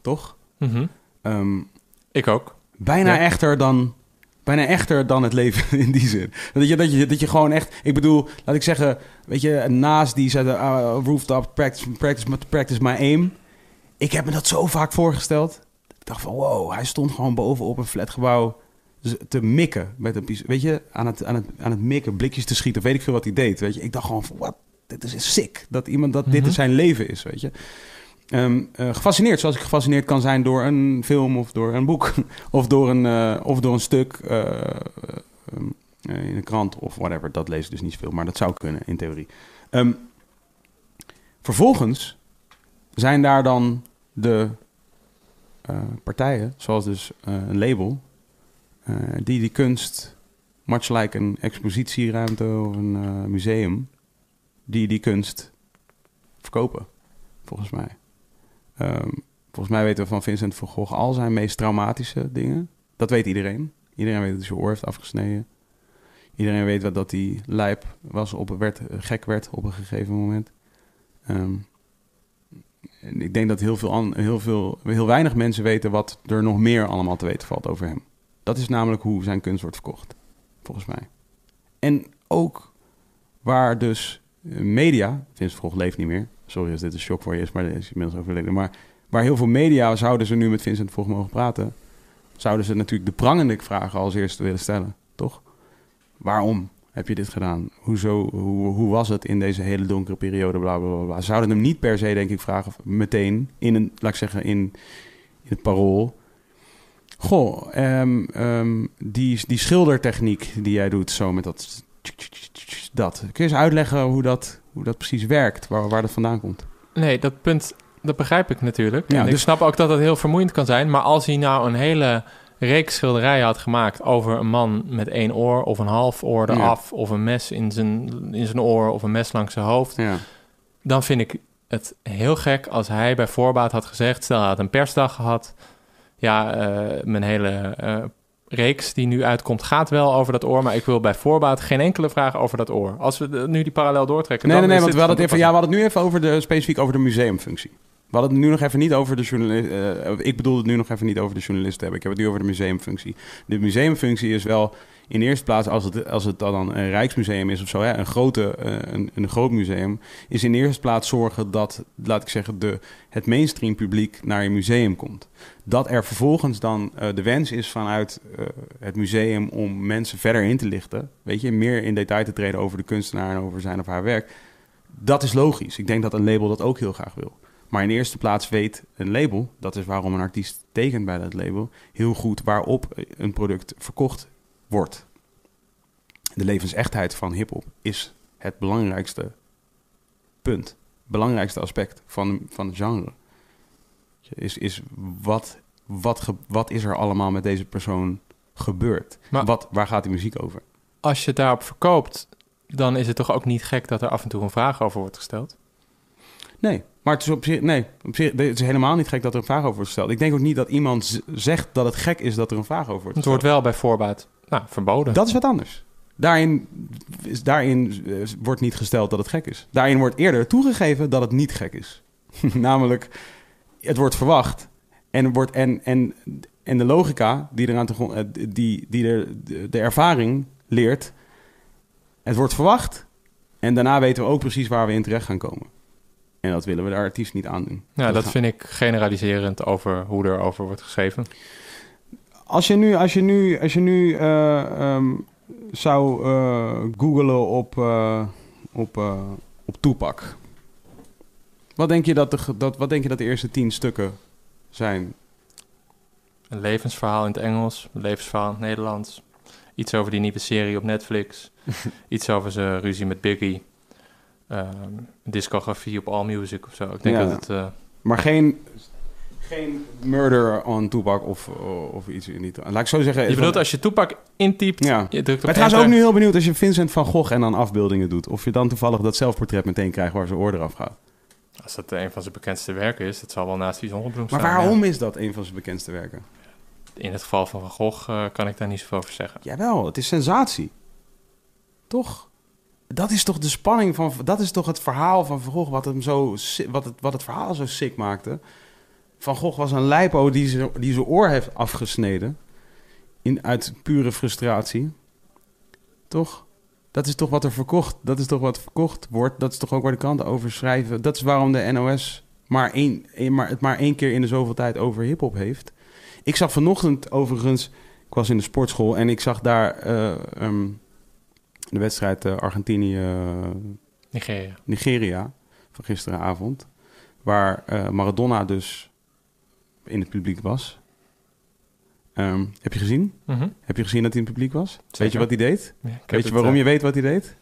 Toch? Mhm. Ehm, Ik ook. bijna Ja. echter dan. Bijna echter dan het leven in die zin. Dat je, dat, je, dat je gewoon echt. Ik bedoel, laat ik zeggen. Weet je, naast die zetten. Uh, rooftop, practice, practice, practice my aim. Ik heb me dat zo vaak voorgesteld. Dacht van wow, hij stond gewoon bovenop een flatgebouw. te mikken. Met een, weet je, aan het, aan, het, aan het mikken, blikjes te schieten. Weet ik veel wat hij deed. Weet je, ik dacht gewoon van wat. Dit is sick. Dat iemand dat dit Mhm. zijn leven is. Weet je. Ehm, eh, gefascineerd, zoals ik gefascineerd kan zijn door een film of door een boek of door een, eh, of door een stuk. eh, ehm, eh, in een krant of whatever. Dat lees ik dus niet zoveel, maar dat zou kunnen in theorie. Ehm, vervolgens zijn daar dan de partijen, zoals dus eh, een label, eh, die die kunst, much like een expositieruimte of een eh, museum, die die kunst verkopen, volgens mij. Ehm, volgens mij weten we van Vincent van Gogh al zijn meest traumatische dingen. Dat weet iedereen. Iedereen weet dat hij zijn oor heeft afgesneden. Iedereen weet wat dat hij lijp was, op, werd, gek werd op een gegeven moment. Ehm, ik denk dat heel, veel heel, veel, heel weinig mensen weten wat er nog meer allemaal te weten valt over hem. Dat is namelijk hoe zijn kunst wordt verkocht, volgens mij. En ook waar dus eh, media, Vincent Gogh leeft niet meer. Sorry als dit een shock voor je is, maar hij is inmiddels overleden. Maar waar heel veel media zouden ze nu met Vincent Gogh mogen praten, zouden ze natuurlijk de prangende vragen als eerste willen stellen, toch? Waarom heb je dit gedaan? Hoezo, hoe, hoe was het in deze hele donkere periode? Bla, bla, bla, zouden hem niet per se, denk ik, vragen meteen in een, laat ik zeggen, in, in het parool. Goh, ehm, ehm, die, die schildertechniek die jij doet, zo met dat, dat. Kun je eens uitleggen hoe dat, hoe dat precies werkt, waar, waar dat vandaan komt? Nee, dat punt, dat begrijp ik natuurlijk. Ja, en ik dus- snap ook dat het heel vermoeiend kan zijn. Maar als hij nou een hele reeks schilderijen had gemaakt over een man met één oor of een half oor Ja. eraf, of een mes in zijn, in zijn oor of een mes langs zijn hoofd, Ja, dan vind ik het heel gek als hij bij voorbaat had gezegd, stel hij had een persdag gehad, ja, eh, mijn hele eh, reeks die nu uitkomt gaat wel over dat oor, maar ik wil bij voorbaat geen enkele vraag over dat oor. Als we de- nu die parallel doortrekken, nee, dan nee, nee, want we hadden, het even, ja, we hadden het nu even over de, specifiek over de museumfunctie. We hadden het nu nog even niet over de journalist. eh, ik bedoel het nu nog even niet over de journalist hebben. Ik heb het nu over de museumfunctie. De museumfunctie is wel in eerste plaats, als het, als het dan een Rijksmuseum is of zo, hè, een, grote, eh, een, een groot museum, is in eerste plaats zorgen dat, laat ik zeggen, de, het mainstream publiek naar je museum komt. Dat er vervolgens dan eh, de wens is vanuit het museum om mensen verder in te lichten, weet je, meer in detail te treden over de kunstenaar en over zijn of haar werk. Dat is logisch. Ik denk dat een label dat ook heel graag wil. Maar in eerste plaats weet een label, dat is waarom een artiest tekent bij dat label, heel goed waarop een product verkocht wordt. De levensechtheid van hip-hop is het belangrijkste punt, belangrijkste aspect van, van het genre. Is, is wat, wat, ge- wat is er allemaal met deze persoon gebeurd? Maar- wat, waar gaat die muziek over? als je het daarop verkoopt, dan is het toch ook niet gek dat er af en toe een vraag over wordt gesteld? Nee, maar het is op zich, nee, op zich, het is helemaal niet gek dat er een vraag over wordt gesteld. Ik denk ook niet dat iemand zegt dat het gek is dat er een vraag over wordt Het gesteld. wordt wel bij voorbaat nou, verboden. Dat is wat anders. Daarin, daarin eh, wordt niet gesteld dat het gek is. Daarin wordt eerder toegegeven dat het niet gek is. Namelijk, het wordt verwacht. En, wordt, en, en, en de logica die, eraan te, eh, die, die er, de ervaring leert... Het wordt verwacht. En daarna weten we ook precies waar we in terecht gaan komen. En dat willen we de artiest niet aandoen. ja, dat gaan- vind ik generaliserend over hoe er over wordt geschreven. Als je nu, als je nu, als je nu eh, ehm, zou eh googelen op, eh, op, op Toepak. Wat denk, je dat de, dat, wat denk je dat de eerste tien stukken zijn? Een levensverhaal in het Engels, een levensverhaal in het Nederlands. Iets over die nieuwe serie op Netflix. Iets over zijn ruzie met Biggie. Ehm, discografie op Allmusic of zo. Ik denk Ja. dat het... eh, Maar geen, geen murder on Toepak of, of iets in die... Laat ik zo zeggen... je bedoelt als je toepak intypt, Ja. je drukt op Maar trouwens ook nu heel benieuwd als je Vincent van Gogh en dan afbeeldingen doet. Of je dan toevallig dat zelfportret meteen krijgt waar zijn oor eraf gaat. Als dat een van zijn bekendste werken is, dat zal wel naast die zonnebloem Maar staan. waarom ja. is dat een van zijn bekendste werken? In het geval van Van Gogh eh, kan ik daar niet zoveel over zeggen. Jawel, het is sensatie. Toch? Dat is toch de spanning van... Dat is toch het verhaal van Van wat, hem zo, wat, het, wat het verhaal zo sick maakte. Van Gogh was een lijpo die zijn die zijn oor heeft afgesneden. In, uit pure frustratie. Toch? Dat is toch wat er verkocht... Dat is toch wat verkocht wordt. Dat is toch ook waar de kranten over schrijven. Dat is waarom de NOS maar, één- maar het maar één keer in de zoveel tijd over hiphop heeft. Ik zag vanochtend overigens... Ik was in de sportschool en ik zag daar eh, ehm, de wedstrijd eh, Argentinië-Nigeria Nigeria. van gisteravond. Waar eh, Maradona dus in het publiek was. Ehm, heb je gezien? Mhm. Heb je gezien dat hij in het publiek was? Weet je wat hij deed? Ja, Weet je waarom eh, je weet wat hij deed?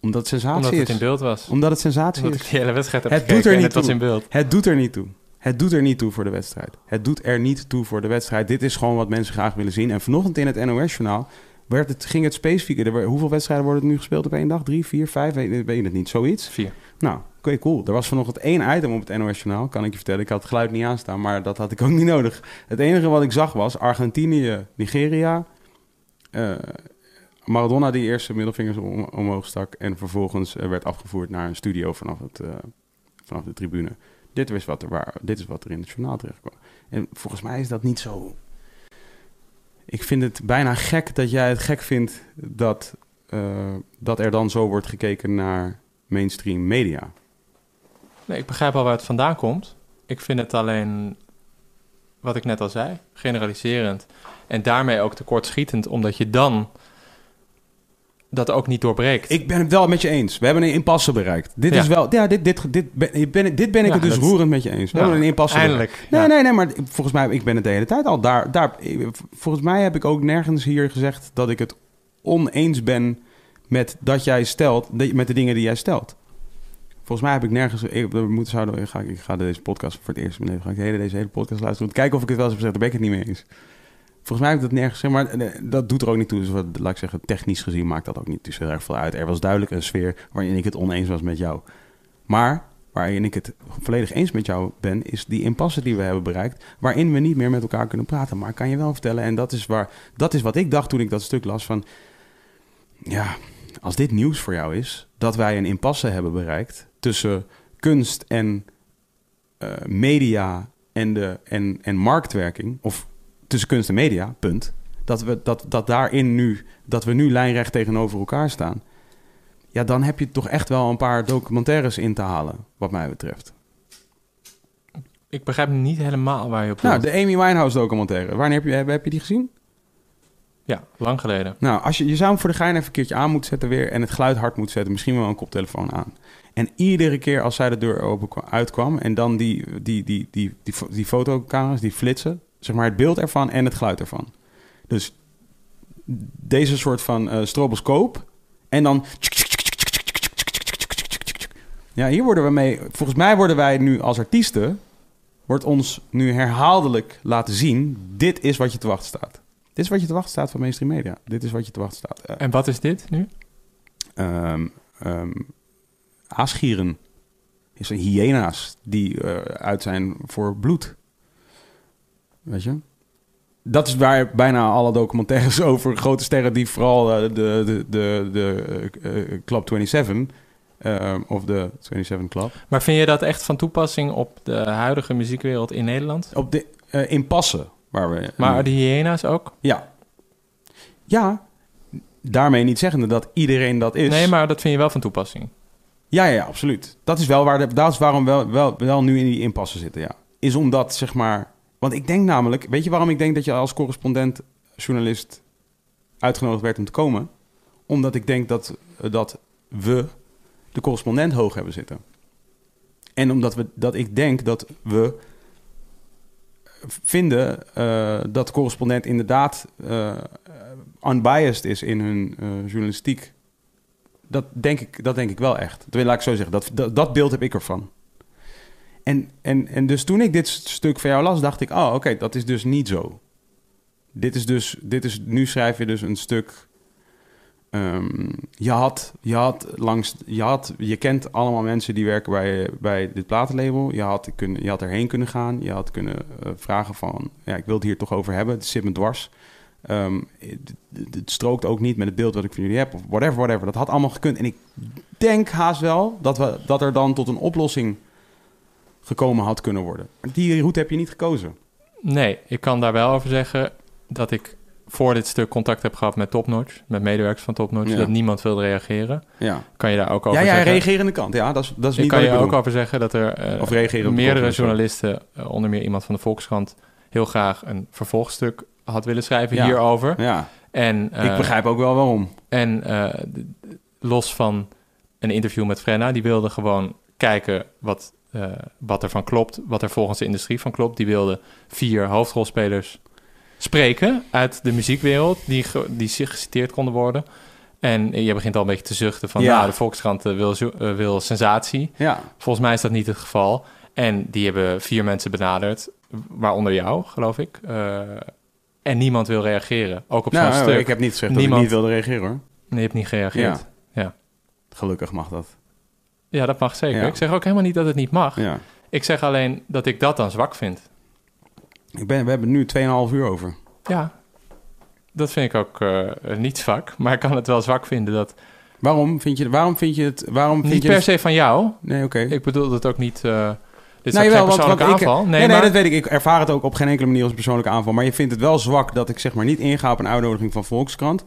Omdat het sensatie Omdat het is. in beeld was. Omdat het sensatie Omdat is. de hele wedstrijd heb Het doet er niet het was in beeld. Het doet er niet toe. Het doet er niet toe voor de wedstrijd. Het doet er niet toe voor de wedstrijd. Dit is gewoon wat mensen graag willen zien. En vanochtend in het NOS-journaal werd het, ging het specifiek... Er, werden- hoeveel wedstrijden worden er nu gespeeld op één dag? Drie, vier, vijf? Weet, weet je het niet. Zoiets? Vier. Nou, oké, cool. Er was vanochtend één item op het NOS-journaal, kan ik je vertellen. Ik had het geluid niet aanstaan, maar dat had ik ook niet nodig. Het enige wat ik zag was Argentinië, Nigeria... eh, Maradona die eerst zijn middelvingers om, omhoog stak... en vervolgens eh, werd afgevoerd naar een studio vanaf, het, eh, vanaf de tribune. Dit is, wat er waar, dit is wat er in het journaal terecht kwam. En volgens mij is dat niet zo... Ik vind het bijna gek dat jij het gek vindt dat, eh, dat er dan zo wordt gekeken naar mainstream media. Nee, ik begrijp al waar het vandaan komt. Ik vind het alleen, wat ik net al zei, generaliserend. En daarmee ook tekortschietend, omdat je dan dat ook niet doorbreekt. Ik ben het wel met je eens. We hebben een impasse bereikt. Dit Ja. is wel, ja, dit, dit, dit, ben, dit ben ik Ja, het dus dat- roerend met je eens. We Ja, hebben een impasse. Eindelijk. Nee, nee, nee, maar volgens mij, ik ben het de hele tijd al daar. daar volgens mij heb ik ook nergens hier gezegd dat ik het oneens ben met dat jij stelt, met de dingen die jij stelt. Volgens mij heb ik nergens. Ik, we moeten zouden, ik, ga, ik ga deze podcast voor het eerst. Ga ik de hele, deze hele podcast luisteren. Om te kijken of ik het wel eens heb gezegd. Daar ben ik het niet mee eens. Volgens mij heb ik dat nergens gezegd. Maar eh, dat doet er ook niet toe. Dus wat, laat ik zeggen, technisch gezien maakt dat ook niet dus heel erg veel uit. Er was duidelijk een sfeer waarin ik het oneens was met jou. Maar waarin ik het volledig eens met jou ben, is die impasse die we hebben bereikt. Waarin we niet meer met elkaar kunnen praten. Maar ik kan je wel vertellen, en dat is, waar, dat is wat ik dacht toen ik dat stuk las van. Ja, als dit nieuws voor jou is, dat wij een impasse hebben bereikt tussen kunst en eh, media en, de, en, en marktwerking, of tussen kunst en media, punt. Dat we, dat, dat daarin nu, dat we nu lijnrecht tegenover elkaar staan. Ja, dan heb je toch echt wel een paar documentaires in te halen, wat mij betreft. Ik begrijp niet helemaal waar je op Nou, de Amy Winehouse documentaire. Wanneer heb je, heb, heb je die gezien? Ja, lang geleden. Nou, als je, je zou hem voor de gein even een keertje aan moeten zetten weer... en het geluid hard moet zetten, misschien wel een koptelefoon aan. En iedere keer als zij de deur open kwa- uitkwam... en dan die, die, die, die, die, fo- die fotocamera's, die flitsen... zeg maar het beeld ervan en het geluid ervan. Dus deze soort van eh stroboscoop... en dan... Ja, hier worden we mee... Volgens mij worden wij nu als artiesten... wordt ons nu herhaaldelijk laten zien... dit is wat je te wachten staat. Dit is wat je te wachten staat van mainstream media. Dit is wat je te wachten staat. Eh, En wat is dit nu? ehm, aasgieren. Is een hyena's die eh, uit zijn voor bloed. Weet je? Dat is waar bijna alle documentaires over grote sterren die vooral eh, de, de, de, de eh, eh, Club 27 eh, of de 27 Club Maar vind je dat echt van toepassing op de huidige muziekwereld in Nederland? op de eh, in passen waar we Maar de hyena's ook? ja ja daarmee niet zeggende dat iedereen dat is Nee, maar dat vind je wel van toepassing. Ja, ja, ja, absoluut. Dat is wel waar de, dat is waarom wel, wel, wel nu in die impasse zitten, ja. Is omdat, zeg maar... Want ik denk namelijk... Weet je waarom ik denk dat je als correspondent, journalist... uitgenodigd werd om te komen? Omdat ik denk dat, dat we de correspondent hoog hebben zitten. En omdat we, dat ik denk dat we vinden eh, dat de correspondent inderdaad eh, unbiased is in hun eh, journalistiek dat denk ik, dat denk ik wel echt. Dat laat ik zo zeggen. Dat, dat, dat beeld heb ik ervan. En, en, en dus toen ik dit stuk van jou las, dacht ik... oh, oké, dat is dus niet zo. Dit is dus... Dit is, nu schrijf je dus een stuk... ehm, je, had, je had langs... Je, had, je kent allemaal mensen die werken bij, bij dit platenlabel. Je had, je had erheen kunnen gaan. Je had kunnen eh, vragen van... ja, ik wil het hier toch over hebben. Het zit me dwars. Ehm, het strookt ook niet met het beeld wat ik van jullie heb. Of whatever, whatever. Dat had allemaal gekund. En ik denk haast wel dat, we, dat er dan tot een oplossing gekomen had kunnen worden. Die route heb je niet gekozen. Nee, ik kan daar wel over zeggen dat ik voor dit stuk contact heb gehad met Topnotch, met medewerkers van Topnotch, Ja. dat niemand wilde reageren. Ja, Kan je daar ook over ja, ja zeggen? reagerende kant. Ja, dat is, dat is Ik niet kan wat je ik ook over zeggen dat er eh, Of reageren meerdere journalisten, eh, onder meer iemand van de Volkskrant, heel graag een vervolgstuk had willen schrijven Ja. hierover. Ja, En, eh, ik begrijp ook wel waarom. En los van een interview met Frenna, die wilde gewoon kijken wat, eh, wat er van klopt, wat er volgens de industrie van klopt. Die wilde vier hoofdrolspelers spreken uit de muziekwereld die, die zich geciteerd konden worden. En je begint al een beetje te zuchten van, Ja. nou, de Volkskrant eh, wil, eh, wil sensatie. Ja, Volgens mij is dat niet het geval. En die hebben vier mensen benaderd, waaronder jou, geloof ik. En niemand wil reageren. Ook op nou, zo'n stuk. ik heb niet gezegd dat Niemand- ik niet wilde reageren hoor. Nee, je hebt niet gereageerd. Ja, Gelukkig mag dat. Dat mag zeker. Ja. Ik zeg ook helemaal niet dat het niet mag. Ja. Ik zeg alleen dat ik dat dan zwak vind. Ik ben, we hebben nu 2,5 uur over. Ja, dat vind ik ook eh, niet zwak. Maar ik kan het wel zwak vinden dat... Waarom vind je, waarom vind je het... Waarom vind Niet je per het- se van jou. Nee, oké. Ik bedoel het ook niet... eh dit is wel, geen persoonlijke want aanval. Nee, nee, maar- dat weet ik. Ik ervaar het ook op geen enkele manier als persoonlijke aanval. Maar je vindt het wel zwak dat ik zeg maar niet inga op een uitnodiging van Volkskrant.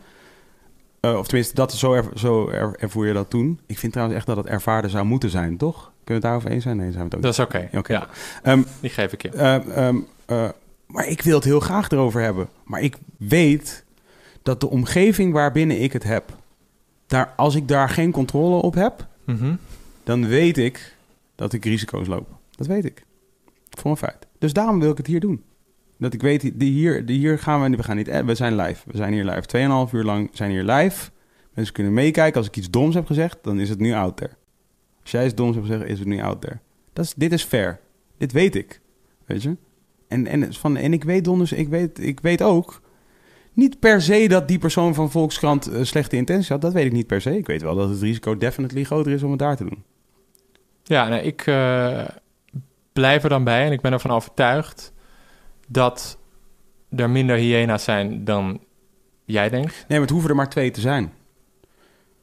Eh, of tenminste, dat, zo, er, zo er, ervoer je dat toen. Ik vind trouwens echt dat het ervaarde zou moeten zijn, toch? Kunnen we het daarover eens zijn? Nee, zijn we het ook Dat is oké. Oké. Ja, Ehm, die geef ik je. Eh, ehm, eh, maar ik wil het heel graag erover hebben. Maar ik weet dat de omgeving waarbinnen ik het heb, daar, als ik daar geen controle op heb, Mhm. dan weet ik dat ik risico's loop. Dat weet ik. Voor een feit. Dus daarom wil ik het hier doen. Dat ik weet, die hier, die hier gaan we, we gaan niet, eh, we zijn live. We zijn hier live. 2,5 uur lang zijn hier live. Mensen kunnen meekijken. Als ik iets doms heb gezegd, dan is het nu out there. Als jij iets doms hebt gezegd, is het nu out there. Dat is, dit is fair. Dit weet ik. Weet je? En, en, van, en ik weet donders, ik weet, ik weet ook niet per se dat die persoon van Volkskrant eh, slechte intenties had. Dat weet ik niet per se. Ik weet wel dat het risico definitely groter is om het daar te doen. Ja, ik eh, blijf er dan bij en ik ben ervan overtuigd dat er minder hyena's zijn dan jij denkt. Nee, maar het hoeven er maar twee te zijn.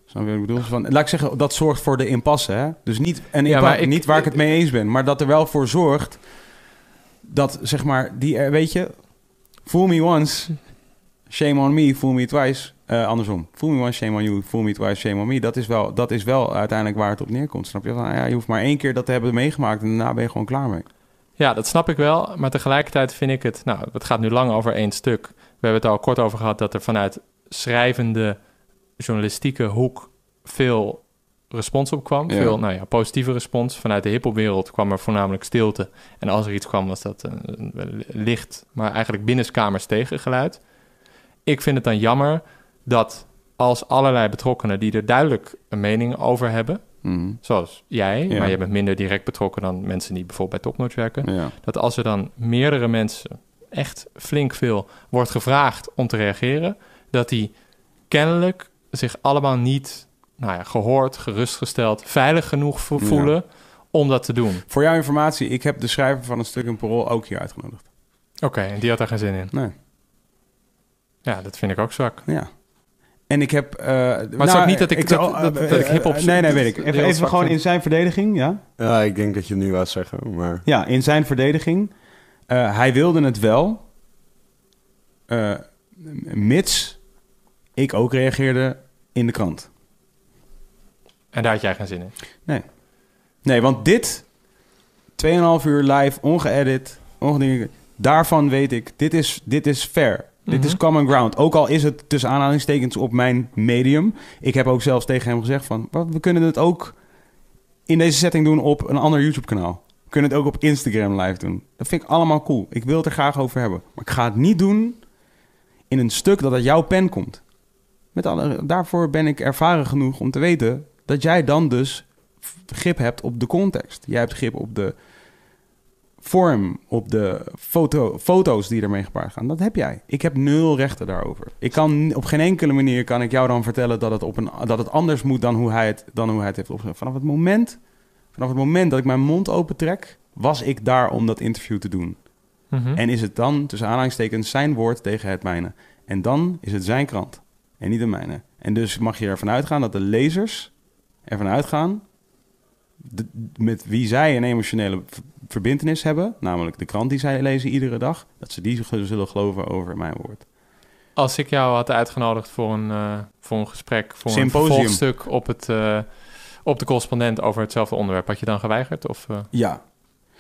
Snap je wat ik bedoel? Van, laat ik zeggen, dat zorgt voor de impasse. Hè? Dus niet, en Ja, impa- maar ik- niet waar ik het mee eens ben, maar dat er wel voor zorgt dat, zeg maar, die, er- weet je, fool me once, shame on me, fool me twice. Eh, andersom, fool me once, shame on you, fool me twice, shame on me. Dat is wel, dat is wel uiteindelijk waar het op neerkomt. Snap je? Van, ja, je hoeft maar één keer dat te hebben meegemaakt en daarna ben je gewoon klaar mee. Ja, dat snap ik wel. Maar tegelijkertijd vind ik het... Nou, het gaat nu lang over één stuk. We hebben het al kort over gehad dat er vanuit schrijvende journalistieke hoek veel respons op kwam. Ja. Veel nou ja, positieve respons. Vanuit de hiphopwereld kwam er voornamelijk stilte. En als er iets kwam, was dat een, een licht, maar eigenlijk binnenskamers tegengeluid. Ik vind het dan jammer dat als allerlei betrokkenen die er duidelijk een mening over hebben, Mhm. zoals jij, Ja. maar je bent minder direct betrokken dan mensen die bijvoorbeeld bij Topnotch werken, Ja. dat als er dan meerdere mensen, echt flink veel, wordt gevraagd om te reageren, dat die kennelijk zich allemaal niet nou ja, gehoord, gerustgesteld, veilig genoeg vo- Ja. voelen om dat te doen. Voor jouw informatie, ik heb de schrijver van een stuk in Parool ook hier uitgenodigd. Oké, en die had daar geen zin in. Nee. Ja, dat vind ik ook zwak. Ja. En ik heb... eh, maar het is ook niet dat ik- dat- dat- dat ik hiphop- Nee, nee, weet ik. Even, even gewoon in zijn verdediging, ja? Ja, ik denk dat je het nu wou zeggen, maar... Ja, in zijn verdediging. Eh, hij wilde het wel. eh, mits ik ook reageerde in de krant. En daar had jij geen zin in. Nee, want dit... 2,5 uur live, ongeëdit, ongedingen. Daarvan weet ik, dit is, dit is fair. Dit is Mhm. common ground. Ook al is het tussen aanhalingstekens op mijn medium. Ik heb ook zelfs tegen hem gezegd van... "Wat, we kunnen het ook in deze setting doen op een ander YouTube-kanaal. We kunnen het ook op Instagram live doen. Dat vind ik allemaal cool. Ik wil het er graag over hebben. Maar ik ga het niet doen in een stuk dat uit jouw pen komt. Met alle, daarvoor ben ik ervaren genoeg om te weten... dat jij dan dus grip hebt op de context. Jij hebt grip op de vorm, op de foto, foto's die ermee gepaard gaan. Dat heb jij. Ik heb nul rechten daarover. Ik kan op geen enkele manier kan ik jou dan vertellen dat het, op een, dat het anders moet dan hoe hij het, dan hoe hij het heeft opgezet. Vanaf het moment, vanaf het moment dat ik mijn mond opentrek, was ik daar om dat interview te doen. Mhm. En is het dan, tussen aanhalingstekens, zijn woord tegen het mijne. En dan is het zijn krant en niet de mijne. En dus mag je ervan uitgaan dat de lezers ervan uitgaan... de- met wie zij een emotionele v- verbintenis hebben... namelijk de krant die zij lezen iedere dag... dat ze die zullen geloven over mijn woord. Als ik jou had uitgenodigd voor een, eh, voor een gesprek, voor Symposium. een vervolgstuk op, het, eh, op de correspondent over hetzelfde onderwerp, had je dan geweigerd? Of eh, Ja,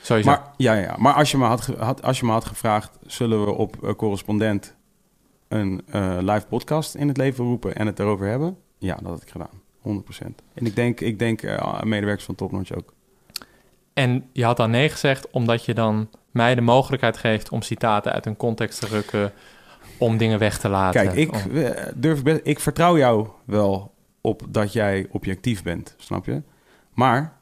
sowieso? maar, ja, ja, maar als, je me had, had, als je me had gevraagd... zullen we op correspondent een live podcast in het leven roepen... en het erover hebben? Ja, dat had ik gedaan. 100%. En ik denk, ik denk eh, medewerkers van Topnotch ook. En je had dan nee gezegd omdat je dan mij de mogelijkheid geeft om citaten uit een context te rukken, om dingen weg te laten. Kijk, ik, Om- durf best, ik vertrouw jou wel op dat jij objectief bent, snap je? Maar,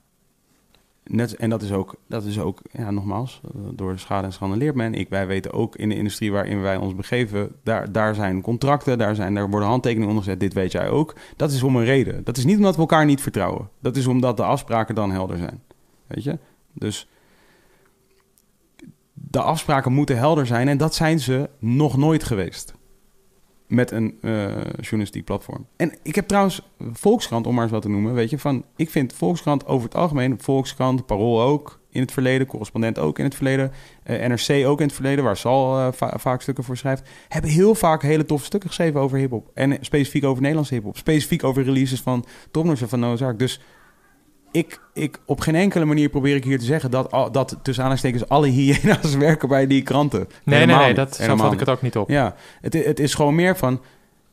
net, en dat is ook, dat is ook ja, nogmaals, eh, door schade en schande leert men. Ik, wij weten ook in de industrie waarin wij ons begeven, daar, daar zijn contracten, daar, zijn, daar worden handtekeningen ondergezet, dit weet jij ook. Dat is om een reden. Dat is niet omdat we elkaar niet vertrouwen. Dat is omdat de afspraken dan helder zijn. Weet je? Dus de afspraken moeten helder zijn en dat zijn ze nog nooit geweest met een eh, journalistiek platform. En ik heb trouwens Volkskrant, om maar eens wat te noemen, weet je, van ik vind Volkskrant over het algemeen, Volkskrant, Parool ook in het verleden, correspondent ook in het verleden, eh, NRC ook in het verleden, waar Sal eh, va- vaak stukken voor schrijft, hebben heel vaak hele toffe stukken geschreven over hip-hop. En specifiek over Nederlandse hip-hop, specifiek over releases van Topnotch en van Noah's Ark. Dus ik, ik, op geen enkele manier probeer ik hier te zeggen dat, dat tussen aanhalingstekens alle hyena's werken bij die kranten. nee, nee, Helemaal nee, dat, Helemaal vat ik het ook niet op. Ja, het, het is gewoon meer van...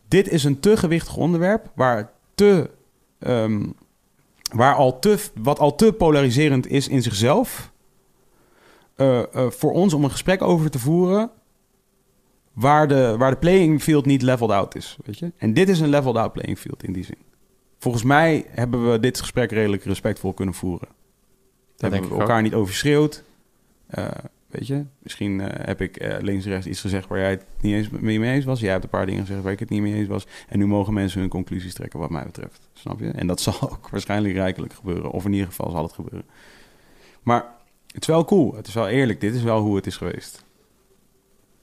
Dit is een te gewichtig onderwerp waar te... ehm, waar al te, wat al te polariserend is in zichzelf... eh, eh, voor ons om een gesprek over te voeren... Waar de, waar de playing field niet leveled out is, weet je? En dit is een leveled out playing field in die zin. Volgens mij hebben we dit gesprek redelijk respectvol kunnen voeren. hebben denk we ik elkaar niet overschreeuwd. Eh, weet je, misschien eh, heb ik eh, links en rechts iets gezegd waar jij het niet eens mee mee eens was. Jij hebt een paar dingen gezegd waar ik het niet mee eens was. En nu mogen mensen hun conclusies trekken wat mij betreft. Snap je? En dat zal ook waarschijnlijk rijkelijk gebeuren. Of in ieder geval zal het gebeuren. Maar het is wel cool. Het is wel eerlijk. Dit is wel hoe het is geweest.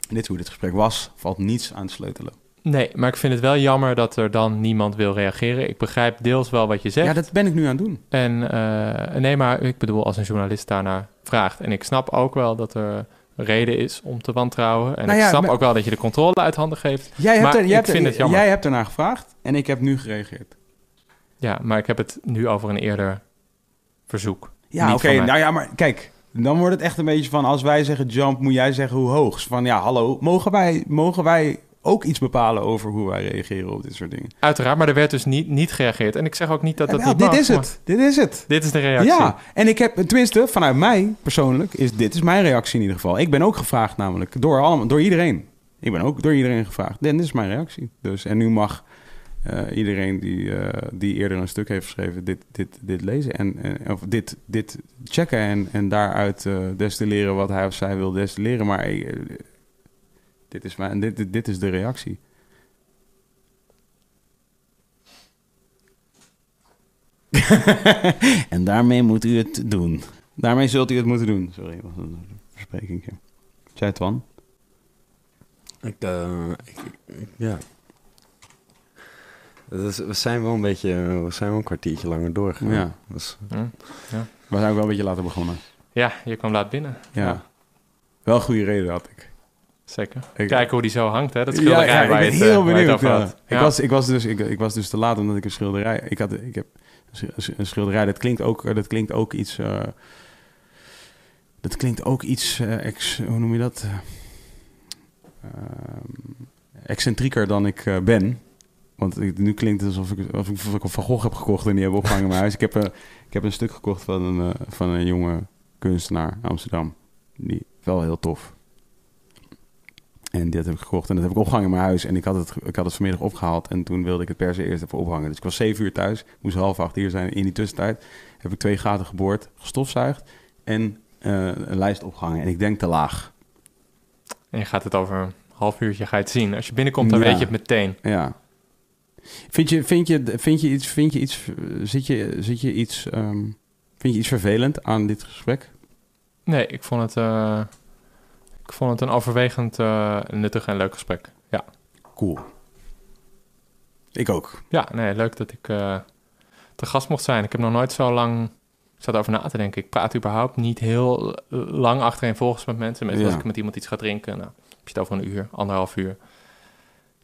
Dit is hoe dit gesprek was. Valt niets aan te sleutelen. Nee, maar ik vind het wel jammer dat er dan niemand wil reageren. Ik begrijp deels wel wat je zegt. Ja, dat ben ik nu aan het doen. En eh, nee, maar ik bedoel, als een journalist daarnaar vraagt. En ik snap ook wel dat er reden is om te wantrouwen. En Nou ik snap maar- ook wel dat je de controle uit handen geeft. Jij hebt, Maar er, jij, ik hebt er- vind het jammer. jij hebt ernaar gevraagd en ik heb nu gereageerd. Ja, maar ik heb het nu over een eerder verzoek. Ja, oké. Nou ja, maar kijk. Dan wordt het echt een beetje van... als wij zeggen jump, moet jij zeggen hoe hoog. Van ja, hallo. Mogen wij, mogen wij ook iets bepalen over hoe wij reageren op dit soort dingen? Uiteraard, maar er werd dus niet, niet gereageerd. En ik zeg ook niet dat dat niet dit mag, is het. Dit is het. Dit is de reactie. Ja, en ik heb, tenminste, vanuit mij persoonlijk, is dit is mijn reactie in ieder geval. Ik ben ook gevraagd namelijk, door, allemaal, door iedereen. Ik ben ook door iedereen gevraagd. En dit is mijn reactie. Dus, en nu mag eh, iedereen die, eh, die eerder een stuk heeft geschreven, dit, dit, dit lezen. En, en, of dit, dit checken en, en daaruit eh, destilleren wat hij of zij wil destilleren. Maar dit, is mijn, dit, dit, dit is de reactie. en daarmee moet u het doen. Daarmee zult u het moeten doen. Sorry, was een verspreking. Jij Twan? Ik, eh, ik, ik- ja. Dat is, we zijn wel een beetje, we zijn wel een kwartiertje langer doorgegaan. Ja. Dus, Hm? We zijn ook wel een beetje later begonnen. Ja, je kwam laat binnen. Ja. Wel goede reden had ik. Zeker. Ik- Kijken hoe die zo hangt, hè? Dat schilderij ja, ik ben eh, heel het benieuwd. ja. Ik, was, ik, was dus, ik, ik was dus te laat omdat ik een schilderij... Ik, had, ik heb een sch- een schilderij, dat klinkt ook, dat klinkt ook iets... eh, dat klinkt ook iets... eh, ex, hoe noem je dat? Eh, ehm, excentrieker dan ik eh, ben. Want nu klinkt het alsof ik, alsof ik, een Van Gogh heb gekocht en die hebben opgehangen in mijn huis. Ik heb, eh, ik heb een stuk gekocht van een, eh, van een jonge kunstenaar in Amsterdam. Die wel heel tof. En dit heb ik gekocht en dat heb ik opgehangen in mijn huis. En ik had, het, ik had het vanmiddag opgehaald en toen wilde ik het per se eerst even ophangen. Dus ik was zeven uur thuis, moest half acht hier zijn. In die tussentijd heb ik twee gaten geboord, gestofzuigd en eh, een lijst opgehangen. En ik denk te laag. En je gaat het over een half uurtje ga je het zien. Als je binnenkomt, dan Ja. weet je het meteen. Ja. Vind je, vind je, vind je iets, vind je iets, zit je, zit je iets, ehm, vind je iets vervelend aan dit gesprek? Nee, ik vond het, eh, ik vond het een overwegend eh, nuttig en leuk gesprek. Ja, Cool. Ik ook. ja nee, leuk dat ik eh, te gast mocht zijn. Ik heb nog nooit zo lang... Zat over na te denken. Ik praat überhaupt niet heel lang achtereenvolgens met mensen. Meestal Ja. als ik met iemand iets ga drinken, nou, heb je het over een uur, anderhalf uur.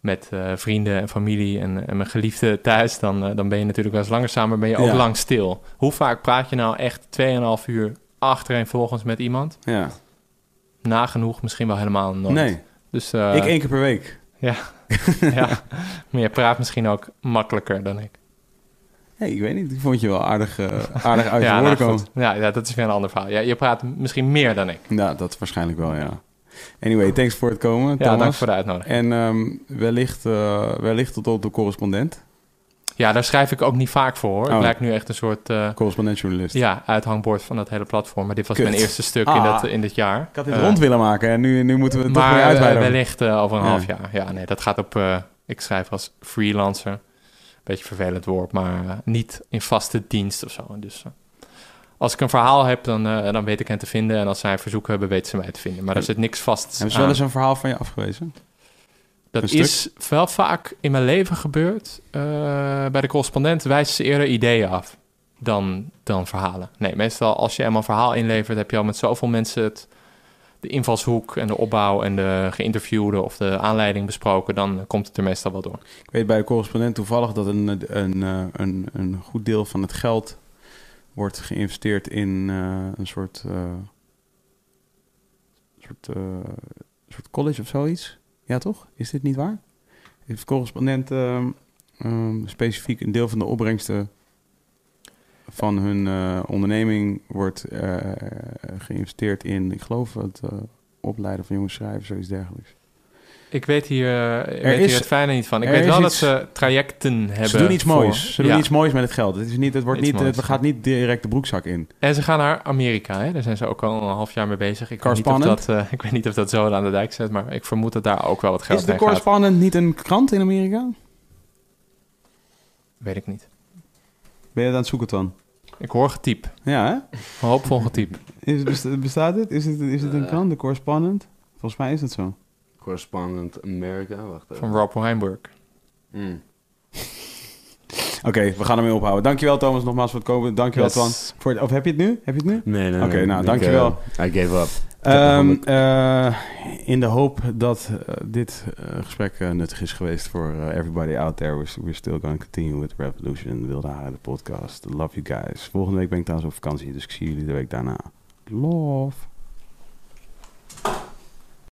Met eh, vrienden en familie en, en mijn geliefde thuis, dan, dan ben je natuurlijk wel eens langer samen, ben je ook Ja. lang stil. Hoe vaak praat je nou echt 2,5 uur achtereenvolgens met iemand? Ja. Nagenoeg, misschien wel helemaal nooit. Nee, Dus eh, ik één keer per week. ja, maar je praat misschien ook makkelijker dan ik. Nee, ik weet niet. Ik vond je wel aardig, eh, aardig uit je ja, woorden nou, komen. ja, ja, dat is weer een ander verhaal. Ja, je praat misschien meer dan ik. Ja, dat waarschijnlijk wel, ja. Anyway, thanks voor het komen, Ja, Thomas. dank voor de uitnodiging. En ehm, wellicht, eh, wellicht tot op de correspondent. Ja, daar schrijf ik ook niet vaak voor hoor. Oh. Ik lijk nu echt een soort eh, Correspondent-journalist. ja, uithangbord van dat hele platform. Maar dit was Kut. mijn eerste stuk in, Ah. dat, in dit jaar. Ik had dit Eh, rond willen maken en nu, nu moeten we het toch maar weer eh, uitweiden. wellicht eh, over een Ja. half jaar. Ja, nee, dat gaat op... ik schrijf als freelancer. Beetje vervelend woord, maar niet in vaste dienst of zo. Dus als ik een verhaal heb, dan, dan weet ik hen te vinden. En als zij een verzoek hebben, weten ze mij te vinden. Maar er zit niks vast Hebben ze wel eens een verhaal van je afgewezen? Dat een stuk? is wel vaak in mijn leven gebeurd. Eh, bij de correspondent wijzen ze eerder ideeën af dan, dan verhalen. Nee, meestal als je eenmaal een verhaal inlevert, heb je al met zoveel mensen het, de invalshoek en de opbouw en de geïnterviewde of de aanleiding besproken, dan komt het er meestal wel door. Ik weet bij de correspondent toevallig dat een, een, eh, een, een goed deel van het geld wordt geïnvesteerd in eh, een soort, eh, soort, eh, soort college of zoiets. Ja, toch? Is dit niet waar? Heeft de correspondent ehm, ehm, specifiek een deel van de opbrengsten van hun eh, onderneming wordt eh, geïnvesteerd in, ik geloof, het eh, opleiden van jonge schrijvers, zoiets dergelijks. Ik weet hier, eh, ik weet is- hier het fijne niet van. Ik er weet is wel dat ze trajecten hebben. Ze doen iets voor- moois. Ze doen Ja. iets moois met het geld. Het, is niet, het, wordt Iets niet, moois, het gaat niet direct de broekzak in. En ze gaan naar Amerika, hè? daar zijn ze ook al een half jaar mee bezig. Ik weet, niet of Correspondent? dat, eh, ik weet niet of dat zo aan de dijk zit, maar ik vermoed dat daar ook wel wat geld is de heen gaat. correspondent niet een krant in Amerika? Weet ik niet. Ben je dat aan het zoeken dan? Ik hoor getiep. Ja, hè? Hoopvol getiep. Is, bestaat dit? Is het, is het een Eh. krant, de correspondent? Volgens mij is het zo. Correspondent America, wacht even. Van Rob Weinberg. Hmm. Oké, we gaan ermee ophouden. Dankjewel Thomas nogmaals voor het komen. Dankjewel Yes. Twan. Voor het, of heb je het nu? Heb je het nu? Nee, nee, Oké, nee. nou, Ik, dankjewel. eh, I gave up. Ehm, eh, in de hoop dat eh, dit gesprek nuttig is geweest voor everybody out there. We're, we're still going to continue with Revolution, Wilde Haren, de podcast. Love you guys. Volgende week ben ik trouwens op vakantie, dus ik zie jullie de week daarna. Love.